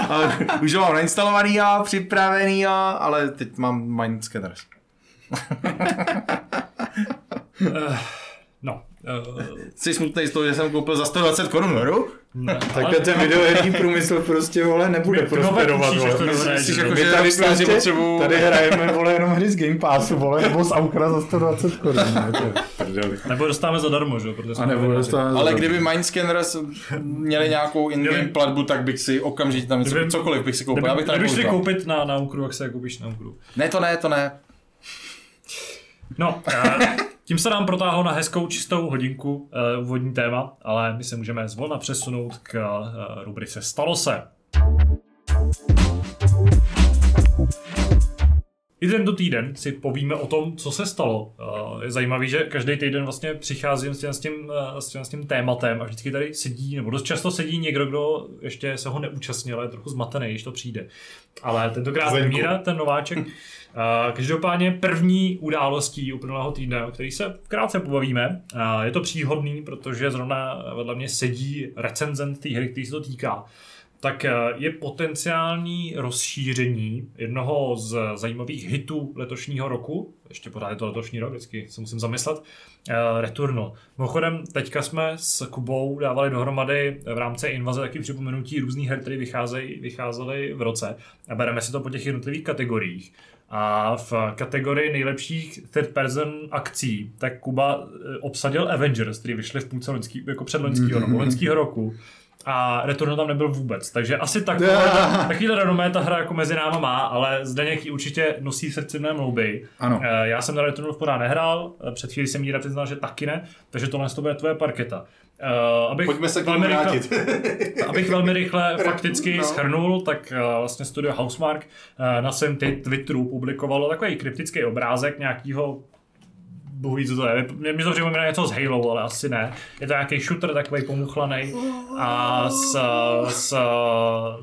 a už ho mám nainstalovaný, jo, připravený, jo, ale teď mám Mind Scanners. No. Uh, Jsi smutný z toho, že jsem koupil za 120 korun hru? Takhle ten videoherní průmysl prostě, vole, nebude My- prosperovat, vole. to Myslíš, jako, že? tady, prostě prostě, potřebuju- tady hrajeme, vole, jenom hry z Game Passu, vole, nebo z Aukra za 120 korun. <laughs> ne, nebo dostáváme zadarmo, že? jo, Protože A nebo dostáváme Ale za- kdyby Mind Scanners měli nějakou in-game platbu, tak bych si okamžitě tam něco, Kdyby- cokoliv bych si koupil. Já bych Kdyby, tam kdyby šli koupit na, na Ukru, jak se koupíš na Ukru. Ne, to ne, to ne. No, eh, <laughs> tím se nám protáhlo na hezkou čistou hodinku uh, úvodní téma, ale my se můžeme zvolna přesunout k uh, rubrice Stalo se. i tento týden si povíme o tom, co se stalo. Je zajímavý, že každý týden vlastně přicházím s tím, s tím, s tím, s tím tématem a vždycky tady sedí, nebo dost často sedí někdo, kdo ještě se ho neúčastnil, je trochu zmatený, když to přijde. Ale tentokrát Míra, ten nováček, Každopádně první událostí uplynulého týdne, o který se krátce pobavíme, je to příhodný, protože zrovna vedle mě sedí recenzent té hry, který se to týká tak je potenciální rozšíření jednoho z zajímavých hitů letošního roku, ještě pořád je to letošní rok, vždycky se musím zamyslet, Returnal. Mimochodem, teďka jsme s Kubou dávali dohromady v rámci invaze taky připomenutí různých her, které vycházely v roce a bereme si to po těch jednotlivých kategoriích. A v kategorii nejlepších third person akcí, tak Kuba eh, obsadil Avengers, který vyšli v půlce loňský, jako před loňského roku, loňského roku. A Returnal tam nebyl vůbec. Takže asi <laughs> takové, takovýhle renomé ta hra jako mezi náma má, ale Zdeněk ji určitě nosí v srdci mné mlouby. Ano. Eh, já jsem na Returnal v nehrál, eh, před chvíli jsem Míra přiznal, že taky ne, takže tohle to bude tvoje parketa. Uh, abych Pojďme se k tomu vrátit. Rychle, <laughs> abych velmi rychle <laughs> fakticky no. schrnul, tak uh, vlastně studio Housemark uh, na svém Twitteru publikovalo takový kryptický obrázek nějakého bohu ví, co to je. Mě, mě to připomíná něco z Halo, ale asi ne. Je to nějaký shooter takový pomuchlaný a s, s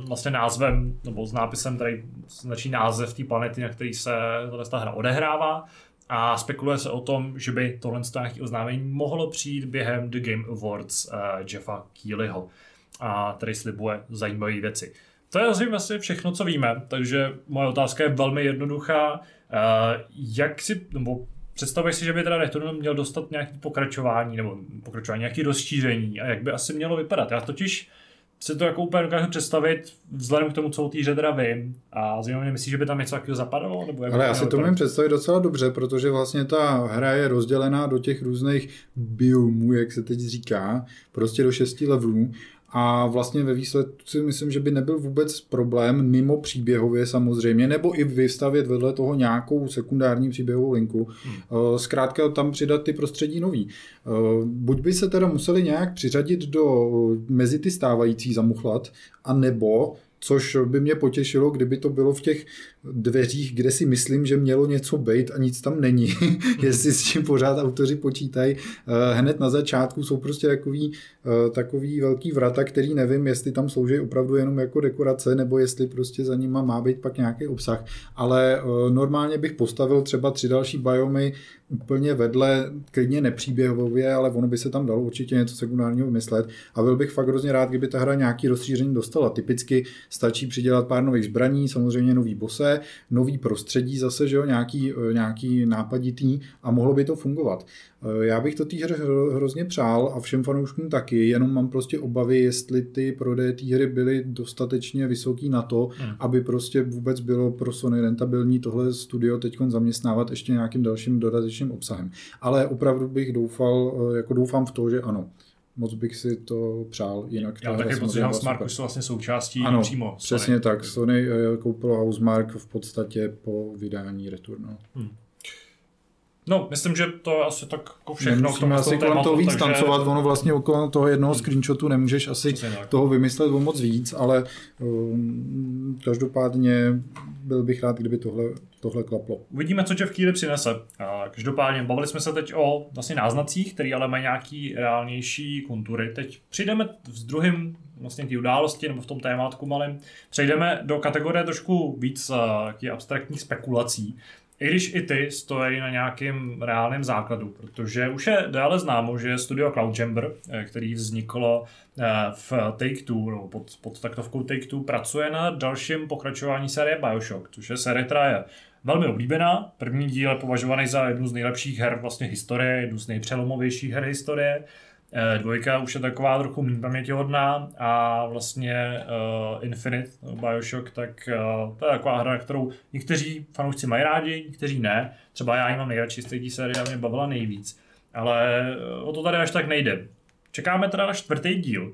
vlastně názvem, nebo s nápisem, který značí název té planety, na který se ta hra odehrává a spekuluje se o tom, že by tohle nějaké oznámení mohlo přijít během The Game Awards uh, Jeffa Keelyho. A tady slibuje zajímavé věci. To je asi vlastně všechno, co víme, takže moje otázka je velmi jednoduchá. Uh, jak si, nebo představuješ si, že by teda Returnal měl dostat nějaké pokračování, nebo pokračování, nějaké rozšíření a jak by asi mělo vypadat? Já totiž si to jako úplně dokážu představit, vzhledem k tomu, co o té hře teda vím. A zajímavé mě, myslíš, že by tam něco takového zapadalo? Nebo Ale já si to můžu představit docela dobře, protože vlastně ta hra je rozdělená do těch různých biomů, jak se teď říká, prostě do šesti levelů a vlastně ve výsledku si myslím, že by nebyl vůbec problém mimo příběhově samozřejmě, nebo i vystavět vedle toho nějakou sekundární příběhovou linku. Hmm. Eh, zkrátka tam přidat ty prostředí nový. Eh, buď by se teda museli nějak přiřadit do mezi ty stávající zamuchlat, a nebo což by mě potěšilo, kdyby to bylo v těch dveřích, kde si myslím, že mělo něco být a nic tam není. <laughs> Jestli s tím pořád autoři počítají. Eh, hned na začátku jsou prostě takový, eh, takový velký vrata, který nevím, jestli tam slouží opravdu jenom jako dekorace, nebo jestli prostě za nima má být pak nějaký obsah. Ale eh, normálně bych postavil třeba tři další biomy úplně vedle, klidně nepříběhově, ale ono by se tam dalo určitě něco sekundárního vymyslet. A byl bych fakt hrozně rád, kdyby ta hra nějaký rozšíření dostala. Typicky stačí přidělat pár nových zbraní, samozřejmě nový bose, nový prostředí zase, že jo, nějaký, eh, nějaký nápaditý a mohlo by to fungovat. Eh, já bych to té hře hrozně přál a všem fanouškům taky, jenom mám prostě obavy, jestli ty prodeje té hry byly dostatečně vysoký na to, hmm. aby prostě vůbec bylo pro Sony rentabilní tohle studio teď zaměstnávat ještě nějakým dalším dodatečným obsahem. Ale opravdu bych doufal, eh, jako doufám v to, že ano moc bych si to přál. Jinak Já taky pocit, že Housemark už jsou vlastně součástí ano, přímo. přesně Sony. tak. Sony eh, koupil Housemark v podstatě po vydání Returnu. Hmm. No, myslím, že to je asi tak jako všechno. Musíme asi kolem toho víc takže... tancovat, ono vlastně okolo toho jednoho screenshotu nemůžeš asi toho vymyslet o moc víc, ale um, každopádně byl bych rád, kdyby tohle, tohle klaplo. Uvidíme, co v Keely přinese. Každopádně bavili jsme se teď o vlastně náznacích, které ale mají nějaký reálnější kontury. Teď přijdeme s druhým vlastně ty události nebo v tom témátku malým. Přejdeme do kategorie trošku víc uh, abstraktních spekulací. I když i ty stojí na nějakém reálném základu, protože už je dále známo, že studio Cloud Chamber, eh, který vzniklo eh, v Take-Two, nebo pod, pod taktovkou Take-Two, pracuje na dalším pokračování série Bioshock, což je série, která je velmi oblíbená. První díl je považovaný za jednu z nejlepších her vlastně historie, jednu z nejpřelomovějších her historie. Eh, dvojka už je taková trochu méně pamětihodná a vlastně uh, Infinite Bioshock, tak uh, to je taková hra, kterou někteří fanoušci mají rádi, někteří ne. Třeba já ji mám nejradši z té série mě bavila nejvíc. Ale o to tady až tak nejde. Čekáme teda na čtvrtý díl,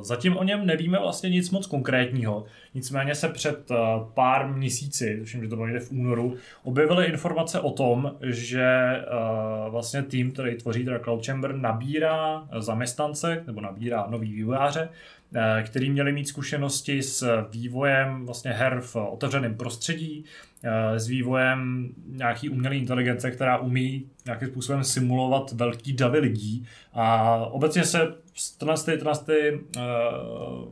zatím o něm nevíme vlastně nic moc konkrétního, nicméně se před uh, pár měsíci, tuším, že to bylo někde v únoru, objevily informace o tom, že uh, vlastně tým, který tvoří teda Cloud Chamber, nabírá zaměstnance, nebo nabírá nový vývojáře, který měli mít zkušenosti s vývojem vlastně her v otevřeném prostředí, eh, s vývojem nějaký umělé inteligence, která umí nějakým způsobem simulovat velký davy lidí a obecně se tenhle, tenhle, uh,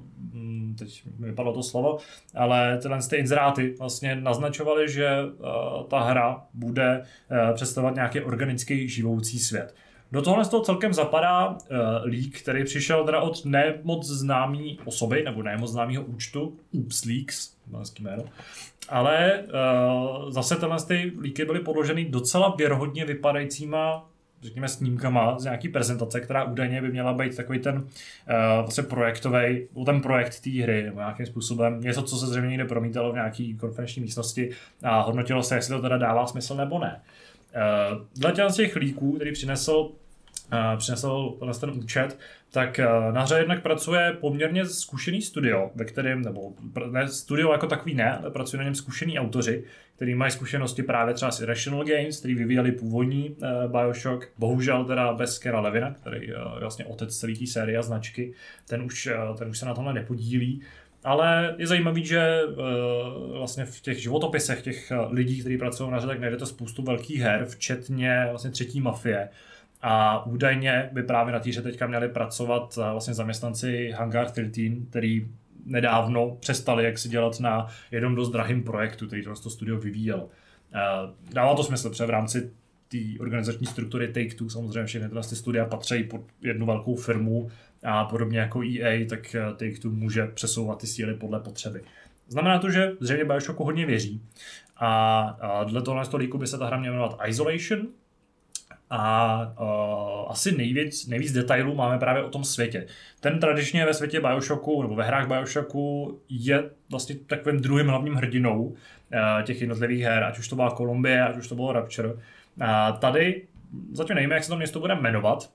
teď mi vypadlo to slovo, ale tyhle ty inzeráty vlastně naznačovaly, že ta hra bude představovat nějaký organický živoucí svět. Do tohle z toho celkem zapadá uh, leak, který přišel teda od nemoc známý osoby, nebo nemoc známého účtu, Oops Leaks, jméno, ale uh, zase tenhle ty líky byly podloženy docela věrohodně vypadajícíma řekněme, snímkama z nějaký prezentace, která údajně by měla být takový ten uh, vlastně projektový, ten projekt té hry, nebo nějakým způsobem něco, co se zřejmě někde promítalo v nějaký konferenční místnosti a hodnotilo se, jestli to teda dává smysl nebo ne. Uh, dle těch líků, který přinesl Uh, přinesl ten účet, tak uh, na hře jednak pracuje poměrně zkušený studio, ve kterém, nebo ne, studio jako takový ne, ale pracuje na něm zkušený autoři, který mají zkušenosti právě třeba s Irrational Games, který vyvíjeli původní uh, Bioshock, bohužel teda bez Kera Levina, který vlastně otec celé té série a značky, ten už, ten už se na tomhle nepodílí. Ale je zajímavý, že vlastně v těch životopisech těch lidí, kteří pracují na hře, tak najdete spoustu velkých her, včetně vlastně třetí mafie. A údajně by právě na týře teďka měli pracovat vlastně zaměstnanci Hangar 13, který nedávno přestali jak si dělat na jednom dost drahým projektu, který to studio vyvíjel. Eh, dává to smysl, protože v rámci té organizační struktury Take-Two samozřejmě všechny tyhle ty studia patří pod jednu velkou firmu a podobně jako EA, tak eh, Take-Two může přesouvat ty síly podle potřeby. Znamená to, že zřejmě Bioshocku hodně věří. A, dle toho líku by se ta hra měla jmenovat Isolation, a uh, asi nejvíc, nejvíc detailů máme právě o tom světě. Ten tradičně ve světě Bioshocku, nebo ve hrách Bioshocku je vlastně takovým druhým hlavním hrdinou uh, těch jednotlivých her, ať už to byla Kolumbie, ať už to bylo Rapture. Uh, tady zatím nevíme, jak se to město bude jmenovat,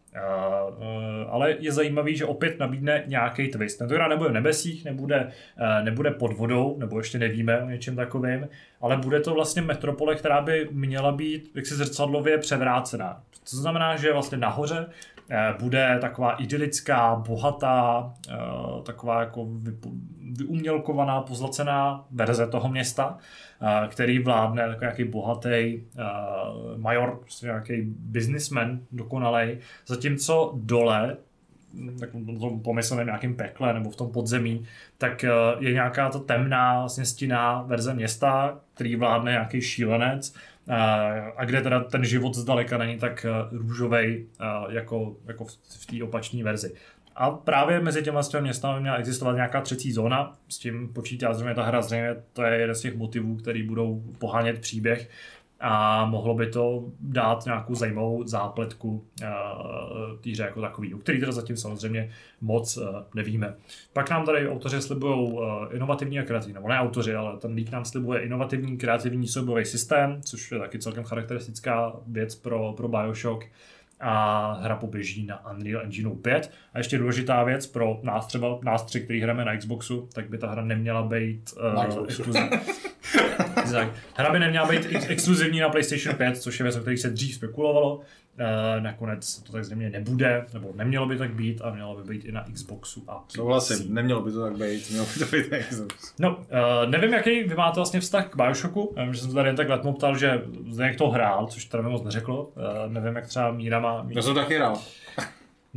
ale je zajímavý, že opět nabídne nějaký twist. Tentokrát nebude v nebesích, nebude, nebude pod vodou, nebo ještě nevíme o něčem takovým, ale bude to vlastně metropole, která by měla být jaksi zrcadlově převrácená. To znamená, že vlastně nahoře bude taková idylická, bohatá, taková jako vyumělkovaná, pozlacená verze toho města, který vládne jako nějaký bohatý major, prostě nějaký businessman dokonalej, zatímco dole tak pomyslím nějakým pekle nebo v tom podzemí, tak je nějaká ta temná vlastně stinná verze města, který vládne nějaký šílenec a kde teda ten život zdaleka není tak růžovej jako, jako v té opačné verzi. A právě mezi těma těmi městami měla existovat nějaká třetí zóna, s tím počítá zřejmě ta hra, zřejmě to je jeden z těch motivů, který budou pohánět příběh a mohlo by to dát nějakou zajímavou zápletku uh, té hře jako takový, o který teda zatím samozřejmě moc uh, nevíme. Pak nám tady autoři slibují uh, inovativní a kreativní, nebo ne autoři, ale ten lík nám slibuje inovativní kreativní soubojový systém, což je taky celkem charakteristická věc pro, pro Bioshock a hra poběží na Unreal Engine 5. A ještě důležitá věc pro nás třeba, nás tři, který hrajeme na Xboxu, tak by ta hra neměla být uh, exkluzivní. <laughs> <laughs> hra by neměla být exkluzivní na PlayStation 5, což je věc, o kterých se dřív spekulovalo. Uh, nakonec to tak zřejmě nebude, nebo nemělo by tak být a mělo by být i na Xboxu a PC. Souhlasím, nemělo by to tak být, mělo by to být na Xboxu. No, uh, nevím, jaký vy máte vlastně vztah k Bioshocku, já vím, že jsem tady jen tak letmo ptal, že jak to hrál, což teda mi moc neřeklo, uh, nevím, jak třeba Míra má... Míra... Já jsem taky hrál.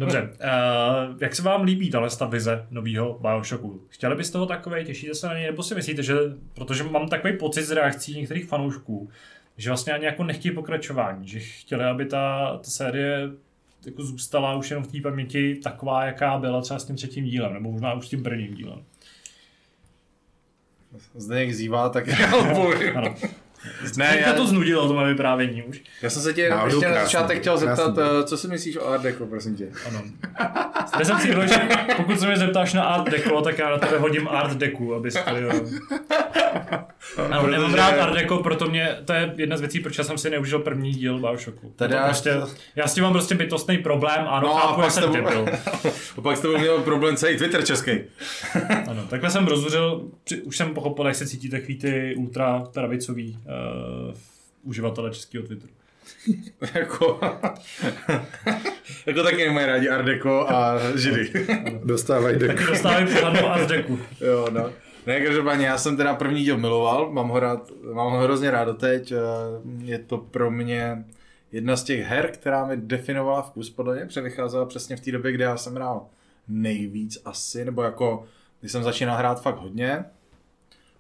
Dobře, uh, jak se vám líbí tahle ta vize nového Bioshocku? Chtěli byste ho takové, těšíte se na něj, nebo si myslíte, že, protože mám takový pocit z reakcí některých fanoušků, že vlastně ani jako nechtějí pokračování, že chtěli, aby ta, ta série jako zůstala už jenom v té paměti taková, jaká byla třeba s tím třetím dílem, nebo možná už s tím prvním dílem. Zdeněk zývá, tak já. Ne, já... to znudilo, to moje vyprávění už. Já jsem se tě no, ještě na začátek chtěl zeptat, krásný. Eh, co si myslíš o Art Deco, prosím tě? Ano. Já jsem si že pokud se mě zeptáš na Art Deco, tak já na tebe hodím Art Deco, aby to Ano, <laughs> nemám rád Art Deco, proto mě, to je jedna z věcí, proč já jsem si neužil první díl Bioshocku. Tady já... prostě, já s tím mám prostě bytostný problém, ano, no, chápu, jak jsem debil. <laughs> a pak s tebou měl problém celý Twitter český. ano, takhle jsem rozuřil, už jsem pochopil, jak se cítí takový ty ultra pravicový uh, uživatele českého Twitteru. <laughs> jako, jako taky nemají rádi Art Deco a Židy. <laughs> Dostávají deku. Taky dostávají pořádnou Art Deku. jo, no. Ne, každopádně já jsem teda první díl miloval, mám ho, rád, mám ho hrozně rád doteď. eh, Je to pro mě jedna z těch her, která mi definovala vkus podle mě, protože vycházela přesně v té době, kdy já jsem hrál nejvíc asi, nebo jako když jsem začínal hrát fakt hodně.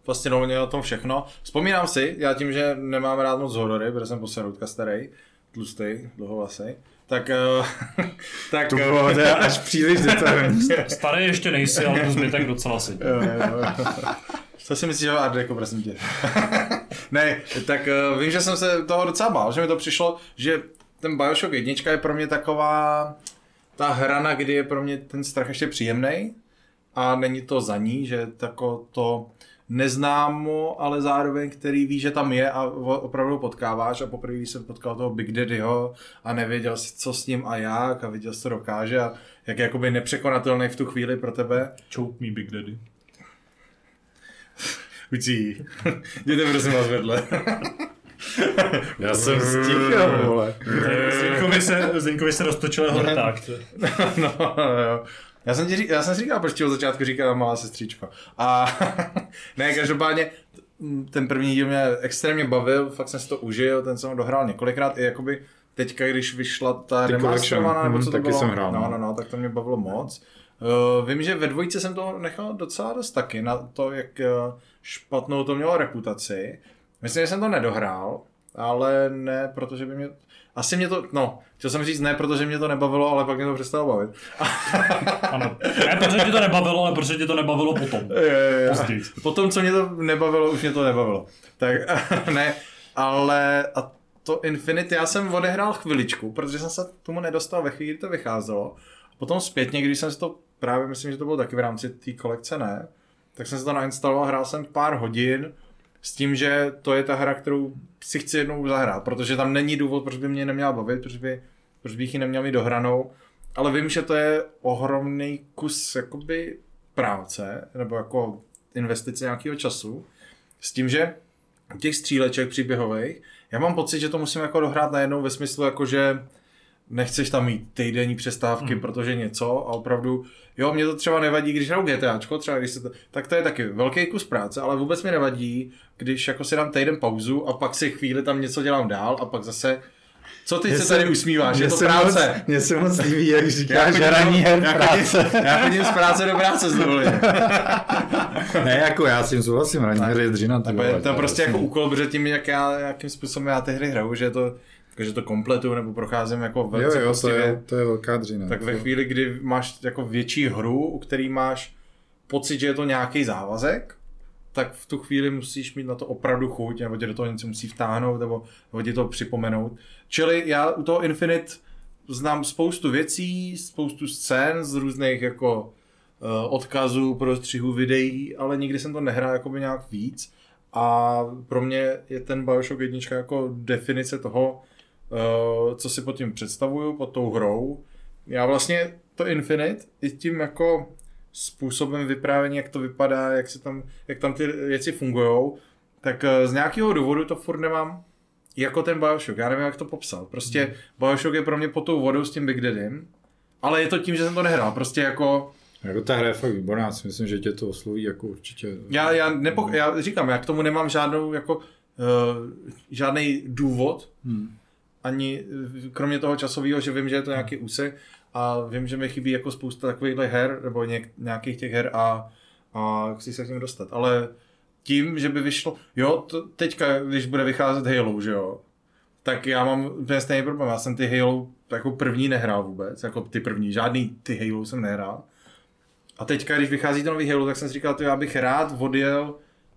Fascinovalo mě o tom všechno. Vzpomínám si, já tím, že nemám rád moc horory, protože jsem poseroutka starý, tlustý, dlouhovlasej, tak, eh, <laughs> tak To bylo teda až <laughs> příliš detailní. Starý ještě nejsi, ale to zbytek <laughs> docela si. Jo, jo, jo. Co si myslíš o Art Deco, prosím tě? ne, tak uh, vím, že jsem se toho docela bál, že mi to přišlo, že ten Bioshock 1 je pro mě taková ta hrana, kdy je pro mě ten strach ještě příjemný a není to za ní, že tako to neznámo, ale zároveň, který ví, že tam je a opravdu potkáváš a poprvé, když jsem potkal toho Big Daddyho a nevěděl si, co s ním a jak a viděl, co dokáže a jak je jakoby nepřekonatelný v tu chvíli pro tebe, Choke me Big Daddy. <laughs> Ucí. <laughs> Jděte prosím vás vedle. <laughs> Já jsem stíchal, vole. Zdenkovi se, Zdenkovi se roztočil horták. no, jo. Já jsem, ti, já jsem si říkal, proč ti od začátku říkala malá sestřička. A <laughs> ne, každopádně ten první díl mě extrémně bavil, fakt jsem si to užil, ten jsem dohrál několikrát i jakoby teďka, když vyšla ta Ty remasterovaná, nebo mhm, co to taky bylo, jsem hrál, no, no. no, no, tak to mě bavilo moc. Uh, vím, že ve dvojce jsem to nechal docela dost taky, na to, jak uh, špatnou to mělo reputaci. Myslím, že jsem to nedohrál, ale ne, protože by mě... Asi mě to, no, chtěl jsem říct ne, protože mě to nebavilo, ale pak mě to přestalo bavit. <laughs> Ano. Ne, protože tě to nebavilo, ale protože tě to nebavilo potom. Jo, jo. Později. Potom, co mě to nebavilo, už mě to nebavilo. Tak <laughs> ne, ale a to Infinity já jsem odehrál chviličku, protože jsem se tomu nedostal ve chvíli, kdy to vycházelo. Potom zpětně, když jsem si to právě, myslím, že to bylo taky v rámci té kolekce, ne, tak jsem si to nainstaloval, hrál jsem pár hodin s tím, že to je ta hra, kterou si chci jednou zahrát, protože tam není důvod, proč by mě neměla bavit, proč, by, proč bych ji neměl mít dohranou, ale vím, že to je ohromný kus jakoby práce, nebo jako investice nějakého času, s tím, že těch stříleček příběhových, já mám pocit, že to musím jako dohrát najednou ve smyslu jako, že nechceš tam mít týdenní přestávky, mm. protože něco a opravdu, jo, mě to třeba nevadí, když hraju GTAčko, třeba když se to, tak to je taky velký kus práce, ale vůbec mi nevadí, když jako si dám týden pauzu a pak si chvíli tam něco dělám dál a pak zase co ty se tady usmíváš, je to práce. Mně se moc líbí, jak <laughs> Já říkáš hraní her já práce. chodím- Já chodím z práce do práce s. <laughs> Ne, jako já s tím souhlasím, hraní her je dřina. To je, prostě jako úkol, protože tím, jak já, jakým způsobem já ty hry hraju, že to, jako, že to kompletu nebo procházím jako Jo, velice jo, to poctivě, je, to je velká dřina. tak ve chvíli, kdy máš jako větší hru, u který máš pocit, že je to nějaký závazek, tak v tu chvíli musíš mít na to opravdu chuť, nebo tě do toho něco musí vtáhnout, nebo, nebo ti to připomenout. Čili já u toho Infinite znám spoustu věcí, spoustu scén z různých jako uh, odkazů, prostřihů, videí, ale nikdy jsem to nehrál jakoby nějak víc. A pro mě je ten Bioshock 1 jako definice toho, co si pod tím představuju, pod tou hrou. Já vlastně to Infinite i tím jako způsobem vyprávění, jak to vypadá, jak, se tam, jak tam ty věci fungují, tak eh, z nějakého důvodu to furt nemám jako ten Bioshock. Já nevím, jak to popsat. Prostě Hmm. Bioshock je pro mě pod tou vodou s tím Big Daddym, ale je to tím, že jsem to nehrál. Prostě jako, Jako ta hra je fakt výborná, já si myslím, že tě to osloví jako určitě. já, já, nepo, já říkám, já k tomu nemám žádnou jako, uh, žádný důvod, Hmm. Ani eh, kromě toho časového, že vím, že je to nějaký úsek a vím, že mi chybí jako spousta takovýchhle her, nebo něk, nějakých těch her a, a chci se k ním dostat. Ale tím, že by vyšlo, jo, to teďka, když bude vycházet Halo, že jo, tak já mám úplně stejný problém. Já jsem ty Halo jako první nehrál vůbec, jako ty první, žádný ty Halo jsem nehrál. A teďka, když vychází to nový Halo, tak jsem si říkal, to já bych rád odjel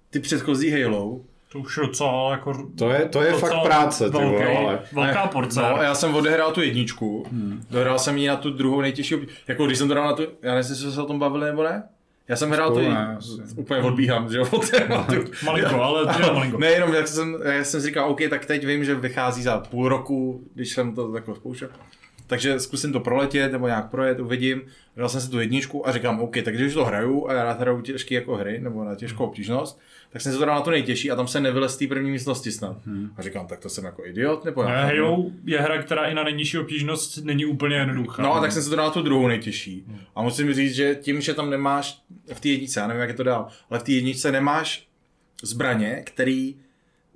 ty předchozí Halo, To už je docela jako... To je, to je docela fakt práce, ty velký, vole, ale... Velká porce. No, a já jsem odehrál tu jedničku, hmm. dohrál jsem ji na tu druhou nejtěžší, obdí- jako když jsem to dal na tu, já nevím, jestli jsme se o tom bavili nebo ne, já jsem hrál jed- ne, úplně odbíhám, že jo, od tématu. <laughs> Malinko, ale to je malinko. Nejenom, jak jsem, já jsem si říkal, OK, tak teď vím, že vychází za půl roku, když jsem to takhle zkoušel, takže zkusím to proletět nebo nějak projet, uvidím. Dal jsem si tu jedničku a říkám, OK, tak když to hraju a já rád hraju těžké jako hry nebo na těžkou obtížnost, tak jsem se to dal na to nejtěžší a tam se nevylez z té první místnosti snad. Hmm. A říkám, tak to jsem jako idiot nebo Ne, já. Halo je hra, která i na nejnižší obtížnost není úplně jednoduchá. No a tak jsem se to dal na tu druhou nejtěžší. A musím říct, že tím, že tam nemáš v té jedničce, já nevím, jak je to dál, ale v té jedničce nemáš zbraně, který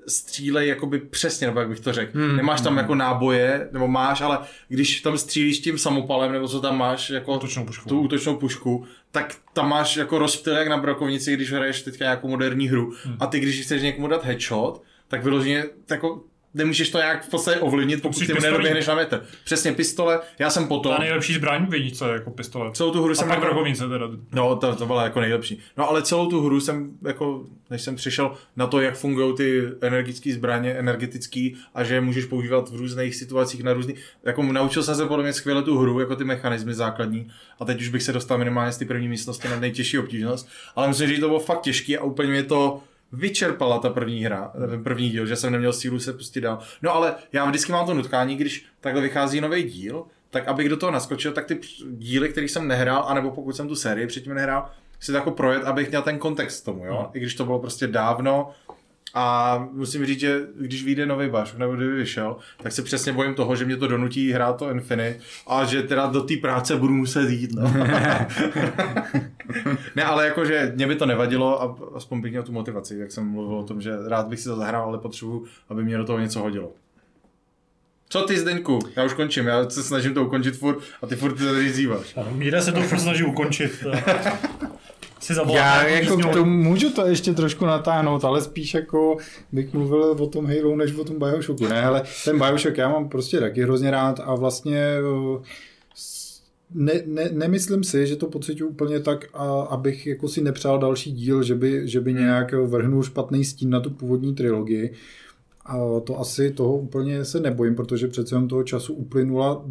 střílej jakoby přesně, nebo jak bych to řekl. Hmm. Nemáš tam jako náboje, nebo máš, ale když tam střílíš tím samopalem, nebo co tam máš, jako Útočnou pušku. tu útočnou pušku, tak tam máš jako rozptyl jak na brokovnici, když hraješ teďka nějakou moderní hru. Hmm. A ty, když chceš někomu dát headshot, tak vyloženě jako nemůžeš to nějak v podstatě ovlivnit, pokud ty nedoběhneš na metr. Přesně pistole, já jsem potom, Ta nejlepší zbraň v jedničce jako pistole. celou tu hru A jsem pak jako, teda. No, to, to byla jako nejlepší. No ale celou tu hru jsem, jako, než jsem přišel na to, jak fungují ty energické zbraně, energetický a že je můžeš používat v různých situacích na různý, jako naučil jsem se podle mě skvěle tu hru, jako ty mechanismy základní a teď už bych se dostal minimálně z té první místnosti na nejtěžší obtížnost, ale musím říct, že to bylo fakt těžký a úplně mě to vyčerpala ta první hra, ten první díl, že jsem neměl sílu se pustit dál. No ale já vždycky mám to nutkání, když takhle vychází nový díl, tak abych do toho naskočil, tak ty díly, který jsem nehrál, anebo pokud jsem tu sérii předtím nehrál, si to jako projet, abych měl ten kontext k tomu, jo? I když to bylo prostě dávno, a musím říct, že když vyjde nový Bioshock, nebo kdyby vyšel, tak se přesně bojím toho, že mě to donutí hrát to Infinite a že teda do té práce budu muset jít. No. <laughs> ne, ale jakože mě by to nevadilo a aspoň bych měl tu motivaci, jak jsem mluvil o tom, že rád bych si to zahrál, ale potřebuji, aby mě do toho něco hodilo. Co ty, Zdeňku? Já už končím, já se snažím to ukončit furt a ty furt to tady zýváš. Míra se to furt snaží ukončit. <laughs> Si zavolám Já jako k tomu můžu to ještě trošku natáhnout, ale spíš jako bych mluvil o tom Halo, než o tom Bioshocku. Ne, ale ten Bioshock já mám prostě taky hrozně rád a vlastně ne, ne, nemyslím si, že to pocituju úplně tak, a, abych jako si nepřál další díl, že by, že by nějak vrhnul špatný stín na tu původní trilogii. A to asi toho úplně se nebojím, protože přece jen toho času uplynula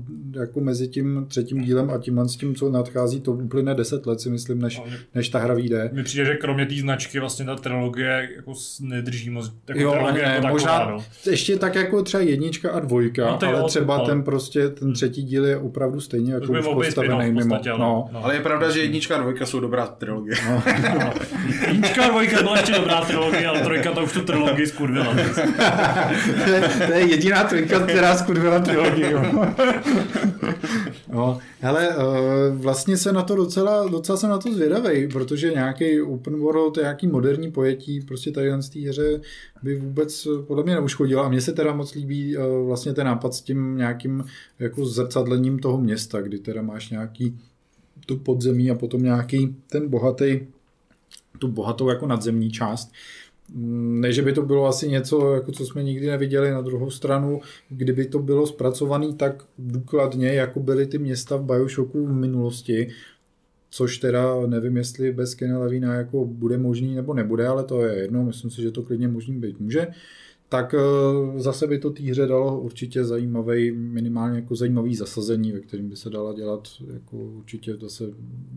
jako mezi tím třetím dílem a tímhle s tím, co nadchází, to uplyne 10 let si myslím, než, než ta hra vyjde. Mi přijde, že kromě té značky vlastně ta trilogie jako nedrží moc. Jako Jo, trilogie ne, jako možná taková, no. ještě tak jako třeba jednička a dvojka, No to jo, ale třeba ale- ten prostě, ten třetí díl je opravdu stejně jako už postavený mimo. podstatě, ale- No. no. Ale je pravda, že jednička a dvojka jsou dobrá trilogie. <laughs> <laughs> Jednička a dvojka byla ještě dobrá trilogie, ale trojka to už tu trilogii skurvila. <laughs> to, je, jediná trojka, která skurvila trilogii. No, hele, eh, vlastně se na to docela, docela jsem na to zvědavý, protože nějaký open world, nějaký moderní pojetí, prostě tady z té hře by vůbec eh, podle mě neuškodilo a mně se teda moc líbí eh, vlastně ten nápad s tím nějakým jako zrcadlením toho města, kdy teda máš nějaký tu podzemí a potom nějaký ten bohatý, tu bohatou jako nadzemní část. Ne, že by to bylo asi něco, jako co jsme nikdy neviděli na druhou stranu, kdyby to bylo zpracované tak důkladně, jako byly ty města v Bioshocku v minulosti, což teda nevím, jestli bez Kena Levina jako bude možný nebo nebude, ale to je jedno, myslím si, že to klidně možný být může tak eh, zase by to té hře dalo určitě zajímavý, minimálně jako zajímavý zasazení, ve kterým by se dala dělat jako určitě zase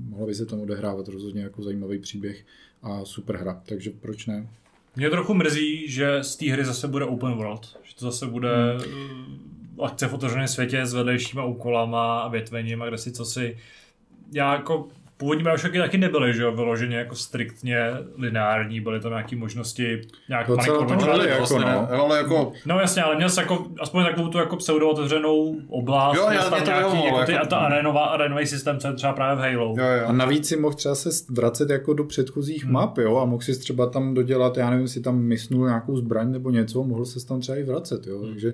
mohla by se tam odehrávat rozhodně jako zajímavý příběh a super hra, takže proč ne? Mě trochu mrzí, že z té hry zase bude open world. Že to zase bude hmm. akce v otevřeném světě s vedlejšíma úkolama a větvením a kde si co si... Já jako Původní Bioshocky taky nebyly, že jo, vyloženě jako striktně lineární, byly tam nějaké možnosti nějak Docela to byly, jako vlastně, no. ne, ale jako No jasně, ale měl jsi jako, aspoň takovou tu jako pseudo otevřenou oblast, Jo, já- tam nějaký, vyhovovalo, jako ty, jako- a ta arenová, arenový systém, co je třeba právě v Halo. jo, A jo. navíc si mohl třeba se vracet jako do předchozích hmm. map, jo, a mohl si třeba tam dodělat, já nevím, si tam mysnul nějakou zbraň nebo něco, mohl se tam třeba i vracet, jo, Hmm. takže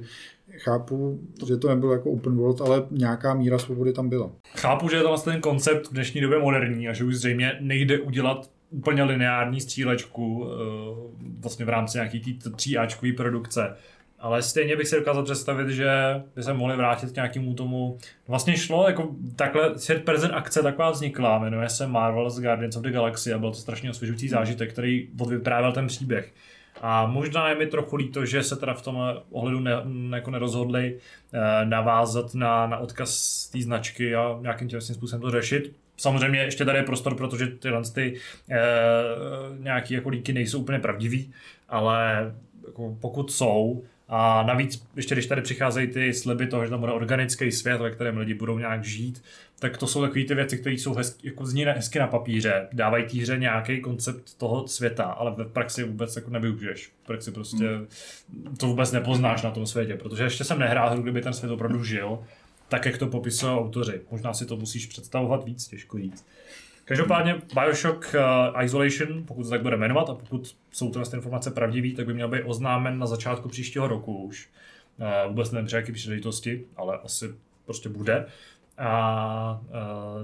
chápu, že to nebylo jako open world, ale nějaká míra svobody tam byla. Chápu, že je to vlastně ten koncept v dnešní době moderní a že už zřejmě nejde udělat úplně lineární střílečku eh, vlastně v rámci nějaký té tříáčkové produkce. Ale stejně bych si dokázal představit, že by se mohli vrátit k nějakému tomu. Vlastně šlo, jako takhle svět present akce taková vznikla, jmenuje se Marvel's Guardians of the Galaxy a byl to strašně osvěžující zážitek, který odvyprávěl ten příběh. A možná je mi trochu líto, že se teda v tom ohledu ne, jako nerozhodli eh, navázat na, na odkaz té značky a nějakým tím způsobem to řešit. Samozřejmě ještě tady je prostor, protože tyhle ty, eh, nějaký jako líky nejsou úplně pravdivý, ale jako pokud jsou A navíc, ještě když tady přicházejí ty sliby toho, že tam bude organický svět, ve kterém lidi budou nějak žít, tak to jsou takové ty věci, které jsou hezky, jako zní hezky na papíře, dávají té hře nějaký koncept toho světa, ale ve praxi vůbec jako nevyužiješ. V praxi prostě hmm. to vůbec nepoznáš na tom světě, protože ještě jsem nehrál hru, kdyby ten svět opravdu žil, tak jak to popisují autoři. Možná si to musíš představovat víc, těžko říct. Každopádně Bioshock uh, Isolation, pokud se tak bude jmenovat a pokud jsou tyhle informace pravdivé, tak by měl být oznámen na začátku příštího roku už. Uh, vůbec nevím, při jaké příležitosti, ale asi prostě bude. A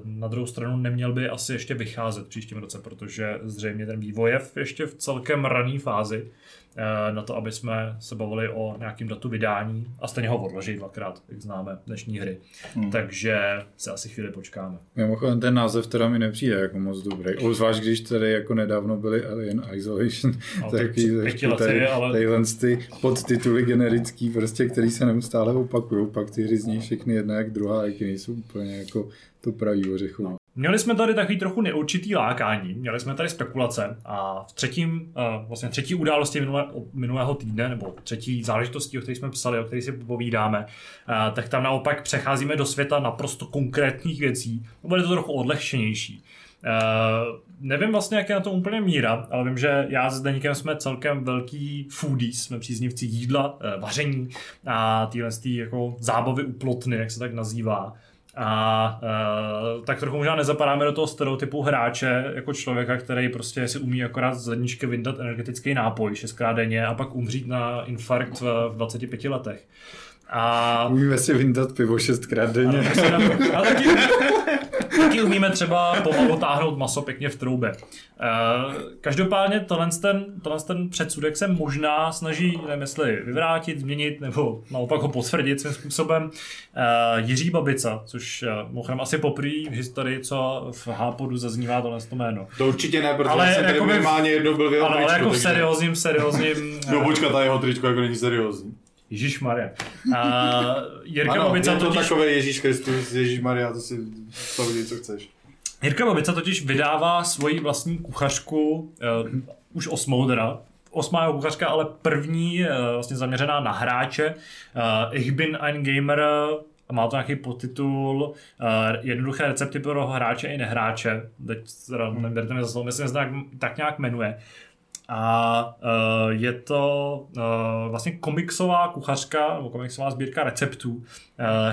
na druhou stranu neměl by asi ještě vycházet příštím roce, protože zřejmě ten vývoj je ještě v celkem rané fázi. Eh, na to, aby jsme se bavili o nějakým datu vydání a stejně ho odložit dvakrát, jak známe dnešní hry. Hmm. Takže se asi chvíli počkáme. Mimochodem ten název teda mi nepřijde jako moc dobrý. Zvlášť když tady jako nedávno byly Alien Isolation. No, <laughs> taky, lety, tady, ale... Ty podtituly generický, prostě, který se neustále opakují, pak ty hry zní všechny jedna jak druhá, jak nejsou úplně jako to pravý ořechové. No. Měli jsme tady takový trochu neurčitý lákání, měli jsme tady spekulace a v třetím, eh, vlastně třetí události minulé, minulého týdne, nebo třetí záležitosti, o kterých jsme psali, o kterých si povídáme, eh, tak tam naopak přecházíme do světa naprosto konkrétních věcí. Bude to trochu odlehčenější. Uh, nevím vlastně, jak je na to úplně míra, ale vím, že já s Deníkem jsme celkem velký foodies, jsme příznivci jídla, uh, vaření a tyhle jako zábavy u plotny, jak se tak nazývá. A uh, tak trochu možná nezapadáme do toho stereotypu hráče jako člověka, který prostě si umí akorát z ledničky vyndat energetický nápoj šestkrát denně a pak umřít na infarkt v, v 25 letech. A... Umíme si vyndat pivo šestkrát denně. Ano, ale <laughs> taky umíme třeba pomalu táhnout maso pěkně v troubě. Uh, každopádně tohle ten, tohle ten předsudek se možná snaží, nevím jestli vyvrátit, změnit nebo naopak ho potvrdit svým způsobem. Uh, Jiří Babica, což uh, mimochodem asi poprvé v historii, co v Hápodu zaznívá tohle to jméno. To určitě ne, protože ale jsem jako minimálně jednou byl v jeho ale, tričku, ale jako v seriózním, seriózním... no počkat, ta jeho tričko jako není seriózní. Ježíš Maria. Uh, Jirka ano, Babica je to totiž... takové Ježíš Kristus, Ježíš Maria, to si to co chceš. Jirka Babica totiž vydává svoji vlastní kuchařku, uh, už osmou teda, osmá jeho kuchařka, ale první uh, vlastně zaměřená na hráče. Uh, ich bin ein Gamer, má to nějaký podtitul uh, Jednoduché recepty pro hráče i nehráče. Teď teda neberte mi za slovo, myslím, že se tak, tak nějak jmenuje. A uh, je to uh, vlastně komiksová kuchařka, nebo komiksová sbírka receptů, uh,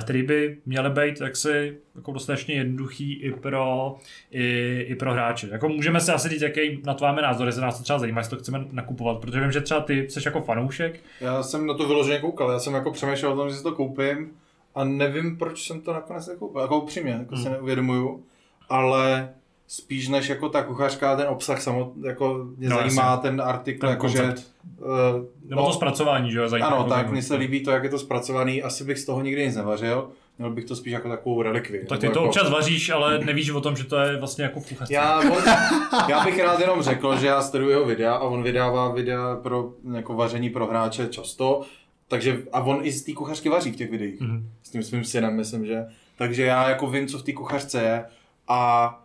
který by měly být jaksi jako dostatečně jednoduchý i pro, i, i pro hráče. Jako můžeme si asi říct, jaký na to máme názor, jestli nás to třeba zajímá, jestli to chceme nakupovat, protože vím, že třeba ty jsi jako fanoušek. Já jsem na to vyloženě koukal, já jsem jako přemýšlel o tom, že si to koupím a nevím, proč jsem to nakonec nekoupil, jako upřímně, jako hmm. si neuvědomuju, ale spíš než jako ta kuchařka, ten obsah samot, jako mě no, zajímá jasně. ten artikl, ten jakože... Uh, Nebo no, to zpracování, že jo? Ano, tak mně se líbí to, jak je to zpracovaný, asi bych z toho nikdy nic nevařil, měl bych to spíš jako takovou relikvi. Tak ty to jako... občas vaříš, ale nevíš o tom, že to je vlastně jako v kuchařce. Já, on, já bych rád jenom řekl, že já sleduju jeho videa a on vydává videa pro jako vaření pro hráče často, takže a on i z té kuchařky vaří v těch videích. Mm-hmm. S tím svým synem, myslím, že. Takže já jako vím, co v té kuchařce je a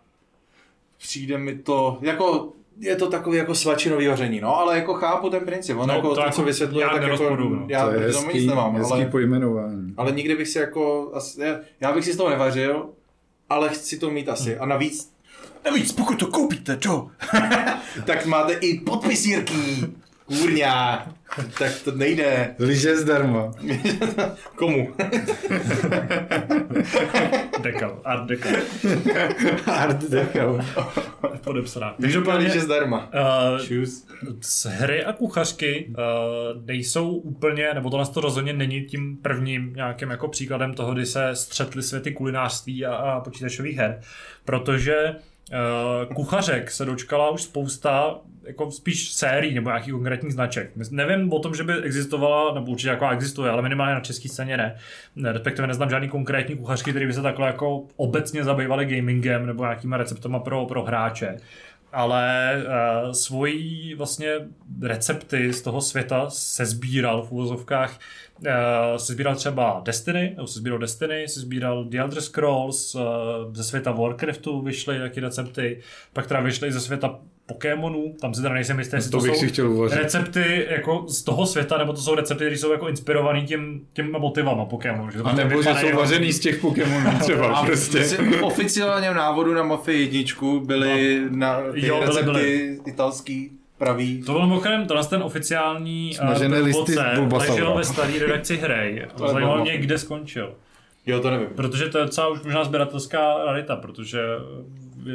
přijde mi to, jako je to takový jako svačinový vaření, no, ale jako chápu ten princip, on no, jako to, to jako co vysvětluje, tak jako, no. já to je hezký, nic nemám, ale, pojmenování. ale nikdy bych si jako, asi, já bych si z toho nevařil, ale chci to mít asi, hmm. a navíc Navíc, pokud to koupíte, čo? <laughs> tak máte i podpis Jirky. Kůrňa, tak to nejde. Liže zdarma. <laughs> Komu? <laughs> dekal, art dekal. <laughs> art dekal. Podepsaná. Každopádně, liže zdarma. Uh, z hry a kuchařky uh, nejsou úplně, nebo tohle to rozhodně není tím prvním nějakým jako příkladem toho, kdy se střetly světy kulinářství a, a počítačových her, protože Uh, kuchařek se dočkala už spousta jako spíš sérií nebo nějakých konkrétních značek. Nevím o tom, že by existovala, nebo určitě jako existuje, ale minimálně na české scéně ne. Respektive neznám žádný konkrétní kuchařky, které by se takhle jako obecně zabývaly gamingem nebo nějakýma receptama pro, pro hráče ale uh, svoji vlastně recepty z toho světa se sbíral v úvozovkách. Uh, se sbíral třeba Destiny, nebo se sbíral Destiny, se sbíral The Elder Scrolls, uh, ze světa Warcraftu vyšly taky recepty, pak teda vyšly ze světa Pokémonů, tam si teda nejsem jistý, jestli To to, bych jsou si chtěl uvařit. recepty jako z toho světa, nebo to jsou recepty, které jsou jako inspirovaný tím, těma motivama Pokémonů. Že to A nebo že jsou vařený z těch Pokémonů <laughs> třeba A prostě. v oficiálně v návodu na Mafii jedničku byly na ty Jo, byly, recepty byly. italský pravý. To byl mimochodem, tenhle ten oficiální Smažené uh, listy z průvodce Bulbasaura. ležel ve staré redakci hry. <laughs> To Zajímalo mě, kde skončil. Jo, to nevím. Protože to je docela už možná sběratelská rarita, protože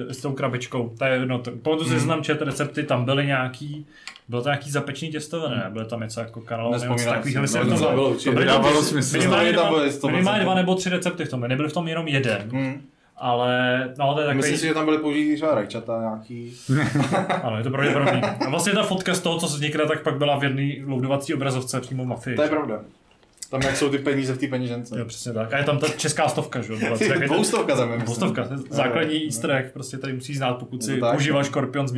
s tou krabičkou, to je jedno, to, pamatuju si, tam čet recepty, tam byly nějaký, bylo to nějaký zapečený těstoviny, ne? Byly tam něco jako kanál, nebo takového, myslím, No, to bylo bylo. určitě. Dávalo smysl. Minimálně, dva, byly 100%. minimálně dva nebo tři recepty v tom, nebyly v tom jenom jeden, Hmm. ale no, to je takový, Myslím si, že tam byly použitý třeba rajčata nějaký. <laughs> ano, je to pravděpodobný. A vlastně ta fotka z toho, co vznikne, tak pak byla v jedné loadovací obrazovce přímo v Mafii. To je pravda. Tam jak jsou ty peníze v té peněžence. Jo, přesně tak. A je tam ta česká stovka, že jo? Dvoustovka tam je. Dvoustovka, základní easter egg, prostě tady musí znát, pokud si užíváš Scorpion z.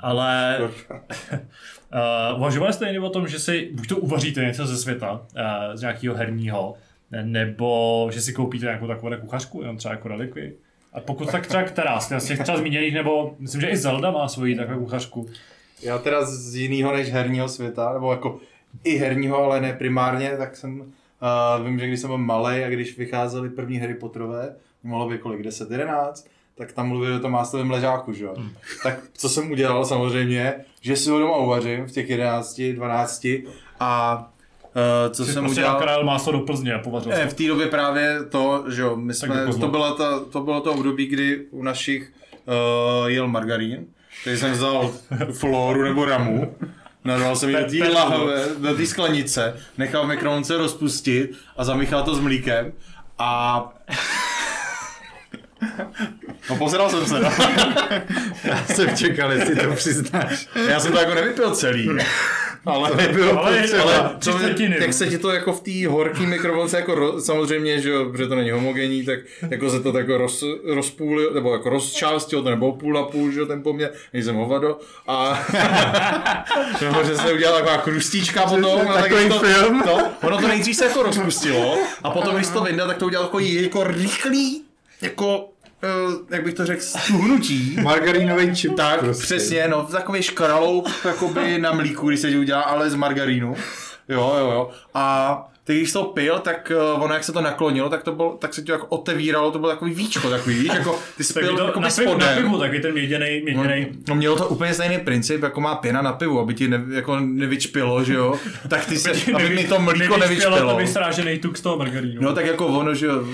Ale uh, <laughs> uvažovali jste někdy o tom, že si buď to uvaříte něco ze světa, uh, z nějakého herního, nebo že si koupíte nějakou takovou kuchařku, jenom třeba jako relikvii. A pokud tak třeba která z těch třeba zmíněných, nebo myslím, že i Zelda má svoji takovou kuchařku. Já teda z jiného než herního světa, nebo jako i herního, ale ne primárně, tak jsem, uh, vím, že když jsem byl malý a když vycházely první Harry Potterové, mohlo být kolik, 10, 11, tak tam mluvili o tom máslovém ležáku, že jo. Hmm. Tak co jsem udělal samozřejmě, že si ho doma uvařím v těch 11, 12 a uh, co Jsi jsem prostě udělal... nakrál máslo do Plzně a povařil Ne, v té době právě to, že jo, my jsme, jako to, bylo ta, to bylo to období, kdy u našich uh, jel margarín, takže jsem vzal <laughs> floru nebo ramu, nadal jsem ji do té lahve, do té sklenice, nechal v mikrovlnce rozpustit a zamíchal to s mlíkem a No pozral jsem se, no. <laughs> Já jsem čekal, jestli to přiznáš. Já jsem to jako nevypil celý. Ale, Nebylo Ale- potřeba. ale- čtvrtiny. jak se ti to jako v té horké mikrovlnce jako ro, samozřejmě, že jo, protože to není homogenní, tak jako se to tak jako roz, rozpůlil, nebo jako rozčástil, to nebylo půl na půl, že jo, ten poměr, nejsem hovado. A <laughs> nebo že se udělala taková krustíčka potom. a tak to, film. To, ono to nejdřív se jako rozpustilo a potom, když to vyndal, tak to udělal takový jako rychlý, jako, jak bych to řekl, stuhnutí. Margarínový čip. Tak, prostě. přesně, no, takový škraloup, jakoby na mlíku, když se udělá, ale z margarínu. Jo, jo, jo. A ty, když to pil, tak uh, ono, jak se to naklonilo, tak to bylo, tak se to jako otevíralo, to bylo takový víčko, takový, víš, jako ty jsi pil to jako na, pivu, na pivu, takový ten měděnej, měděnej. No mělo to úplně stejný princip, jako má pěna na pivu, aby ti ne, jako nevyčpilo, že jo? Tak ty si, aby mi to mlíko nevyčpělo. nevyčpilo. to vysrážený tuk z toho margarínu. No tak jako ono, že jo,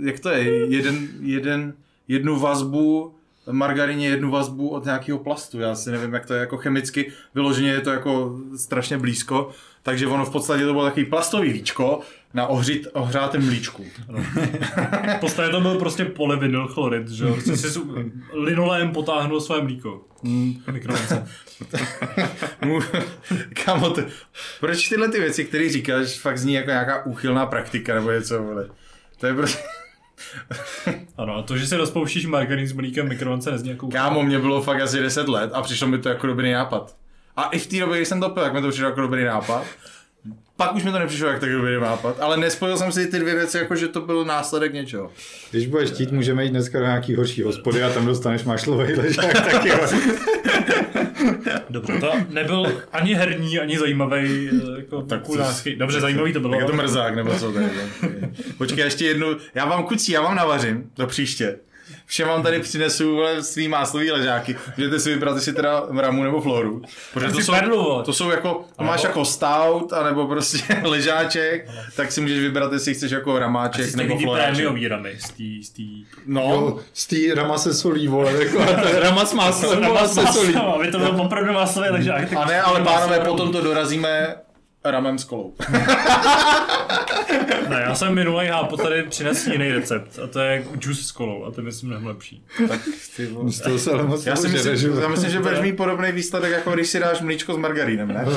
jak to je, jeden, jeden, jednu vazbu margarině jednu vazbu od nějakého plastu. Já si nevím, jak to je jako chemicky. Vyloženě je to jako strašně blízko. Takže ono v podstatě to bylo takový plastový víčko na ohřít, ohřátém mlíčku. V podstatě to byl prostě polyvinyl chlorid, že jo? Prostě si s linolém potáhnul své mlíko. Hmm. <laughs> Kámo, to, proč tyhle ty věci, které říkáš, fakt zní jako nějaká úchylná praktika nebo něco, vole. To je prostě... <laughs> Ano, a to, že si rozpouštíš margarín s mlíkem mikrovlnce nezní jako Kámo, mě bylo fakt asi 10 let a přišlo mi to jako dobrý nápad. A i v té době, když jsem to pil, tak mi to přišlo jako dobrý nápad. Pak už mi to nepřišlo jak tak dobrý nápad, ale nespojil jsem si ty dvě věci, jako že to byl následek něčeho. Když budeš chtít, můžeme jít dneska do nějaký horší hospody a tam dostaneš mašlový ležák taky. <laughs> Dobře, to nebyl ani herní, ani zajímavý eh, jako Tak kulářský. Dobře, zajímavý to bylo. Tak je to mrzák, nebo co to je? <laughs> Počkej, ještě jednu, já vám kucí, já vám navařím, do příště. Všem vám tady přinesu vole, svý máslový ležáky. Můžete si vybrat, jestli teda ramu nebo floru. Protože to jsou, perlu, to jsou jako, to máš jako stout, anebo prostě <laughs> ležáček, tak si můžeš vybrat, jestli chceš jako ramáček nebo floráček. prémiový ramy z tý, z tý... No, Jo, z té rama se solí, vole, jako, <laughs> rama s <laughs> máslem, vole, se solí. Aby to byl opravdu masový ležák. a ne, ale pánové, potom to dorazíme ramem s kolou. Ne, já jsem minulý hápo tady přinesl jiný recept a to je juice s kolou a to je myslím mnohem lepší. tak ty vole. Z toho se ale moc Já si myslím, že já myslím, že budeš <laughs> mít podobný výsledek, jako když si dáš mlíčko s margarínem, ne? <laughs>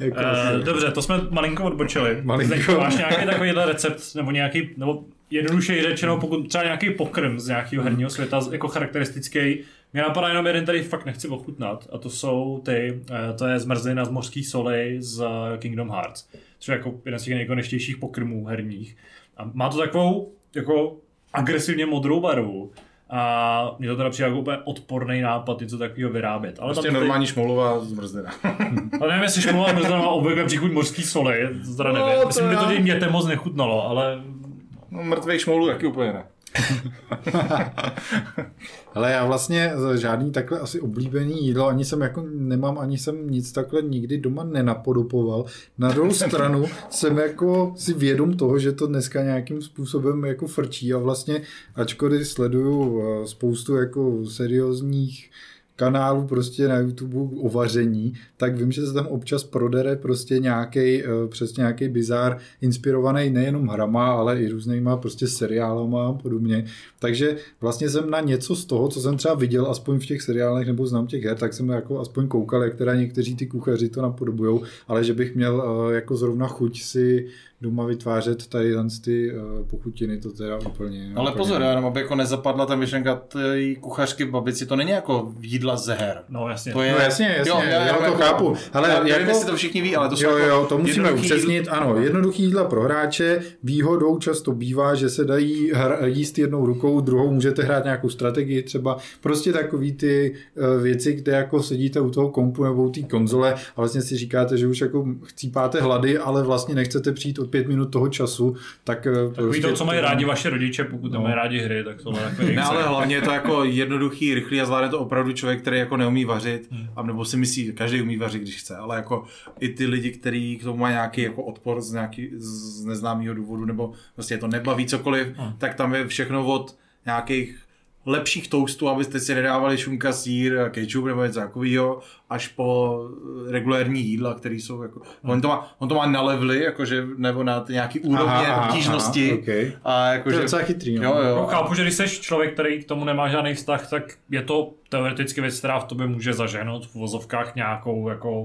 Jako, Uh, dobře, to jsme malinko odbočili. Malinko. Máš nějaký takovýhle recept, nebo nějaký, nebo jednodušeji řečeno, pokud třeba nějaký pokrm z nějakého herního světa jako charakteristický, mě napadá jenom jeden, který fakt nechci ochutnat, a to jsou ty, eh, to je zmrzlina z mořských solí z eh, Kingdom Hearts, což je jako jeden z těch nejkonečtějších pokrmů herních. A má to takovou jako agresivně modrou barvu A mě to teda přijde jako úplně odporný nápad něco takového vyrábět. Ale Prostě tam normální šmoulová zmrzlina. <laughs> ale nevím, jestli šmoula mrzla má obvykle příchuť mořský soli, to teda nevím. No, to Myslím, že to tím dětem moc nechutnalo, ale No, mrtvých šmoulů taky úplně ne. <laughs> Ale já vlastně žádný takhle asi oblíbený jídlo, ani jsem jako nemám, ani jsem nic takhle nikdy doma nenapodopoval. Na druhou stranu jsem jako si vědom toho, že to dneska nějakým způsobem jako frčí a vlastně, ačkoliv sleduju eh, spoustu jako seriózních kanálů prostě na YouTube o vaření, tak vím, že se tam občas prodere prostě nějaký přesně nějaký bizár inspirovaný nejenom hrama, ale i různýma prostě seriálama a podobně. Takže vlastně jsem na něco z toho, co jsem třeba viděl aspoň v těch seriálech nebo znám těch her, tak jsem jako aspoň koukal, jak teda někteří ty kuchaři to napodobujou, ale že bych měl eh, jako zrovna chuť si doma vytvářet tady ty eh, pochutiny, to teda úplně. Ale úplně pozor, jenom aby jako nezapadla ta myšlenka té kuchařky v babici, to není jako jídla ze her. no jasně. To je, No jasně, jasně, jo, já jenom to chápu. Ale já nevím, jako- jestli to všichni ví, ale to jsou Jo, jako jo, to musíme jednoduchý upřesnit. Ano, jednoduchý jídla pro hráče. Výhodou často bývá, že se dají hr- jíst jednou rukou, druhou můžete hrát nějakou strategii, třeba prostě takový ty eh, věci, kde jako sedíte u toho kompu nebo u té konzole a vlastně si říkáte, že už jako chcípáte hlady, ale vlastně nechcete přijít od pět minut toho času, tak eh, Takový to, co mají rádi vaše rodiče, pokud No. nemají rádi hry, tak takový Ne, ale hlavně je to jako jednoduchý, rychlý a zvládne to opravdu člověk, který jako neumí vařit, Hmm. a nebo si myslí, každý umí vařit, když chce, ale jako i ty lidi, kteří k tomu mají nějaký jako odpor z, nějaký, z neznámého důvodu, nebo prostě je to nebaví cokoliv, Hmm. tak tam je všechno od nějakých lepších toastů, abyste si nedávali šunka, sír, ketchup nebo něco takového, až po eh, regulérní jídla, které jsou jako... On, to má, on to má na levely, jakože, nebo na nějaký úrovně obtížnosti. okay. A To jakože, je docela chytrý. No. jo, No, jo. chápu, že když jsi člověk, který k tomu nemá žádný vztah, tak je to teoreticky věc, která v tobě může zaženout v vozovkách nějakou jako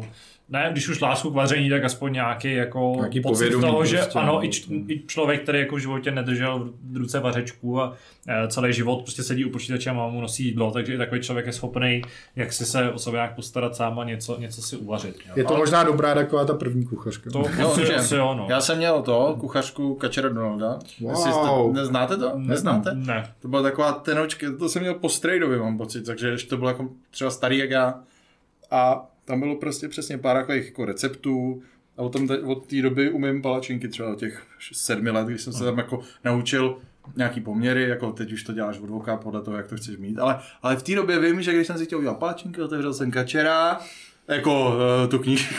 ne, když už lásku k vaření, tak aspoň nějaký jako Nějaký pocit toho, že prostě, ano, no. i, č, i, člověk, který jako v životě nedržel v ruce vařečku a e, celý život prostě sedí u počítače a mámu nosí jídlo, takže i takový člověk je schopný, jak si se o sebe nějak postarat sám a něco, něco si uvařit. Jo. Je to Ale možná dobrá taková ta první kuchařka. to Jo, asi, určitě. asi jo, no. Já jsem měl to, kuchařku Kačera Donalda. Wow. Jestli jste, neznáte to? Neznáte? Ne. To byla taková tenočka, to jsem měl po strejdovi, mám pocit, takže ještě to bylo jako třeba starý jak já. A tam bylo prostě přesně pár takových jako receptů. A od, tom, od té doby umím palačinky třeba od těch sedmi let, když jsem se tam jako naučil nějaký poměry, jako teď už to děláš od voka podle toho, jak to chceš mít. Ale, ale v té době vím, že když jsem si chtěl udělat palačinky, otevřel jsem kačera, jako uh, tu knížku.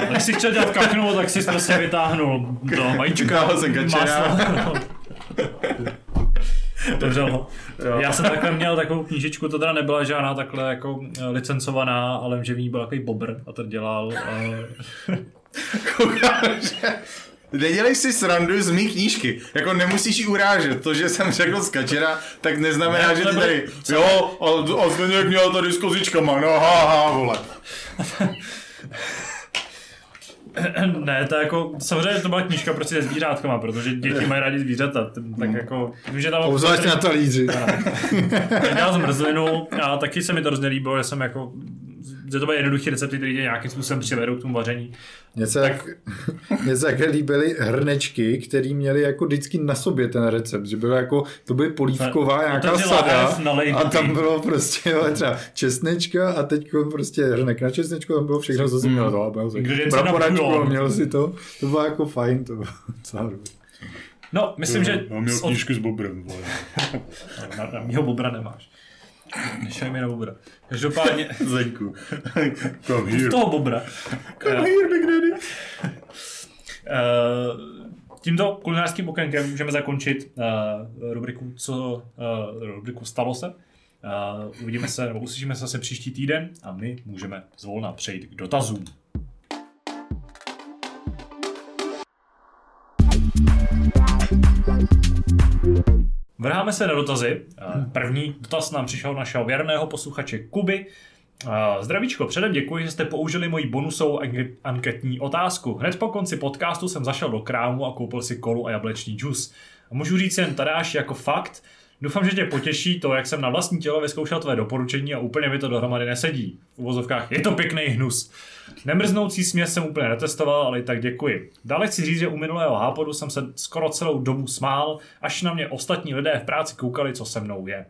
<laughs> Když jsi chtěl dělat kachnu, tak jsi prostě vytáhnul do <laughs> vajíčka, Dával jsem kačera. <laughs> Otevřel ho. Já jsem takhle měl takovou knížičku, to teda nebyla žádná takhle jako eh, licencovaná, ale že v ní byl takový bobr a ten dělal uh, <laughs> Nedělej si srandu z mý knížky. Jako nemusíš ji urážet. To, že jsem řekl z kačera, tak neznamená, Ne, že to ty tady, jo, a, a Zdeněk měl tady s kozičkama, no ha, ha, vole. <laughs> <clears throat> ne, to je jako, samozřejmě to byla knížka prostě se zvířátkama, protože děti mají rádi zvířata, tak jako, vím, že tam Obzvlášť na talíři. dělal zmrzlinu a taky se mi to hrozně líbilo, že jsem jako, že to byly jednoduché recepty, které tě nějakým způsobem přivedou k tomu vaření. Mně se, tak... <laughs> mně se také líbily hrnečky, které měly jako vždycky na sobě ten recept, že bylo jako, to byly polívková nějaká sada a tam bylo prostě třeba česnečka a teď prostě hrnek na česnečku, tam bylo všechno, co si měl to. A měl a měl si to, to bylo jako fajn, to bylo docela dobrý. No, myslím, že... s od- s bobrem. <laughs> Na, na mýho bobra nemáš. Nešaj mi na bobra. Každopádně, Zeňku. Come here. z toho bobra. Come here, Big Daddy. Uh, tímto kulinářským okénkem můžeme zakončit uh, rubriku, co, uh, rubriku Stalo se. Uh, uvidíme se, nebo uslyšíme se zase příští týden a my můžeme zvolna přejít k dotazům. Vrháme se na dotazy. Eh, První dotaz nám přišel našeho věrného posluchače Kuby. Eh, Zdravíčko, předem děkuji, že jste použili moji bonusovou anke- anketní otázku. Hned po konci podcastu jsem zašel do krámu a koupil si kolu a jablečný džus. A můžu říct jen tadáš jako fakt, Doufám, že tě potěší to, jak jsem na vlastní tělo vyzkoušel tvé doporučení a úplně mi to dohromady nesedí. V uvozovkách je to pěkný hnus. Nemrznoucí směs jsem úplně netestoval, ale i tak děkuji. Dále chci říct, že u minulého hápodu jsem se skoro celou dobu smál, až na mě ostatní lidé v práci koukali, co se mnou je.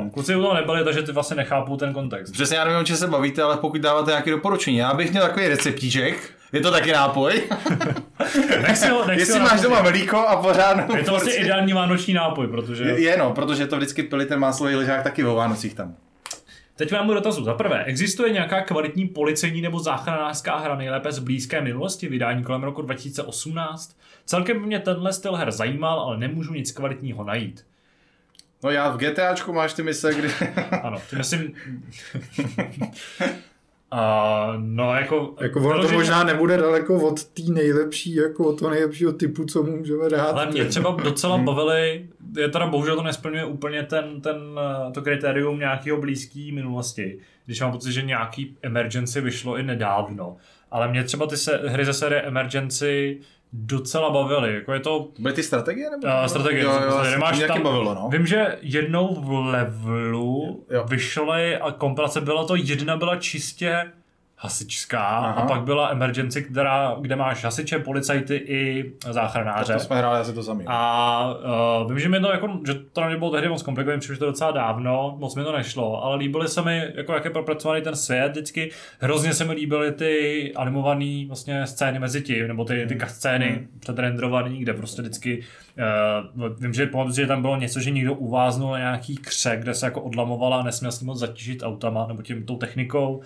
Uh, kluci u toho nebyli, takže ty vlastně nechápou ten kontext. Přesně, já nevím, o se bavíte, ale pokud dáváte nějaké doporučení, já bych měl takový receptíček, je to taky nápoj. <laughs> Nech si ho, nech si Jestli ho máš doma mlíko a pořádnou Je to vlastně porci- ideální vánoční nápoj, protože... Je, je no, protože to vždycky pili ten máslový ležák taky o Vánocích tam. Teď mám dotazu. Za prvé, existuje nějaká kvalitní policejní nebo záchranářská hra nejlépe z blízké minulosti, vydání kolem roku 2018? Celkem by mě tenhle styl her zajímal, ale nemůžu nic kvalitního najít. No já v GTAčku máš ty mise, kdy... Ano, ty myslím... <laughs> A, no jako... Jako ono to vyloženě- možná nebude daleko od té nejlepší, jako od toho nejlepšího typu, co můžeme dát. Ale mě třeba docela bavily, je teda bohužel to nesplňuje úplně ten, ten, eh, to kritérium nějakého blízké minulosti, když mám pocit, že nějaký Emergency vyšlo i nedávno. Ale mě třeba ty se, hry ze série Emergency docela bavily. Jako je to Byly ty strategie? Nebo? uh, strategie. Jo, jo, Nemáš Máš taky bavilo, no. Vím, že jednou v levelu Jo. vyšly a kompilace byla to, jedna byla čistě hasičská Aha. a pak byla emergency, která, kde máš hasiče, policajty i záchranáře. To jsme hráli asi to samý. A uh, vím, že mi to jako, že to na mě bylo tehdy moc komplikované, protože to docela dávno, moc mi to nešlo, ale líbily se mi, jako jak je propracovaný ten svět vždycky, hrozně se mi líbily ty animované vlastně scény mezi tím, nebo ty, ty scény předrendrované, kde prostě vždycky, uh, vím, že pamatuju, že tam bylo něco, že někdo uváznul na nějaký kře, kde se jako odlamovala a nesměl s ním moc zatížit autama, nebo tím tou technikou, uh,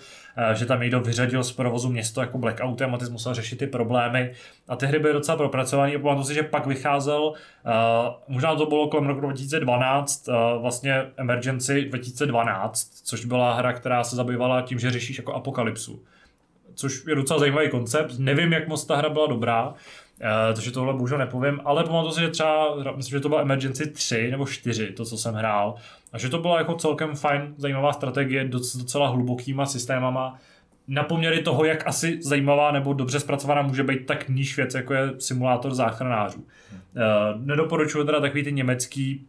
že tam někdo vyřadil z provozu město jako blackoutem a ty musel řešit ty problémy. A ty hry byly docela propracované a pamatuju si, že pak vycházel, uh, možná to bylo kolem roku 2012, uh, vlastně Emergency 2012, což byla hra, která se zabývala tím, že řešíš jako apokalypsu. Což je docela zajímavý koncept. Nevím, jak moc ta hra byla dobrá, uh, takže tohle bohužel nepovím, ale pamatuju si, že třeba, myslím, že to byla Emergency 3 nebo 4, to, co jsem hrál, a že to byla jako celkem fajn, zajímavá strategie, doc- docela hlubokýma systémama, na poměry toho, jak asi zajímavá nebo dobře zpracovaná může být tak níž věc, jako je simulátor záchranářů. Uh, nedoporučuji teda takový ty německý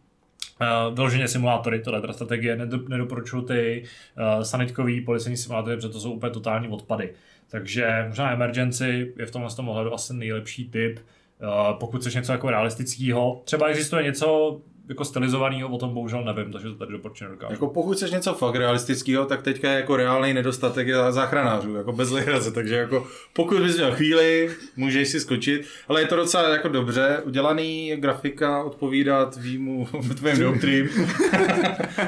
Uh, vyloženě simulátory, tohle teda strategie, Nedo- nedoporučuji ty uh, sanitkový policejní simulátory, protože to jsou úplně totální odpady. Takže možná Emergency je v tomhle tom ohledu asi nejlepší typ, uh, pokud chceš něco jako realistického. Třeba existuje něco jako stylizovaného, o tom bohužel nevím, takže to tady doporučit nedokážu. Jako pokud chceš něco fakt realistického, tak teďka je jako reálný nedostatek je záchranářů, jako bez legrace, takže jako pokud bys měl chvíli, můžeš si skočit, ale je to docela jako dobře udělaný, grafika odpovídá tvýmu, <laughs> tvým doktrím. <laughs>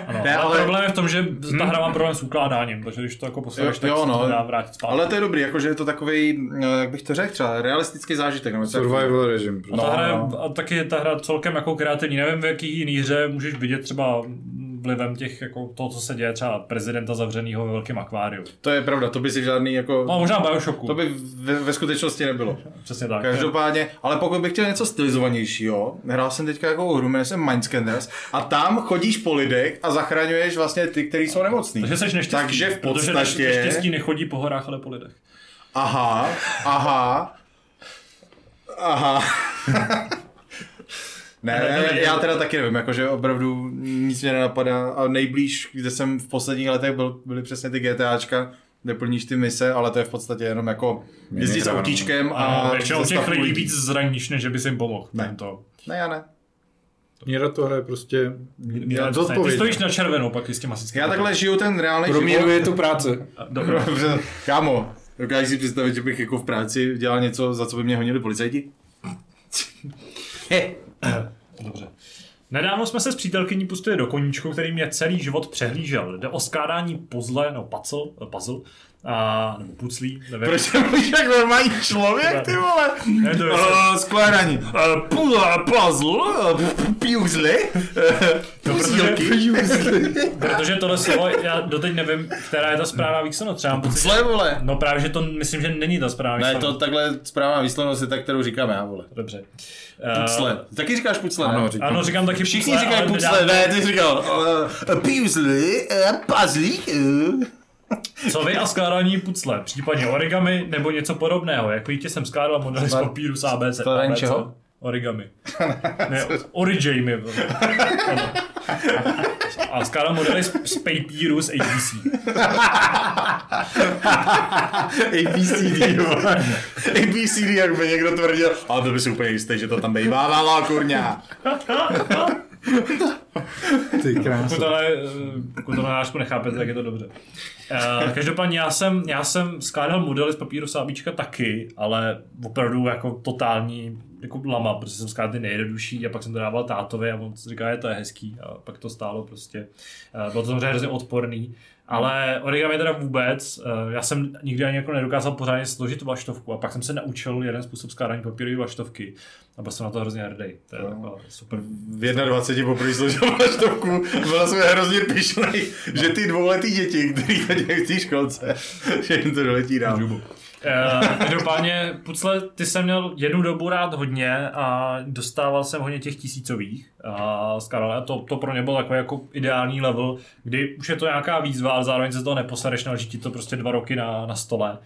Ano, Ne, ale, ale- problém je v tom, že ta hra má problém s ukládáním, takže když to jako Jo, tak jo, se to no. nedá vrátit zpátky. Ale to je dobrý, jakože je to takový, jak bych to řekl, třeba realistický zážitek. Nebo. Survival režim. A Prostě. ta No, hra, no. a taky je ta hra celkem jako kreativní. Nevím, v jaký jiný hře můžeš vidět třeba vlivem těch, jako toho, co se děje třeba prezidenta zavřeného ve velkém akváriu. To je pravda, to by si žádný jako... No, možná Bioshocku. To by ve, ve skutečnosti nebylo. Přesně tak. Každopádně, ale pokud bych chtěl něco stylizovanějšího, hrál jsem teďka jako hru, jmenuje se Mindscanners, a tam chodíš po lidech a zachraňuješ vlastně ty, kteří jsou nemocní. Takže jsi neštěstí. Takže v Protože podstatě... neštěstí nechodí po horách, ale po lidech. Aha, aha, aha. <laughs> Ne, Ne, ne, ne, já teda taky nevím, jakože opravdu nic mě nenapadá a nejblíž, kde jsem v posledních letech byl, byly přesně ty GTAčka, kde plníš ty mise, ale to je v podstatě jenom jako jezdit s autíčkem a A většinou těch lidí víc zraníš, než by si jim pomohl. Ne. To. Ne, já ne. Míra to hraje prostě Ne, Ty zodpovědně. stojíš na červenou, pak s tím asickým. Já takhle žiju ten reálný Promíruje život. tu práce. Dobře. <laughs> Dobře, kámo, dokážeš si představit, že bych jako v práci dělal něco, za co by mě honili policajti? <laughs> Dobře. Nedávno jsme se s přítelkyní pustili do koníčku, který mě celý život přehlížel. Jde o skládání puzzle, no puzzle, puzzle a, nebo puclí, nevím. Proč jsem jak normální člověk, ty vole? Ne, to Uh, skládání. Uh, puzzle, puzzle, uh, puzzle, No, puzzílky. <laughs> Protože tohle slovo, já doteď nevím, která je ta správná výslovnost. Třeba mám pocit, že... Puzzle, vole. No právě, že to myslím, že není ta správná Ne, výslovnost. to takhle správná výslovnost je ta, kterou říkám já, vole. Dobře. Pucle. Taky říkáš pucle, ne? Ano, říkám. Ano, říkám taky Všichni pucle, říkají pucle, ne, ty jsi říkal uh, puzzle, uh, puzzle, uh. Co vy a skládání pucle, případně origami nebo něco podobného. Jak vidíte, jsem skládal modely z papíru z ABC. Skládání čeho? Origami. <laughs> ne, origami. A skládal modely z, z papíru z ABC. ABCD. ABCD, jak by někdo tvrdil, ale to by si úplně jistý, že to tam bývávalo, kurňa. Ty Pokud krása. to, ne, pokud to narážku nechápete, tak je to dobře. Uh, každopádně já jsem, já jsem skládal modely z papíru sábíčka taky, ale opravdu jako totální jako lama, protože jsem skládal ty nejjednodušší a pak jsem to dával tátovi a on říká, že to je hezký a pak to stálo prostě. Uh, bylo to samozřejmě hrozně odporný. Ale origami teda vůbec, uh, já jsem nikdy ani jako nedokázal pořádně složit vlaštovku a pak jsem se naučil jeden způsob skládání papírové vlaštovky a byl jsem na to hrozně hrdý. To je taková super V 21 poprvé složil vlaštovku, byl jsem hrozně pišnej, že ty dvouletý děti, který tady v té školce, že jim to doletí dál. Uh, každopádně, Pucle, ty jsem měl jednu dobu rád hodně a dostával jsem hodně těch tisícových a skládal. A to, to pro mě byl takový jako ideální level, kdy už je to nějaká výzva, ale zároveň se z toho neposadeš, naleží ti to prostě dva roky na, na stole.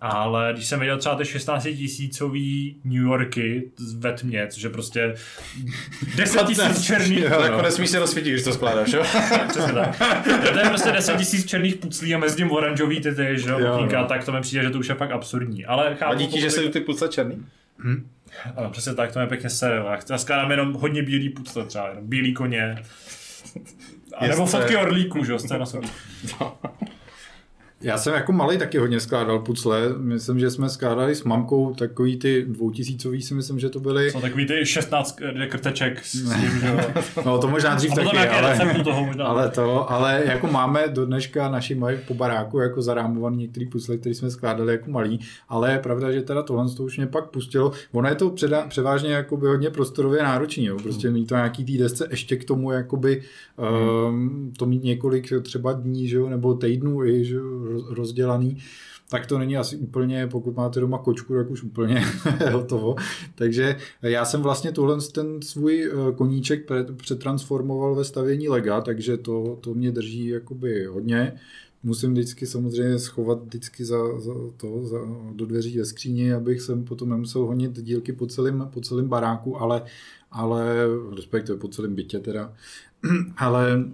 Ale když jsem viděl třeba ty 16 tisícový New Yorky ve tmě, což je prostě 10 tisíc černých, Jako nesmíš se rozsvítit, když to skládáš, jo? <laughs> Přesně tak. To je prostě 10 tisíc černých puclí a mezi tím oranžový ty, ty že jo, Jo, no. tak to mi přijde, že to už je fakt absurdní. Ale chápu, A díky, že jsou ty pucle černý. Ano, přesně tak, to mě pěkně sere. Já- skládám jenom hodně bílý pucle třeba, jenom bílý koně. A nebo fotky orlíků, že jo, scéna sobě. Já jsem jako malý taky hodně skládal pucle. Myslím, že jsme skládali s mamkou takový ty dvoutisícový si myslím, že to byly. Jsou takový ty 16 krteček s tím, že jo. No to možná dřív taky, ale, toho možná. ale to, ale jako máme do dneška naši mají po baráku jako zarámovaný některý pucle, které jsme skládali jako malý, ale je pravda, že teda tohle to už mě pak pustilo. Ono je to předa, převážně jakoby hodně prostorově náročný, jo. prostě mít to nějaký tý desce ještě k tomu jakoby um, to mít několik třeba dní, že jo, nebo týdnů i, že jo, rozdělaný tak to není asi úplně, pokud máte doma kočku, tak už úplně <laughs> hotovo. Takže já jsem vlastně tohle ten svůj eh, koníček přetransformoval ve stavění lega, takže to, to mě drží jakoby hodně. Musím vždycky samozřejmě schovat vždycky za, za to, za, do dveří ve skříni, abych jsem potom nemusel honit dílky po celém, po celém baráku, ale, ale respektive po celém bytě teda. <clears throat> ale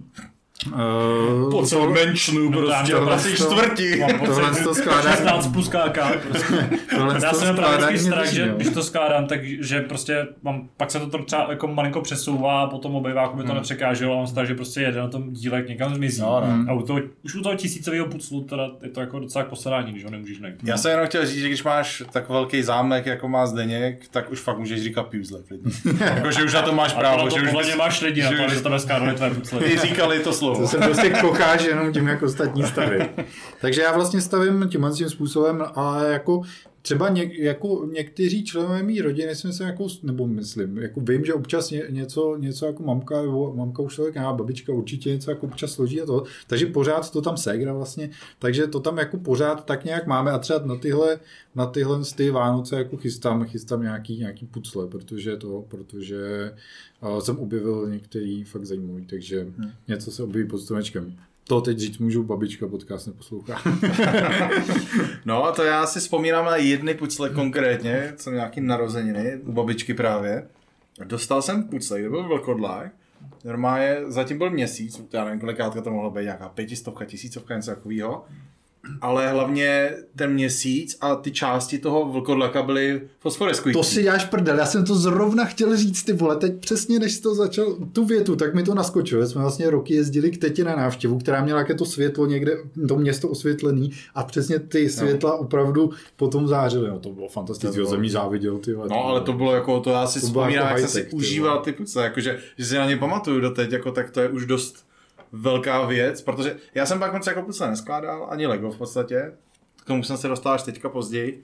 Uh, Po celém menšnu No, prostě, tam to asi prostě- čtvrti. Mám pocit, tohle to skládá- 16 plus KK, prostě. <laughs> tohle Já to jsem právě vždycky strach, že jo. když to skládám, tak že prostě mám, pak se to třeba jako malinko přesouvá a potom obejváku by to nepřekáželo a mám strach, že prostě jede na tom dílek někam zmizí. No, no. A u toho, už u toho tisícového puclu teda je to jako docela posadání, když ho nemůžeš najít. Já jsem jenom chtěl říct, že když máš tak velký zámek, jako má Zdeněk, tak už fakt můžeš říkat klidně. <laughs> jako, že už na to máš A právo. tohle že to už máš lidi na že to, tebe skládali tvé pucle. Ty říkali to slovo. To se prostě kocháš jenom tím, jak ostatní staví. <laughs> Takže já vlastně stavím tímhle tím způsobem, ale jako třeba ně, jako někteří členové mý rodiny si myslím, jako, nebo myslím, jako vím, že občas ně, něco, něco jako mamka, nebo mamka už člověk, a babička určitě něco jako občas složí a to, takže pořád to tam ségra vlastně, takže to tam jako pořád tak nějak máme a třeba na tyhle, na tyhle ty Vánoce jako chystám, chystám nějaký, nějaký pucle, protože to, protože uh, jsem objevil některý fakt zajímavý, takže hmm. něco se objeví pod stromečkem. To teď říct můžu, babička podcast neposlouchá. <laughs> No a to já si vzpomínám na jedny pucle konkrétně, co nějaký narozeniny, u babičky právě. Dostal jsem pucle, kde byl vlkodlák. Normálně zatím byl měsíc, já nevím, kolikátka to mohlo být, nějaká pětistovka, tisícovka, něco takového. Ale hlavně ten měsíc a ty části toho vlkodlaka byly fosforeskující. To si děláš prdel, já jsem to zrovna chtěl říct, ty vole, teď přesně než jsi to začal, tu větu, tak mi to naskočilo. Jsme vlastně roky jezdili k tetě na návštěvu, která měla jaké to světlo někde, to město osvětlený a přesně ty světla opravdu potom zářily. No, to bylo fantastické, To jí záviděl, ty vole. No, ale to bylo jako, to já si To bylo vzpomínám, jako jak jsem si užíval ty pucle, jakože, že si na ně pamatuju doteď, jako tak to je už dost velká věc, protože já jsem pak moc jako pucle neskládal, ani Lego v podstatě, k tomu jsem se dostal až teďka později.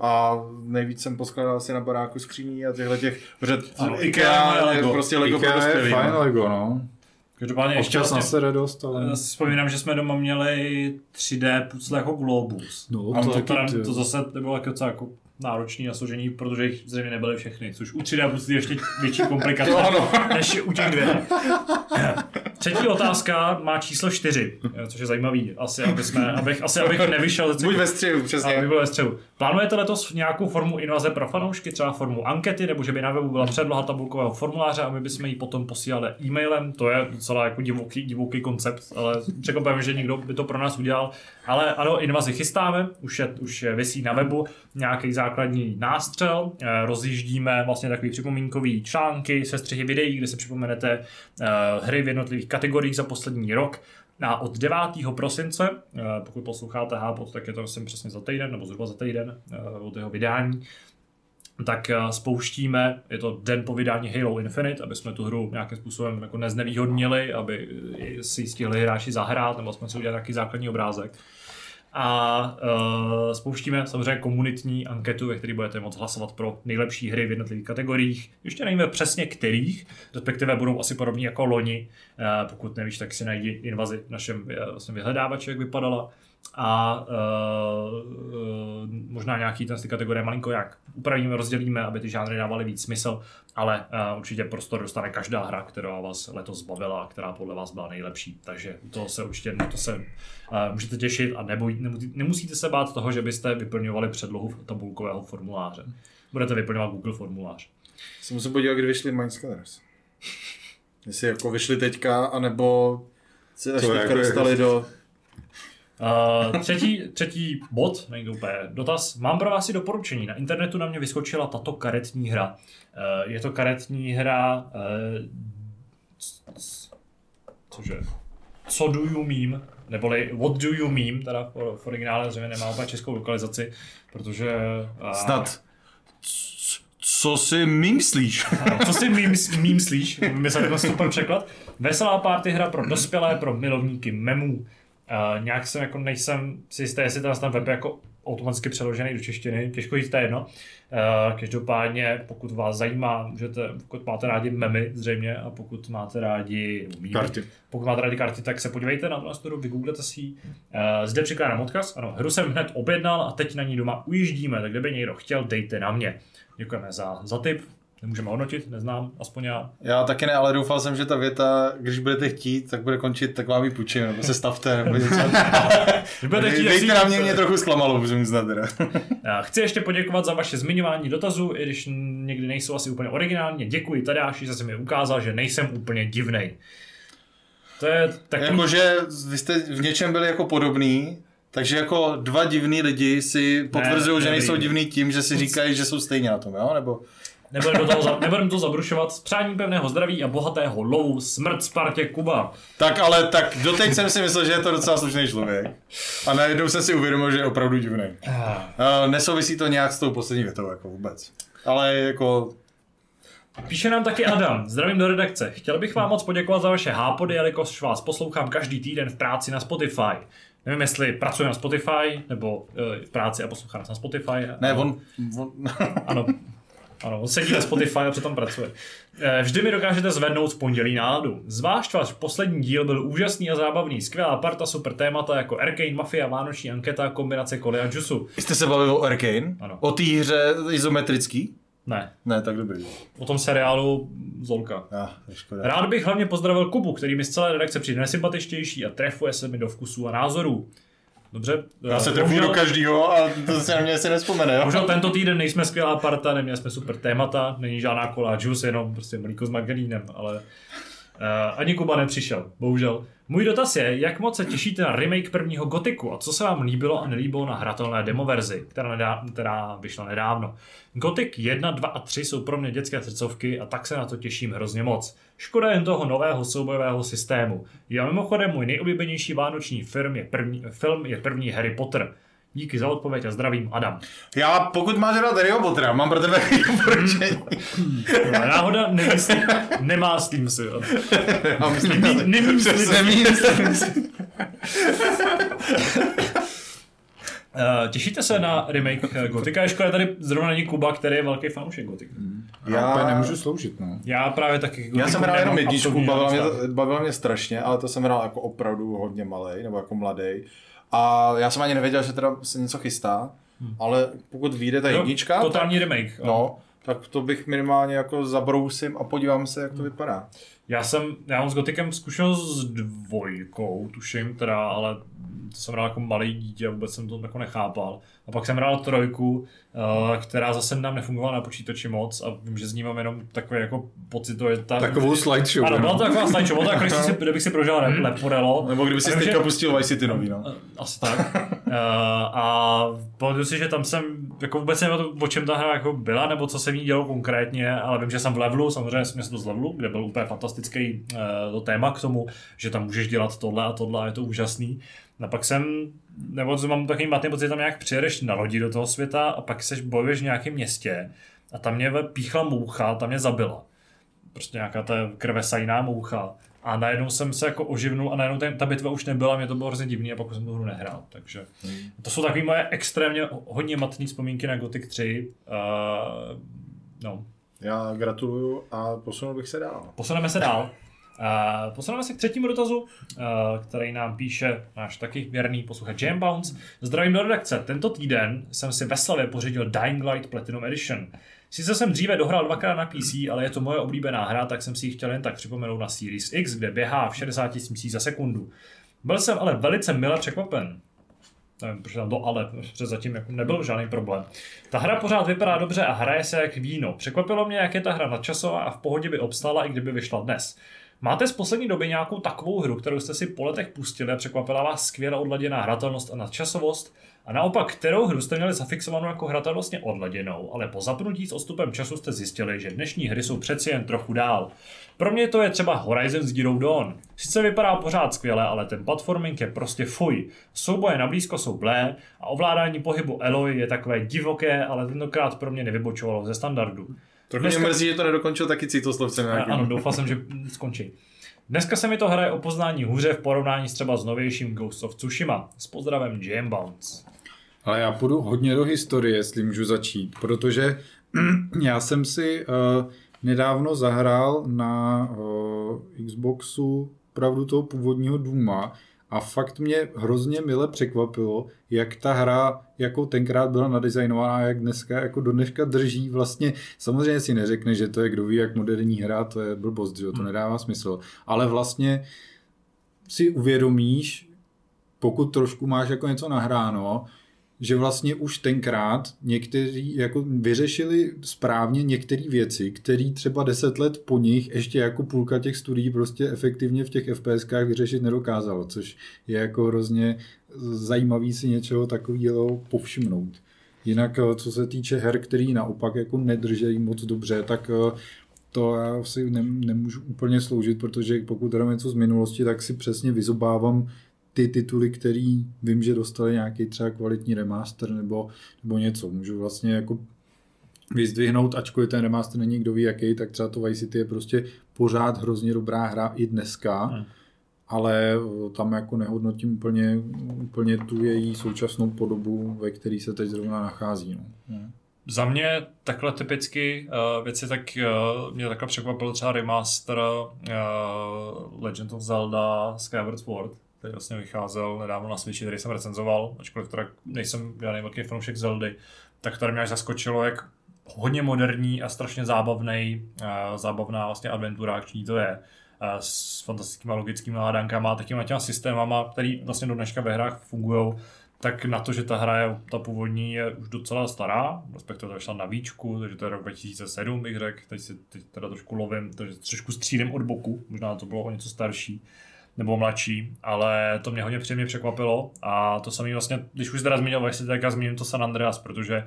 A nejvíc jsem poskládal asi na baráku skříní a těchto těch, protože Ano, IKEA IKEA je Lego. prostě Lego Ikea je dospělý. fajn no. Lego, no. Každopádně ještě vlastně, sebe dost, ale... já si vzpomínám, že jsme doma měli 3D pucle jako Globus. No, A to to, taky, teda, to zase bylo jako docela jako náročný na složení, protože jich zřejmě nebyly všechny, což u 3D puclí ještě větší komplikace <laughs> To ano. než u těch dvě. <laughs> Třetí otázka má číslo čtyři, eh, což je zajímavý. Asi, aby jsme, abych, asi abych nevyšel. Buď ve střihu, přesně. Aby byl ve střehu. Plánujete letos nějakou formu invaze pro fanoušky, třeba formu ankety, nebo že by na webu byla předloha tabulkového formuláře a my bychom ji potom posílali e-mailem? To je docela jako divoký, divoký koncept, ale překvapujeme, že někdo by to pro nás udělal. Ale ano, invazi chystáme, už, je, už je vysí na webu nějaký základní nástřel, eh, rozjíždíme vlastně takový připomínkový články se střihy videí, kde se připomenete uh, hry v jednotlivých kategoriích za poslední rok. A od 9. prosince, uh, pokud posloucháte Hápot, tak je to jsem přesně za týden, nebo zhruba za týden uh, od jeho vydání, tak spouštíme, je to den po vydání Halo Infinite, aby jsme tu hru nějakým způsobem jako neznevýhodnili, aby si stihli hráči zahrát, nebo jsme si udělali nějaký základní obrázek a uh, spouštíme samozřejmě komunitní anketu, ve které budete moct hlasovat pro nejlepší hry v jednotlivých kategoriích. Ještě nevíme přesně kterých, respektive budou asi podobní jako loni. Uh, pokud nevíš, tak si najdi invazi v našem uh, vlastně vyhledávači, jak vypadala a uh, možná nějaký ten z ty kategorie malinko jak upravíme, rozdělíme, aby ty žánry dávaly víc smysl, ale uh, určitě prostor dostane každá hra, která vás letos bavila a která podle vás byla nejlepší. Takže to se určitě to se uh, můžete těšit a neboj, nemusíte se bát toho, že byste vyplňovali předlohu tabulkového formuláře. Budete vyplňovat Google formulář. Se musím podívat, kdy vyšly Mindscanners. <laughs> Jestli jako vyšly teďka, anebo se až teďka jako dostali do Uh, třetí, třetí bod, není to úplně dotaz. Mám pro vás i doporučení. Na internetu na mě vyskočila tato karetní hra. Uh, je to karetní hra... Uh, cože? Co do you mean? Neboli What do you mean? Teda v, originále zřejmě nemá úplně českou lokalizaci, protože... Uh, Snad co si myslíš? co si myslíš? My se super překlad. Veselá party hra pro dospělé, pro milovníky memů. Uh, nějak jsem jako nejsem si jistý, jestli ten web je jako automaticky přeložený do češtiny, těžko říct, to je jedno. Uh, každopádně, pokud vás zajímá, můžete, pokud máte rádi memy zřejmě a pokud máte rádi mými, karty. pokud máte rádi karty, tak se podívejte na tu studii, vygooglete si ji. Uh, zde přikládám odkaz, ano, hru jsem hned objednal a teď na ní doma ujíždíme, tak kdyby někdo chtěl, dejte na mě. Děkujeme za, za tip, Nemůžeme hodnotit, neznám, aspoň já. Já taky ne, ale doufal jsem, že ta věta, když budete chtít, tak bude končit, tak vám ji půjčím, nebo se stavte, nebo něco. <laughs> budete chtít, Dejte na mě, mě trochu zklamalo, musím znát teda. Chci ještě poděkovat za vaše zmiňování dotazů, i když někdy nejsou asi úplně originální. Děkuji Tadáši, že jsi mi ukázal, že nejsem úplně divnej. To je takový... Jakože vy jste v něčem byli jako podobný, takže jako dva divní lidi si potvrzují, že nejsou divní tím, že si říkají, že jsou stejně na tom, jo? Nebo... Nebudeme do toho, nebudem to zabrušovat. S přáním pevného zdraví a bohatého lovu. Smrt Spartě Kuba. Tak ale tak doteď jsem si myslel, že je to docela slušný člověk. A najednou jsem si uvědomil, že je opravdu divný. Uh, nesouvisí to nějak s tou poslední větou jako vůbec. Ale jako Píše nám taky Adam. Zdravím do redakce. Chtěl bych vám moc poděkovat za vaše hápody, jelikož vás poslouchám každý týden v práci na Spotify. Nevím, jestli pracuje na Spotify, nebo uh, v práci a poslouchá nás na Spotify. Ne, on... on... ano, <laughs> ano, on sedí na Spotify a přitom pracuje. Eh, vždy mi dokážete zvednout v pondělí náladu. Zvlášť váš poslední díl byl úžasný a zábavný. Skvělá parta, super témata jako Arcane, Mafia, Vánoční anketa, kombinace koli a jusu. Jste se bavili o Arcane? Ano. O té hře izometrický? Ne. Ne, tak dobrý. O tom seriálu Zolka. Ah, Rád bych hlavně pozdravil Kubu, který mi z celé redakce přijde nesympatičtější a trefuje se mi do vkusů a názorů. Dobře. Já se trefu do každého a to se na mě si nespomene, jo? Možná tento týden nejsme skvělá parta, neměli jsme super témata, není žádná kola juice, jenom prostě mlíko s margarínem, ale uh, ani Kuba nepřišel, bohužel. Můj dotaz je, jak moc se těšíte na remake prvního Gotiku a co se vám líbilo a nelíbilo na hratelné demoverzi, která, nedá, která vyšla nedávno. Gothic 1, 2 a 3 jsou pro mě dětské srdcovky a tak se na to těším hrozně moc. Škoda jen toho nového soubojového systému. Já mimochodem můj nejoblíbenější vánoční film je první, film je první Harry Potter. Díky za odpověď a zdravím, Adam. Já, pokud máš rád Harry Pottera, mám pro tebe <laughs> doporučení. Náhoda nemyslí, nemá s tím si. Já myslím, nemyslím si. <laughs> Uh, těšíte se na remake eh, Gotika? Je škoda, tady zrovna není Kuba, který je velký fanoušek Gotika. Hmm. Já, já nemůžu sloužit, no. Já právě taky Já jsem hrál jenom jedničku, bavila mě, bavila mě strašně, ale to jsem hrál jako opravdu hodně malý, nebo jako mladý. A já jsem ani nevěděl, že teda se něco chystá, hmm. ale pokud vyjde ta jednička... Totální tak, remake. No, tak to bych minimálně jako zabrousím a podívám se, jak to vypadá. Já jsem, já mám s Gotikem zkušenost s dvojkou, tuším, teda, ale to jsem hrál jako malý dítě a vůbec jsem to jako nechápal. A pak jsem hrál trojku, uh, která zase nám nefungovala na počítači moc a vím, že z ní mám jenom takový jako pocit, to je ta... Takovou slideshow. Ano, byla to taková slideshow, bylo to jako, když si, <laughs> kdybych si prožil Hmm. Leporello. Nebo kdyby si teďka že- pustil Vice City nový, no. Asi tak. uh, a pamatuju si, že tam jsem, jako vůbec nevím, o čem ta hra jako byla, nebo co se v ní dělo konkrétně, ale vím, že jsem v levelu, samozřejmě jsem měl z levelu, kde byl úplně fantastický uh, to téma k tomu, že tam můžeš dělat tohle a tohle a je to úžasný. A pak jsem, nebo to mám takový matný pocit, že tam nějak přijedeš na lodi do toho světa a pak seš bojuješ v nějakém městě a tam mě píchla moucha, tam mě zabila. Prostě nějaká ta krvesajná moucha. A najednou jsem se jako oživnul a najednou ten, ta bitva už nebyla, mě to bylo hrozně divný a pak jsem tu hru nehrál. Takže to jsou takové moje extrémně hodně matné vzpomínky na Gothic 3. Uh, no, Já gratuluju a posunul bych se dál. Posuneme se dál. Uh, posuneme se k třetímu dotazu, uh, který nám píše náš taky věrný posluchač Jam Bounce. Zdravím do redakce. Tento týden jsem si ve Slavě pořídil Dying Light Platinum Edition. Sice jsem dříve dohrál dvakrát na PC, ale je to moje oblíbená hra, tak jsem si ji chtěl jen tak připomenout na Series X, kde běhá v 60 smísí za sekundu. Byl jsem ale velice mile překvapen. Nevím, proč tam to ale, protože zatím jako nebyl žádný problém. Ta hra pořád vypadá dobře a hraje se jak víno. Překvapilo mě, jak je ta hra nadčasová a v pohodě by obstála, i kdyby vyšla dnes. Máte z poslední doby nějakou takovou hru, kterou jste si po letech pustili a překvapila vás skvěle odladěná hratelnost a nadčasovost? A naopak, kterou hru jste měli zafixovanou jako hratelnostně odladěnou, ale po zapnutí s odstupem času jste zjistili, že dnešní hry jsou přeci jen trochu dál. Pro mě to je třeba Horizon Zero Dawn. Sice vypadá pořád skvěle, ale ten platforming je prostě fuj. Souboje na blízko jsou blé a ovládání pohybu Eloy je takové divoké, ale tentokrát pro mě nevybočovalo ze standardu. Trochu mě Dneska- mrzí, že to nedokončil taky citoslovcem A- nějakým. Ano, doufal jsem, že skončí. Dneska se mi to hraje o poznání hůře v porovnání s třeba s novějším Ghost of Tsushima. S pozdravem Jam Bounce. Ale já půjdu hodně do historie, jestli můžu začít, protože <clears throat> já jsem si uh, nedávno zahrál na uh, Xboxu pravdu toho původního Duma a fakt mě hrozně mile překvapilo, jak ta hra jako tenkrát byla nadizajnovaná jak dneska jako do dneška drží. Vlastně, samozřejmě si neřekne, že to je kdo ví jak moderní hra, to je blbost, že to nedává smysl, ale vlastně si uvědomíš, pokud trošku máš jako něco nahráno, že vlastně už tenkrát někteří jako vyřešili správně některé věci, které třeba deset let po nich ještě jako půlka těch studií prostě efektivně v těch FPSkách vyřešit nedokázalo, což je jako hrozně zajímavý si něčeho takového povšimnout. Jinak, eh, co se týče her, který naopak jako nedržejí moc dobře, tak eh, to já si ne, nemůžu úplně sloužit, protože pokud hrám něco z minulosti, tak si přesně vyzobávám ty tituly, který vím, že dostali nějaký třeba kvalitní remaster nebo, nebo něco. Můžu vlastně jako vyzdvihnout, ačkoliv ten remaster není kdo ví jaký, tak třeba to Vice City je prostě pořád hrozně dobrá hra i dneska, Hmm. ale eh, tam jako nehodnotím úplně, úplně tu její současnou podobu, ve které se teď zrovna nachází. No. Hmm. Za mě takhle typicky uh, věci, tak uh, mě takhle překvapil třeba remaster uh, Legend of Zelda Skyward Sword, který vlastně vycházel nedávno na Switchi, který jsem recenzoval, ačkoliv teda nejsem žádný velký fanoušek Zeldy, tak tady mě až zaskočilo, jak hodně moderní a strašně zábavný, uh, zábavná vlastně adventura akční to je uh, s fantastickými logickými hádankama a takýma těma systémama, který vlastně do dneška ve hrách fungují, tak na to, že ta hra je, ta původní je už docela stará, respektive to vyšla na výčku, takže to je rok 2007 bych řekl, teď si teď teda trošku lovím, takže trošku střílím od boku, možná to bylo o něco starší nebo mladší, ale to mě hodně příjemně překvapilo a to samý vlastně, když už teda zmínil Vice tak zmíním to San Andreas, protože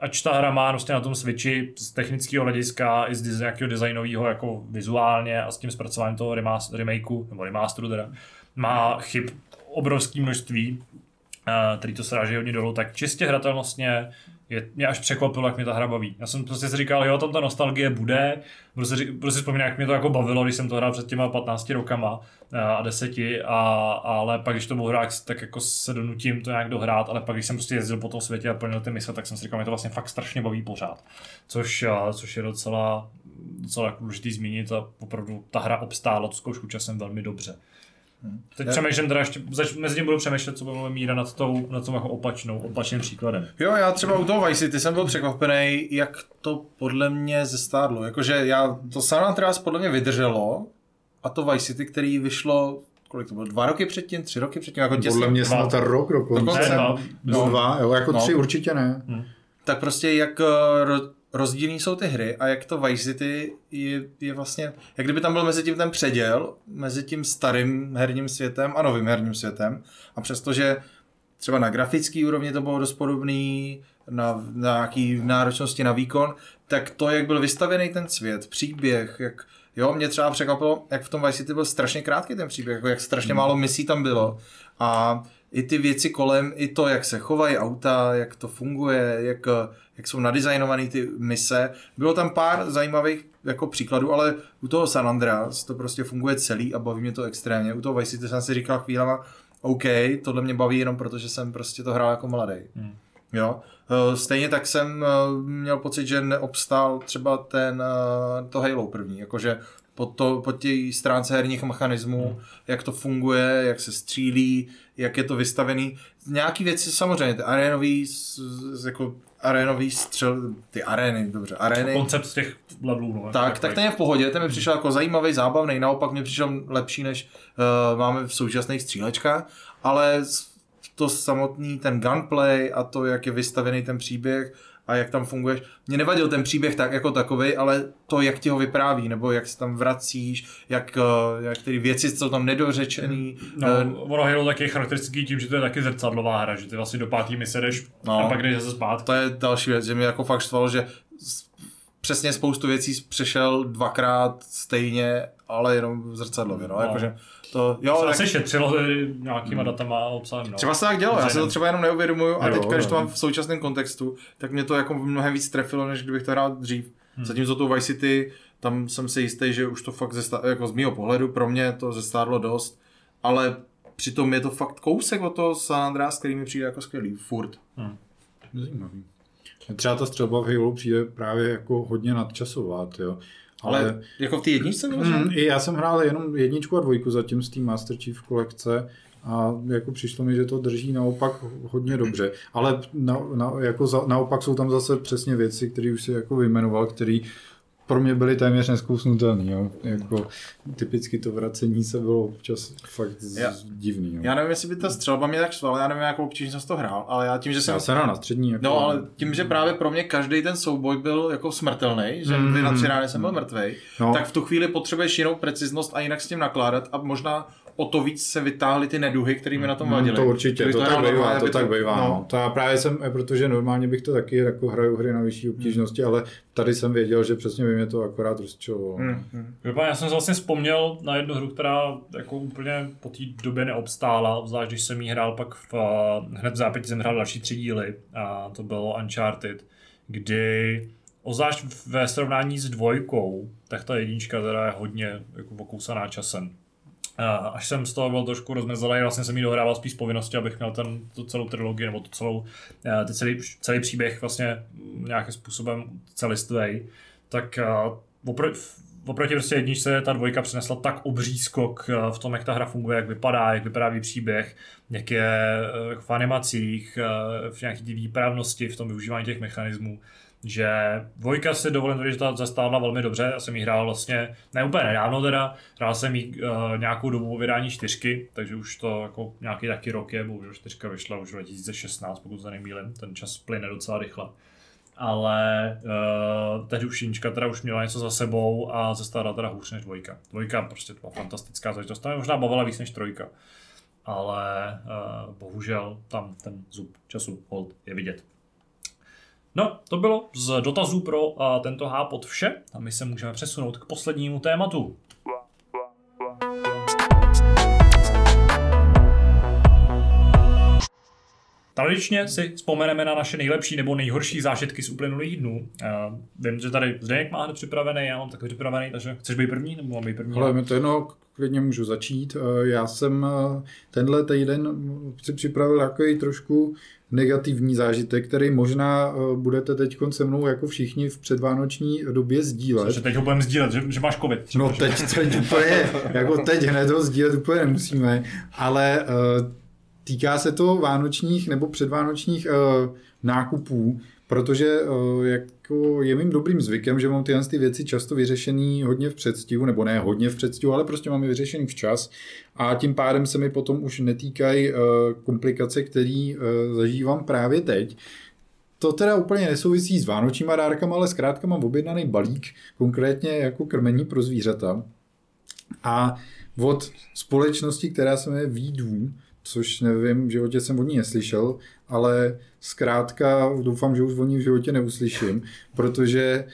ač ta hra má vlastně na tom Switchi z technického hlediska i z nějakého designového jako vizuálně a s tím zpracováním toho remaster, remakeu, nebo remasteru teda, má chyb obrovské množství, eh, který to sráží hodně dolů, tak čistě hratelnostně je, mě až překvapilo, jak mě ta hra baví. Já jsem prostě si říkal, jo, tam ta nostalgie bude, budu si vzpomínat, jak mě to jako bavilo, když jsem to hrál před těma 15 rokama eh, a 10, a, ale pak, když to budu hrát, tak jako se donutím to nějak dohrát, ale pak, když jsem prostě jezdil po tom světě a plnil ty mise, tak jsem si říkal, mě to vlastně fakt strašně baví pořád. Což, eh, což je docela, docela důležitý zmínit a opravdu ta hra obstála tu zkoušku časem velmi dobře. Teď přemýšlím teda ještě, zač, mezi tím budu přemýšlet, co by mohlo míra nad tou, nad tou jako opačnou, opačným příkladem. Jo, já třeba u toho Vice City jsem byl překvapený, jak to podle mě zestárlo. Jakože já, to San Andreas podle mě vydrželo, a to Vice City, který vyšlo kolik to bylo, dva roky předtím, tři roky předtím, jako těsně. Podle mě snad rok dokonce. Dokonce, Ne, no. dva, jo, jako No. tři určitě ne. tak prostě jak eh, ro- rozdílný jsou ty hry a jak to Vice City je, je vlastně, jak kdyby tam byl mezi tím ten předěl, mezi tím starým herním světem a novým herním světem a přestože třeba na grafický úrovni to bylo dost podobný, na, na nějaký náročnosti na výkon, tak to, jak byl vystavený ten svět, příběh, jak Jo, mě třeba překvapilo, jak v tom Vice City byl strašně krátký ten příběh, jako jak strašně málo misí tam bylo. A i ty věci kolem, i to, jak se chovají auta, jak to funguje, jak, jak jsou nadizajnované ty mise. Bylo tam pár zajímavých jako příkladů, ale u toho San Andreas to prostě funguje celý a baví mě to extrémně. U toho Vice City jsem si říkal chvílema, OK, tohle mě baví jenom proto, že jsem prostě to hrál jako mladý. Hmm. Jo. Eh, Stejně tak jsem eh, měl pocit, že neobstál třeba ten, eh, to Halo první, jakože po, to, po té stránce herních mechanismů, Hmm. jak to funguje, jak se střílí, jak je to vystavený. Nějaký věci samozřejmě, ty arénový, jako arénový střel, ty arény, dobře, arény. Koncept těch levelů. No, Tak, tak ten je v pohodě, ten mi přišel jako zajímavý, zábavný, naopak mi přišel lepší, než uh, máme v současných střílečkách, ale to samotný, ten gunplay a to, jak je vystavený ten příběh a jak tam funguješ. Mě nevadil ten příběh tak jako takový, ale to, jak ti ho vypráví, nebo jak se tam vracíš, jak, uh, jak ty věci jsou tam nedořečený. No, eh, ono Halo taky je charakteristický tím, že to je taky zrcadlová hra, že ty vlastně do pátý mise jdeš No. a pak jdeš zase zpátky. To je další věc, že mi jako fakt štvalo, že přesně spoustu věcí přešel dvakrát stejně, ale jenom zrcadlově, no, No. jakože to, jo, Se tak, asi šetřilo nějakýma datama a obsahem. No. třeba se tak dělo, já se to třeba jenom neuvědomuju a Jo, teďka, když to jo. mám v současném kontextu, tak mě to jako mnohem víc trefilo, než kdybych to hrál dřív. Zatímco tu Vice City, tam jsem si jistý, že už to fakt zesta- jako z mého pohledu, pro mě to zestárlo dost, ale přitom je to fakt kousek od toho San Andreas, který mi přijde jako skvělý, furt. Zajímavý. Třeba ta střelba v Halo přijde právě jako hodně nadčasová, jo. Ale, Ale, jako v té jedničce vyloženě? mm, i já jsem hrál jenom jedničku a dvojku zatím z té Master Chief kolekce a jako přišlo mi, že to drží naopak hodně dobře. Ale na, na, jako za, naopak jsou tam zase přesně věci, které už si jako vyjmenoval, které pro mě byly téměř neskousnutelné. Jo. Jako, typicky to vracení se bylo občas fakt z, Já- divný. Jo. Já nevím, jestli by ta střelba mě tak štvala, já nevím, jakou obtížně jsem to hrál, ale já tím, že jsem... Já jsem na střední. Jako, No, ale tím, že právě pro mě každý ten souboj byl jako smrtelný, že Mm. mm. na tři rány jsem byl mrtvej, No. no. tak v tu chvíli potřebuješ jinou preciznost a jinak s tím nakládat a možná o to víc se vytáhly ty neduhy, které mi na tom vadily. Mm, to určitě, to, tak bývá, to by tak bývá. No. No. To já právě jsem, eh, protože normálně bych to taky jako hraju hry na vyšší obtížnosti, ale tady jsem věděl, že přesně by mě to akorát rozčovalo. Mm, mm. Každopádně Já jsem si vlastně vzpomněl na jednu hru, která jako úplně po té době neobstála, zvlášť když jsem jí hrál pak v, eh, hned v zápěti jsem hrál další tři díly a to bylo Uncharted, kdy Ozvlášť ve srovnání s dvojkou, tak ta jednička teda je hodně jako okousaná časem. Až jsem z toho byl trošku rozmrzelý, vlastně jsem jí dohrával spíš z povinnosti, abych měl ten, tu celou trilogii, nebo tu celou, eh, ten celý, celý příběh vlastně nějakým způsobem celistvej, tak eh, opro, oproti prostě jedničce ta dvojka přinesla tak obří skok eh, v tom, jak ta hra funguje, jak vypadá, jak vypráví příběh, jak je v animacích, v nějaké výpravnosti, v tom využívání těch mechanismů, že dvojka si dovolím tvrdit, že ta zastávla velmi dobře, já jsem jí hrál vlastně, ne úplně nedávno teda, hrál jsem jí uh, nějakou dobu vydání čtyřky, takže už to jako nějaký taky rok je, bohužel čtyřka vyšla už v 2016, pokud se nemýlím, ten čas plyne docela rychle. Ale uh, tehdy už jednička teda už měla něco za sebou a zastávla teda hůř než dvojka. Dvojka prostě to byla fantastická záležitost, to mě možná bavila víc než trojka. Ale uh, bohužel tam ten zub času hold je vidět. No, to bylo z dotazů pro uh, tento hápot vše a my se můžeme přesunout k poslednímu tématu. Tradičně si vzpomeneme na naše nejlepší nebo nejhorší zážitky z uplynulých dnů. Uh, vím, že tady Zdeněk má hned připravený, já mám taky připravený, takže chceš být první nebo mám být první? Ale mi to jedno, klidně můžu začít. Eh, Já jsem eh, tenhle týden si připravil takový trošku negativní zážitek, který možná eh, budete teď se mnou jako všichni v předvánoční době sdílet. Že teď ho budeme sdílet, že, že máš covid. třeba, No že? teď, teď úplně, jako teď hned ho sdílet úplně nemusíme, ale týká se to vánočních nebo předvánočních nákupů, protože uh, jako je mým dobrým zvykem, že mám tyhle ty věci často vyřešený hodně v předstihu, nebo ne hodně v předstihu, ale prostě mám je vyřešený včas a tím pádem se mi potom už netýkají uh, komplikace, které uh, zažívám právě teď. To teda úplně nesouvisí s vánočníma dárkama, ale zkrátka mám objednaný balík, konkrétně jako krmení pro zvířata. A od společnosti, která se jmenuje Výdů, což nevím, v životě jsem od ní neslyšel, ale zkrátka doufám, že už o ní v životě neuslyším, protože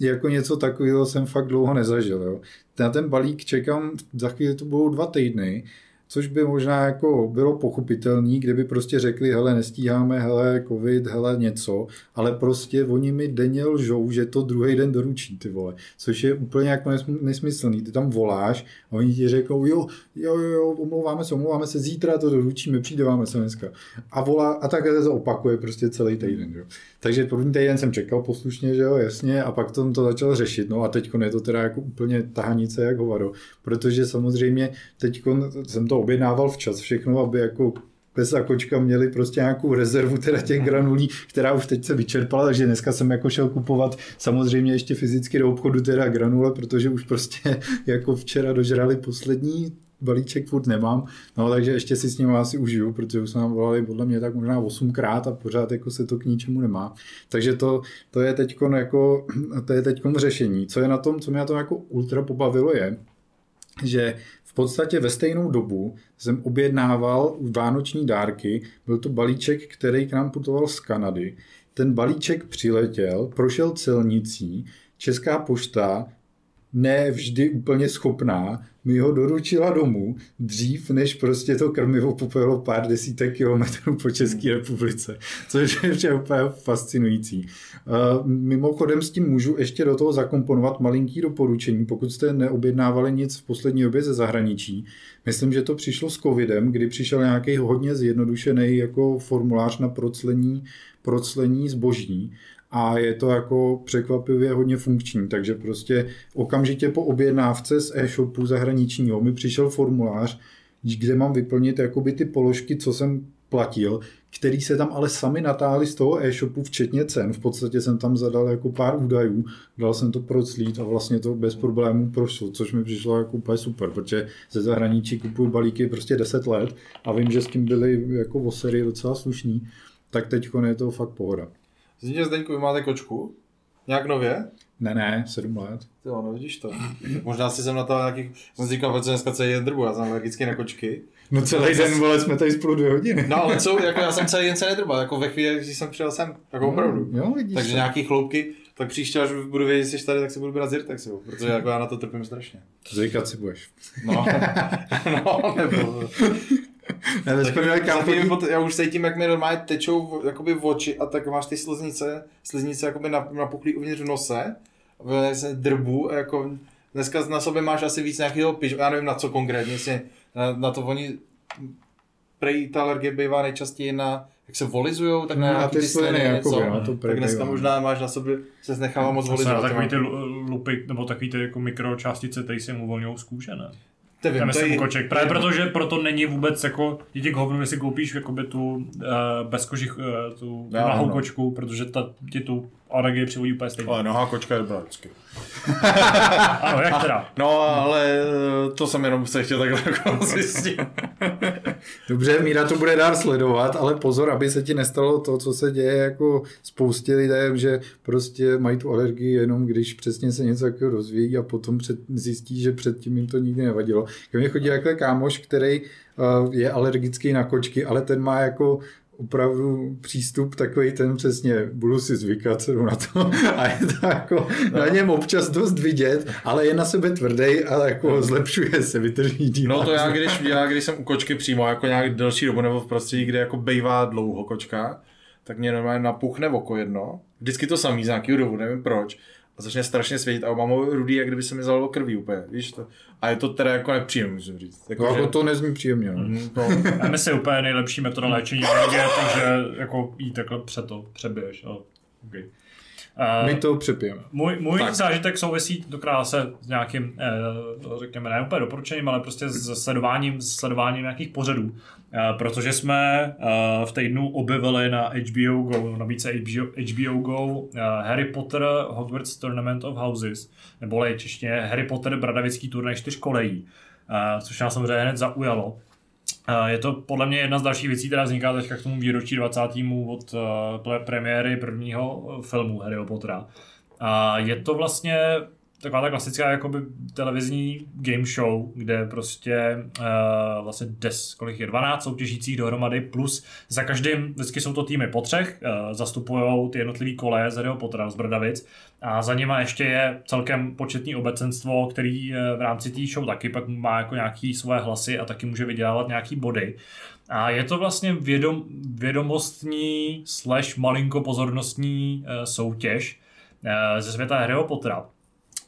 jako něco takového jsem fakt dlouho nezažil. Jo. Na ten balík čekám, za chvíli to budou dva týdny což by možná jako bylo pochopitelný, kdyby prostě řekli, hele, nestíháme, hele, covid, hele, něco, ale prostě oni mi denně lžou, že to druhý den doručí, ty vole, což je úplně jako nesmyslný. Ty tam voláš a oni ti řeknou, jo, jo, jo, omlouváme se, omlouváme se, zítra to doručíme, přijde vám SMS. A volá, a tak se to opakuje prostě celý týden, jo. Takže první týden jsem čekal poslušně, že jo, jasně, a pak to, to začal řešit, no a teď je to teda jako úplně tahanice jak hovado, protože samozřejmě teď jsem to objednával včas všechno, aby jako pes a kočka měli prostě nějakou rezervu teda těch granulí, která už teď se vyčerpala, takže dneska jsem jako šel kupovat samozřejmě ještě fyzicky do obchodu teda granule, protože už prostě <laughs> jako včera dožrali poslední balíček furt nemám, no takže ještě si s ním asi užiju, protože už jsme nám volali podle mě tak možná osmkrát a pořád jako se to k ničemu nemá. Takže to, to je teď jako, <clears throat> to je teďkon řešení. Co je na tom, co mě na tom jako ultra pobavilo je, že v podstatě ve stejnou dobu jsem objednával vánoční dárky. Byl to balíček, který k nám putoval z Kanady. Ten balíček přiletěl, prošel celnicí, Česká pošta ne vždy úplně schopná mi ho doručila domů dřív, než prostě to krmivo popelo pár desítek kilometrů po České republice, což je úplně fascinující. Uh, mimochodem s tím můžu ještě do toho zakomponovat malinký doporučení, pokud jste neobjednávali nic v poslední době ze zahraničí. Myslím, že to přišlo s covidem, kdy přišel nějaký hodně zjednodušený jako formulář na proclení, proclení zboží a je to jako překvapivě hodně funkční, takže prostě okamžitě po objednávce z e-shopu zahraničního mi přišel formulář, kde mám vyplnit jakoby ty položky, co jsem platil, který se tam ale sami natáhli z toho e-shopu, včetně cen. V podstatě jsem tam zadal jako pár údajů, dal jsem to proclít a vlastně to bez problémů prošlo, což mi přišlo jako úplně super, protože ze zahraničí kupuju balíky prostě 10 let a vím, že s tím byli jako sérii docela slušní, tak teď je to fakt pohoda. Zdeňku, Zdeňku, vy máte kočku? Nějak nově? Ne, ne, sedm let. Ty no vidíš to. Možná si jsem na to nějakých, jsem si říkal, proč dneska celý den drbu, já jsem alergický na kočky. No celý den, vole, jsme tady spolu dvě hodiny. No ale co, jako já jsem celý den se nedrbal, jako ve chvíli, když jsem přijel sem, jako no, opravdu. Jo, vidíš Takže to. nějaký chloupky, tak příště, až budu vědět, že jsi tady, tak si budu brát Zyrtex, jo, protože jako já na to trpím strašně. Zvykat si budeš. No, <laughs> no nebo... Ne, tak, kámo, pot, já už cítím, jak mi normálně tečou jakoby v oči a tak máš ty sliznice, sliznice jakoby napuklý uvnitř v nose, se drbu a jako dneska na sobě máš asi víc nějakého piž, já nevím na co konkrétně, jestli na, na to oni prej ta alergie bývá nejčastěji na jak se volizujou, tak na no, ty sliny, jako něco. No, to tak dneska možná máš na sobě, se nechává moc volizovat. Takový ty lupy, nebo takový ty jako mikročástice, které se mu uvolňují z kůže, ne? Nevím, já myslím koček. Právě protože proto není vůbec jako dítě k hovnu, jestli koupíš jakoby tu uh, bez kožich, uh, tu já, nahou no. kočku, protože ta ti tu alergii přivodí úplně stejně. Ale noha kočka je dobrá vždycky. <laughs> ano, jak teda? No, ale eh, to jsem jenom se chtěl takhle jako <laughs> zjistit. Dobře, Míra to bude dál sledovat, ale pozor, aby se ti nestalo to, co se děje jako spoustě lidé, že prostě mají tu alergii jenom když přesně se něco takového dozvědí a potom před, zjistí, že předtím jim to nikdy nevadilo. Ke mně chodí jakhle kámoš, který uh, je alergický na kočky, ale ten má jako opravdu přístup takový ten přesně, budu si zvykat na to <laughs> a je to jako no. na něm občas dost vidět, ale je na sebe tvrdý a jako no. zlepšuje se, vytrží díl. No to já když, já když jsem u kočky přímo jako nějak delší dobu nebo v prostředí, kde jako bejvá dlouho kočka, tak mě normálně napuchne oko jedno. Vždycky to samý z nějakého důvodu, nevím proč a začne strašně světit a mám ho rudý, jak kdyby se mi zalilo krví úplně, víš to. A je to teda jako nepříjemné, musím říct. Jako, no, že... to nezní příjemně. No. To... Já myslím, úplně nejlepší metoda léčení je, takže jako jí takhle před to přebiješ. Ale... Okay. Uh, My to přepijeme. Můj, můj Tak. zážitek souvisí dokrát se s nějakým, eh, řekněme, ne úplně doporučením, ale prostě s sledováním, s sledováním nějakých pořadů. Eh, protože jsme eh, v týdnu objevili na HBO Go, na nabídce HBO, HBO Go eh, Harry Potter Hogwarts Tournament of Houses, neboli češtině Harry Potter Bradavický turnaj čtyř kolejí, eh, což nás samozřejmě hned zaujalo. Eh, Je to podle mě jedna z dalších věcí, která vzniká teďka k tomu výročí 20. od eh, premiéry prvního eh, filmu Harryho Pottera. A je to vlastně taková ta klasická jakoby televizní game show, kde prostě uh, vlastně des, kolik je, 12 soutěžících dohromady, plus za každým, vždycky jsou to týmy po třech, uh, zastupují ty jednotlivý koleje z Harryho Pottera z Brdavic a za nima ještě je celkem početní obecenstvo, který uh, v rámci té show taky pak má jako nějaký svoje hlasy a taky může vydělávat nějaký body. A je to vlastně vědom, vědomostní slash malinko pozornostní uh, soutěž ze světa Harryho Pottera.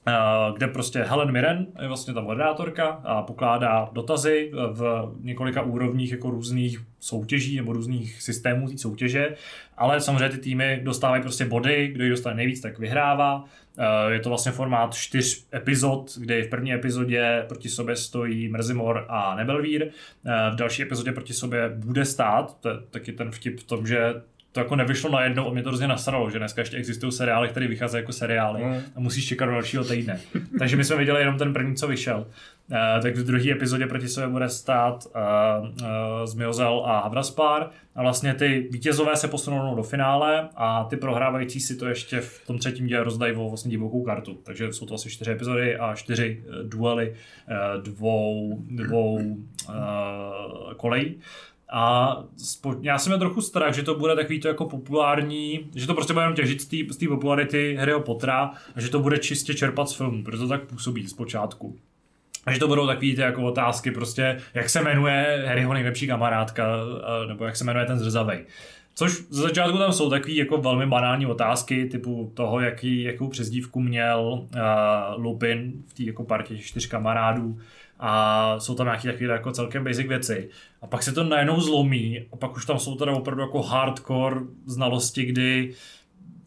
Uh, kde prostě Helen Mirren je vlastně ta moderátorka a pokládá dotazy v několika úrovních jako různých soutěží nebo různých systémů té soutěže, ale samozřejmě ty týmy dostávají prostě body, kdo ji dostane nejvíc, tak vyhrává. Uh, je to vlastně formát čtyř epizod, kde v první epizodě proti sobě stojí Mrzimor a Nebelvír, v další epizodě proti sobě bude stát, to je taky ten vtip v tom, že to jako nevyšlo najednou a mě to hrozně nasralo, že dneska ještě existují seriály, které vycházejí jako seriály Mm. a musíš čekat do dalšího týdne. <laughs> Takže my jsme viděli jenom ten první, co vyšel. Uh, tak v druhé epizodě proti sobě bude stát uh, uh, Zmiozel a Havraspar a vlastně ty vítězové se posunou do finále a ty prohrávající si to ještě v tom třetím díle rozdají o vlastně divokou kartu. Takže jsou to asi čtyři epizody a čtyři uh, duely uh, dvou, dvou uh, kolejí. A já jsem měl trochu strach, že to bude takový to jako populární, že to prostě bude jenom těžit z té- popularity Harryho Pottera a že to bude čistě čerpat z filmu, protože to tak působí zpočátku. A že to budou takový ty jako otázky prostě, jak se jmenuje Harryho nejlepší kamarádka, nebo jak se jmenuje ten zrzavej. Což ze začátku tam jsou takové jako velmi banální otázky, typu toho, jaký, jakou přezdívku měl uh, Lupin v té jako partě čtyř kamarádů a jsou tam nějaké takové jako celkem basic věci. A pak se to najednou zlomí a pak už tam jsou teda opravdu jako hardcore znalosti, kdy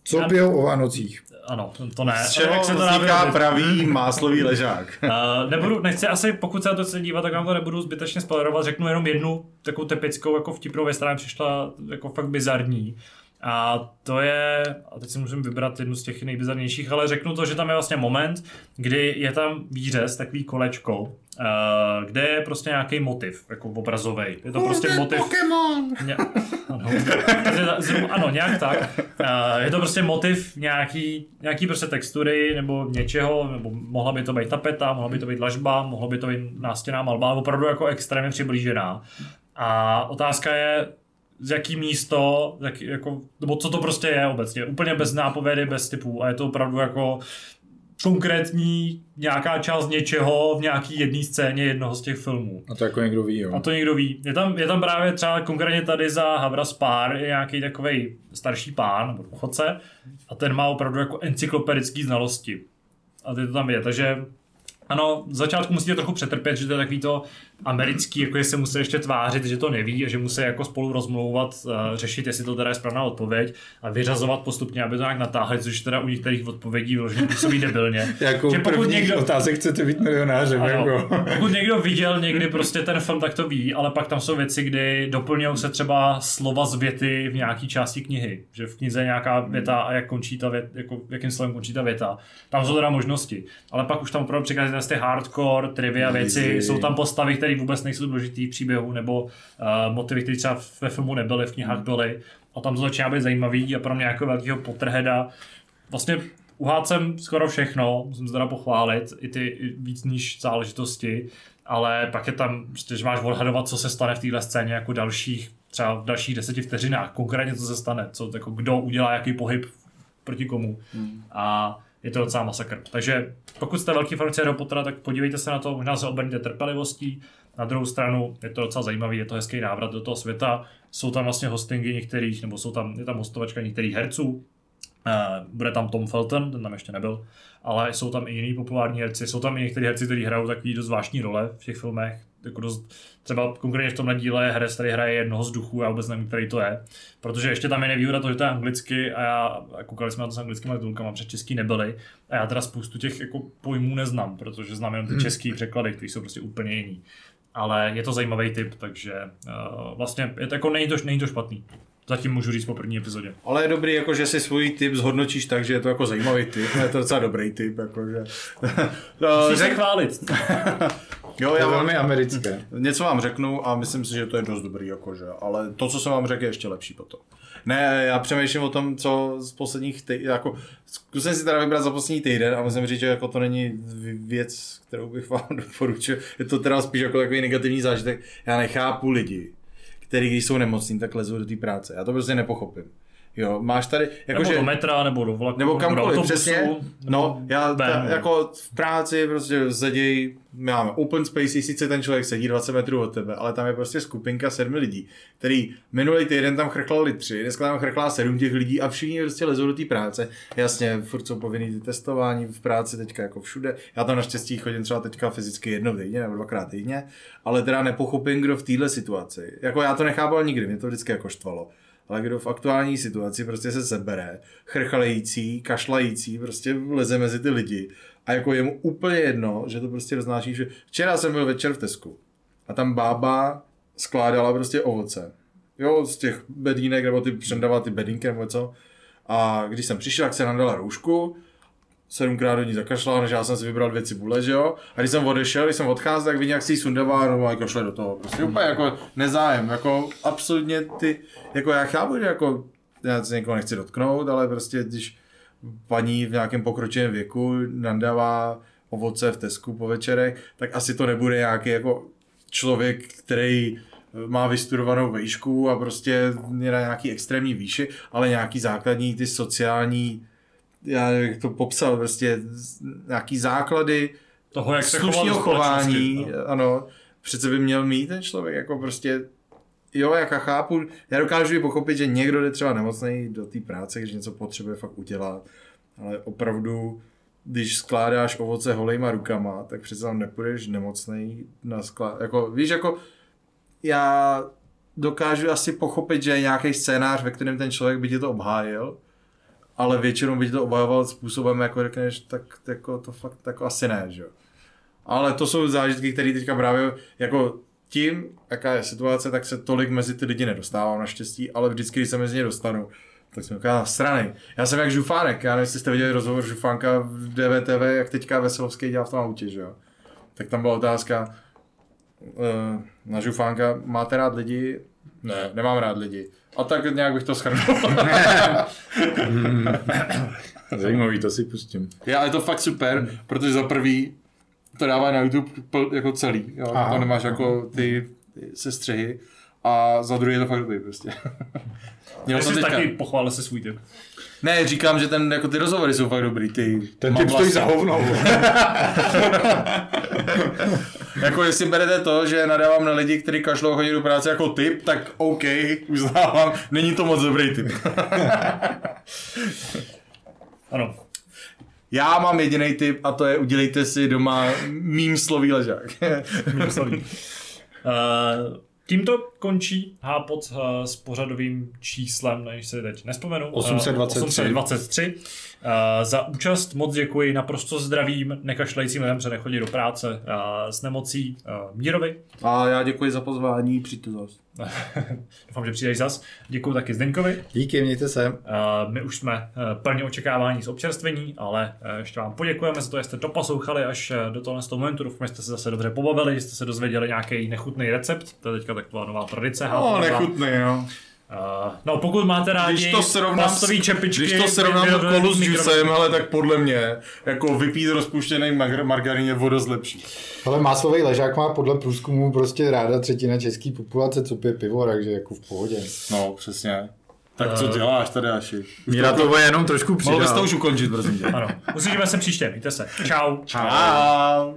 Co pijou o Vánocích? ano, to ne. Z čeho Jak se to vzniká pravý máslový ležák? Uh, <laughs> nebudu, nechci asi, pokud se na to chce dívat, tak vám to nebudu zbytečně spoilerovat, řeknu jenom jednu takovou typickou jako vtipnou věc, která mi přišla jako fakt bizarní. A to je, a teď si můžeme vybrat jednu z těch nejbizarnějších, ale řeknu to, že tam je vlastně moment, kdy je tam výřez, takový kolečko, uh, kde je prostě nějaký motiv, jako obrazový. Je to prostě motiv. Pokémon! Ně, ano, ano, nějak tak. Uh, je to prostě motiv nějaký, nějaký prostě textury nebo něčeho, nebo mohla by to být tapeta, mohla by to být lažba, mohla by to být nástěná malba, opravdu jako extrémně přiblížená. A otázka je, z jaký místo, z jaký, jako, nebo co to prostě je obecně. Úplně bez nápovědy, bez typů a je to opravdu jako konkrétní nějaká část něčeho v nějaký jedné scéně jednoho z těch filmů. A to jako někdo ví, jo. A to někdo ví. Je tam, je tam právě třeba konkrétně tady za Havra Spár je nějaký takový starší pán nebo důchodce a ten má opravdu jako encyklopedické znalosti. A ty to tam je, takže ano, v začátku musíte trochu přetrpět, že to je takový to americký, jako se musí ještě tvářit, že to neví a že musí jako spolu rozmlouvat, uh, řešit, jestli to teda je správná odpověď a vyřazovat postupně, aby to nějak natáhli, což teda u některých odpovědí vyloženě působí debilně. <laughs> Jako že pokud někdo- někdo... otázek chcete být milionářem, ano, jako. <laughs> pokud někdo viděl někdy prostě ten film, tak to ví, ale pak tam jsou věci, kdy doplňují se třeba slova z věty v nějaké části knihy. Že v knize je nějaká věta a jak končí ta věta, jako, jakým slovem končí ta věta. Tam jsou teda možnosti. Ale pak už tam opravdu přichází ty hardcore, trivia věci, jsou tam postavy, které vůbec nejsou důležité v příběhu, nebo uh, motivy, které třeba ve filmu nebyly, v knihách byly. A tam to začíná být zajímavý a pro mě jako velkého Potterheada vlastně uhádl jsem skoro všechno, musím se teda pochválit, i ty víc níž záležitosti, ale pak je tam, prostě, že máš odhadovat, co se stane v téhle scéně jako dalších, třeba v dalších deseti vteřinách, konkrétně co se stane, co, jako kdo udělá jaký pohyb proti komu. Hmm. A je to docela masakr. Takže pokud jste velký fanoušci Harry Pottera, tak podívejte se na to, možná se obrňte trpělivostí. Na druhou stranu je to docela zajímavý, je to hezký návrat do toho světa. Jsou tam vlastně hostingy některých, nebo jsou tam, je tam hostovačka některých herců, Uh, bude tam Tom Felton, ten tam ještě nebyl, ale jsou tam i jiní populární herci, jsou tam i někteří herci, kteří hrajou takový dost zvláštní role v těch filmech, jako dost, třeba konkrétně v tomhle díle je herec, který hraje jednoho z duchů, já vůbec nevím, který to je, protože ještě tam je nevýhoda to, že to je anglicky a já, a koukali jsme na to s anglickými titulkami, před český nebyly a já teda spoustu těch jako pojmů neznám, protože znám jenom ty český překlady, které jsou prostě úplně jiný. Ale je to zajímavý typ, takže uh, vlastně je to jako není to, není to špatný. Zatím můžu říct po první epizodě. Ale je dobrý, jako, že si svůj typ zhodnotíš tak, že je to jako zajímavý typ. Je to docela dobrý typ. Jako, že... <laughs> no, Musíš se řek... chválit. <laughs> Jo, já velmi americké. něco vám řeknu a myslím si, že to je dost dobrý, jakože, ale to, co jsem vám řekl, je ještě lepší potom. Ne, já přemýšlím o tom, co z posledních týdnů, jako, zkusím si teda vybrat za poslední týden a musím říct, že jako to není věc, kterou bych vám <laughs> doporučil. Je to teda spíš jako takový negativní zážitek. Já nechápu lidi, který když jsou nemocní, tak lezou do té práce. Já to prostě nepochopím. Jo, máš tady, Nebo jakože... do metra, nebo do vlaku, Nebo do kamkoliv, autobusu, přesně. No, já ta, jako v práci prostě sedějí, my máme open space, sice ten člověk sedí 20 metrů od tebe, ale tam je prostě skupinka sedmi lidí, který minulý týden tam chrklali tři, dneska tam chrklá sedm těch lidí a všichni prostě lezou do té práce. Jasně, furt jsou povinný ty testování v práci teďka jako všude. Já tam naštěstí chodím třeba teďka fyzicky jednou týdně nebo dvakrát týdně, ale teda nepochopím, kdo v téhle situaci. Jako já to nechápal nikdy, mě to vždycky jako štvalo ale kdo v aktuální situaci prostě se sebere, chrchalející, kašlající, prostě leze mezi ty lidi a jako je mu úplně jedno, že to prostě roznáší, že včera jsem byl večer v Tesku a tam bába skládala prostě ovoce. Jo, z těch bedínek, nebo ty přendala ty bedínky nebo co. A když jsem přišel, tak se nadala roušku, sedmkrát do ní zakašlala, než já jsem si vybral dvě cibule, že jo. A když jsem odešel, když jsem odcházel, tak vidím, jak si ji sundává a no, kašle do toho. Prostě úplně jako nezájem, jako absolutně ty, jako já chápu, že jako já se někoho nechci dotknout, ale prostě když paní v nějakém pokročilém věku nadává ovoce v Tesku po večerech, tak asi to nebude nějaký jako člověk, který má vystudovanou vejšku a prostě je na nějaký extrémní výši, ale nějaký základní ty sociální já jak to popsal, prostě nějaký základy toho, jak se slušného do chování, no. ano, přece by měl mít ten člověk, jako prostě, jo, jak já chápu, já dokážu i pochopit, že někdo jde třeba nemocný do té práce, když něco potřebuje fakt udělat, ale opravdu, když skládáš ovoce holejma rukama, tak přece tam nepůjdeš nemocný na sklad, jako, víš, jako, já dokážu asi pochopit, že je nějaký scénář, ve kterém ten člověk by ti to obhájil, ale většinou by ti to obhajoval způsobem, jako řekneš, tak jako to fakt jako asi ne, že jo. Ale to jsou zážitky, které teďka právě jako tím, jaká je situace, tak se tolik mezi ty lidi nedostávám naštěstí, ale vždycky, když se mezi ně dostanu, tak jsem taková strany. Já jsem jak Žufánek, já nevím, jestli jste viděli rozhovor Žufánka v DVTV, jak teďka Veselovský dělal v tom autě, že jo. Tak tam byla otázka eh, na Žufánka, máte rád lidi? Ne, nemám rád lidi. A tak nějak bych to schrnul. <laughs> Zajímavý, to si pustím. Já, je to fakt super, protože za prvý to dává na YouTube jako celý, jo, Aha. to nemáš jako ty, ty sestřihy a za druhý je to fakt dobrý prostě. <laughs> Měl jsem taky pochválil se svůj typ. ne, říkám, že ten, jako ty rozhovory jsou fakt dobrý, ty. Ten mám typ stojí vlastně- za hovno. <laughs> Jako jestli berete to, že nadávám na lidi, kteří kašlou chodit do práce jako typ, tak OK, uznávám, není to moc dobrý typ. <laughs> Ano. Já mám jediný tip a to je udělejte si doma mým slový ležák. <laughs> Mimoslaví. <laughs> Uh, tímto končí Hápot uh, s pořadovým číslem, než se teď nespomenu. eh, 823. 823. Uh, za účast moc děkuji, naprosto zdravým, nekašlajícím lidem, že nechodí do práce uh, s nemocí uh, Mírovi. A já děkuji za pozvání, přijďte zase. <laughs> Doufám, že přijdeš zas. Děkuji taky Zdenkovi. Díky, mějte se. Uh, my už jsme uh, plně očekávání z občerstvení, ale uh, ještě vám poděkujeme za to, že jste doposlouchali až uh, do tohle z toho momentu. Doufám, že jste se zase dobře pobavili, že jste se dozvěděli nějaký nechutný recept. To je teďka taková nová tradice. No, nechutný, no. Uh, no, pokud máte rádi Když to srovnám, plastový čepičky, když to srovnám vyrobený kolu s džusem, ale tak podle mě, jako vypít rozpuštěný mar- margarín je vodost lepší. Ale máslový ležák má podle průzkumu prostě ráda třetina české populace, co pije pivo, takže jako v pohodě. No, přesně. Tak co děláš tady, Aši? Míra to bude jenom trošku Mohl bys to přidal. už ukončit, prosím tě. Ano, uslyšíme se příště, mějte se. Čau. Čau.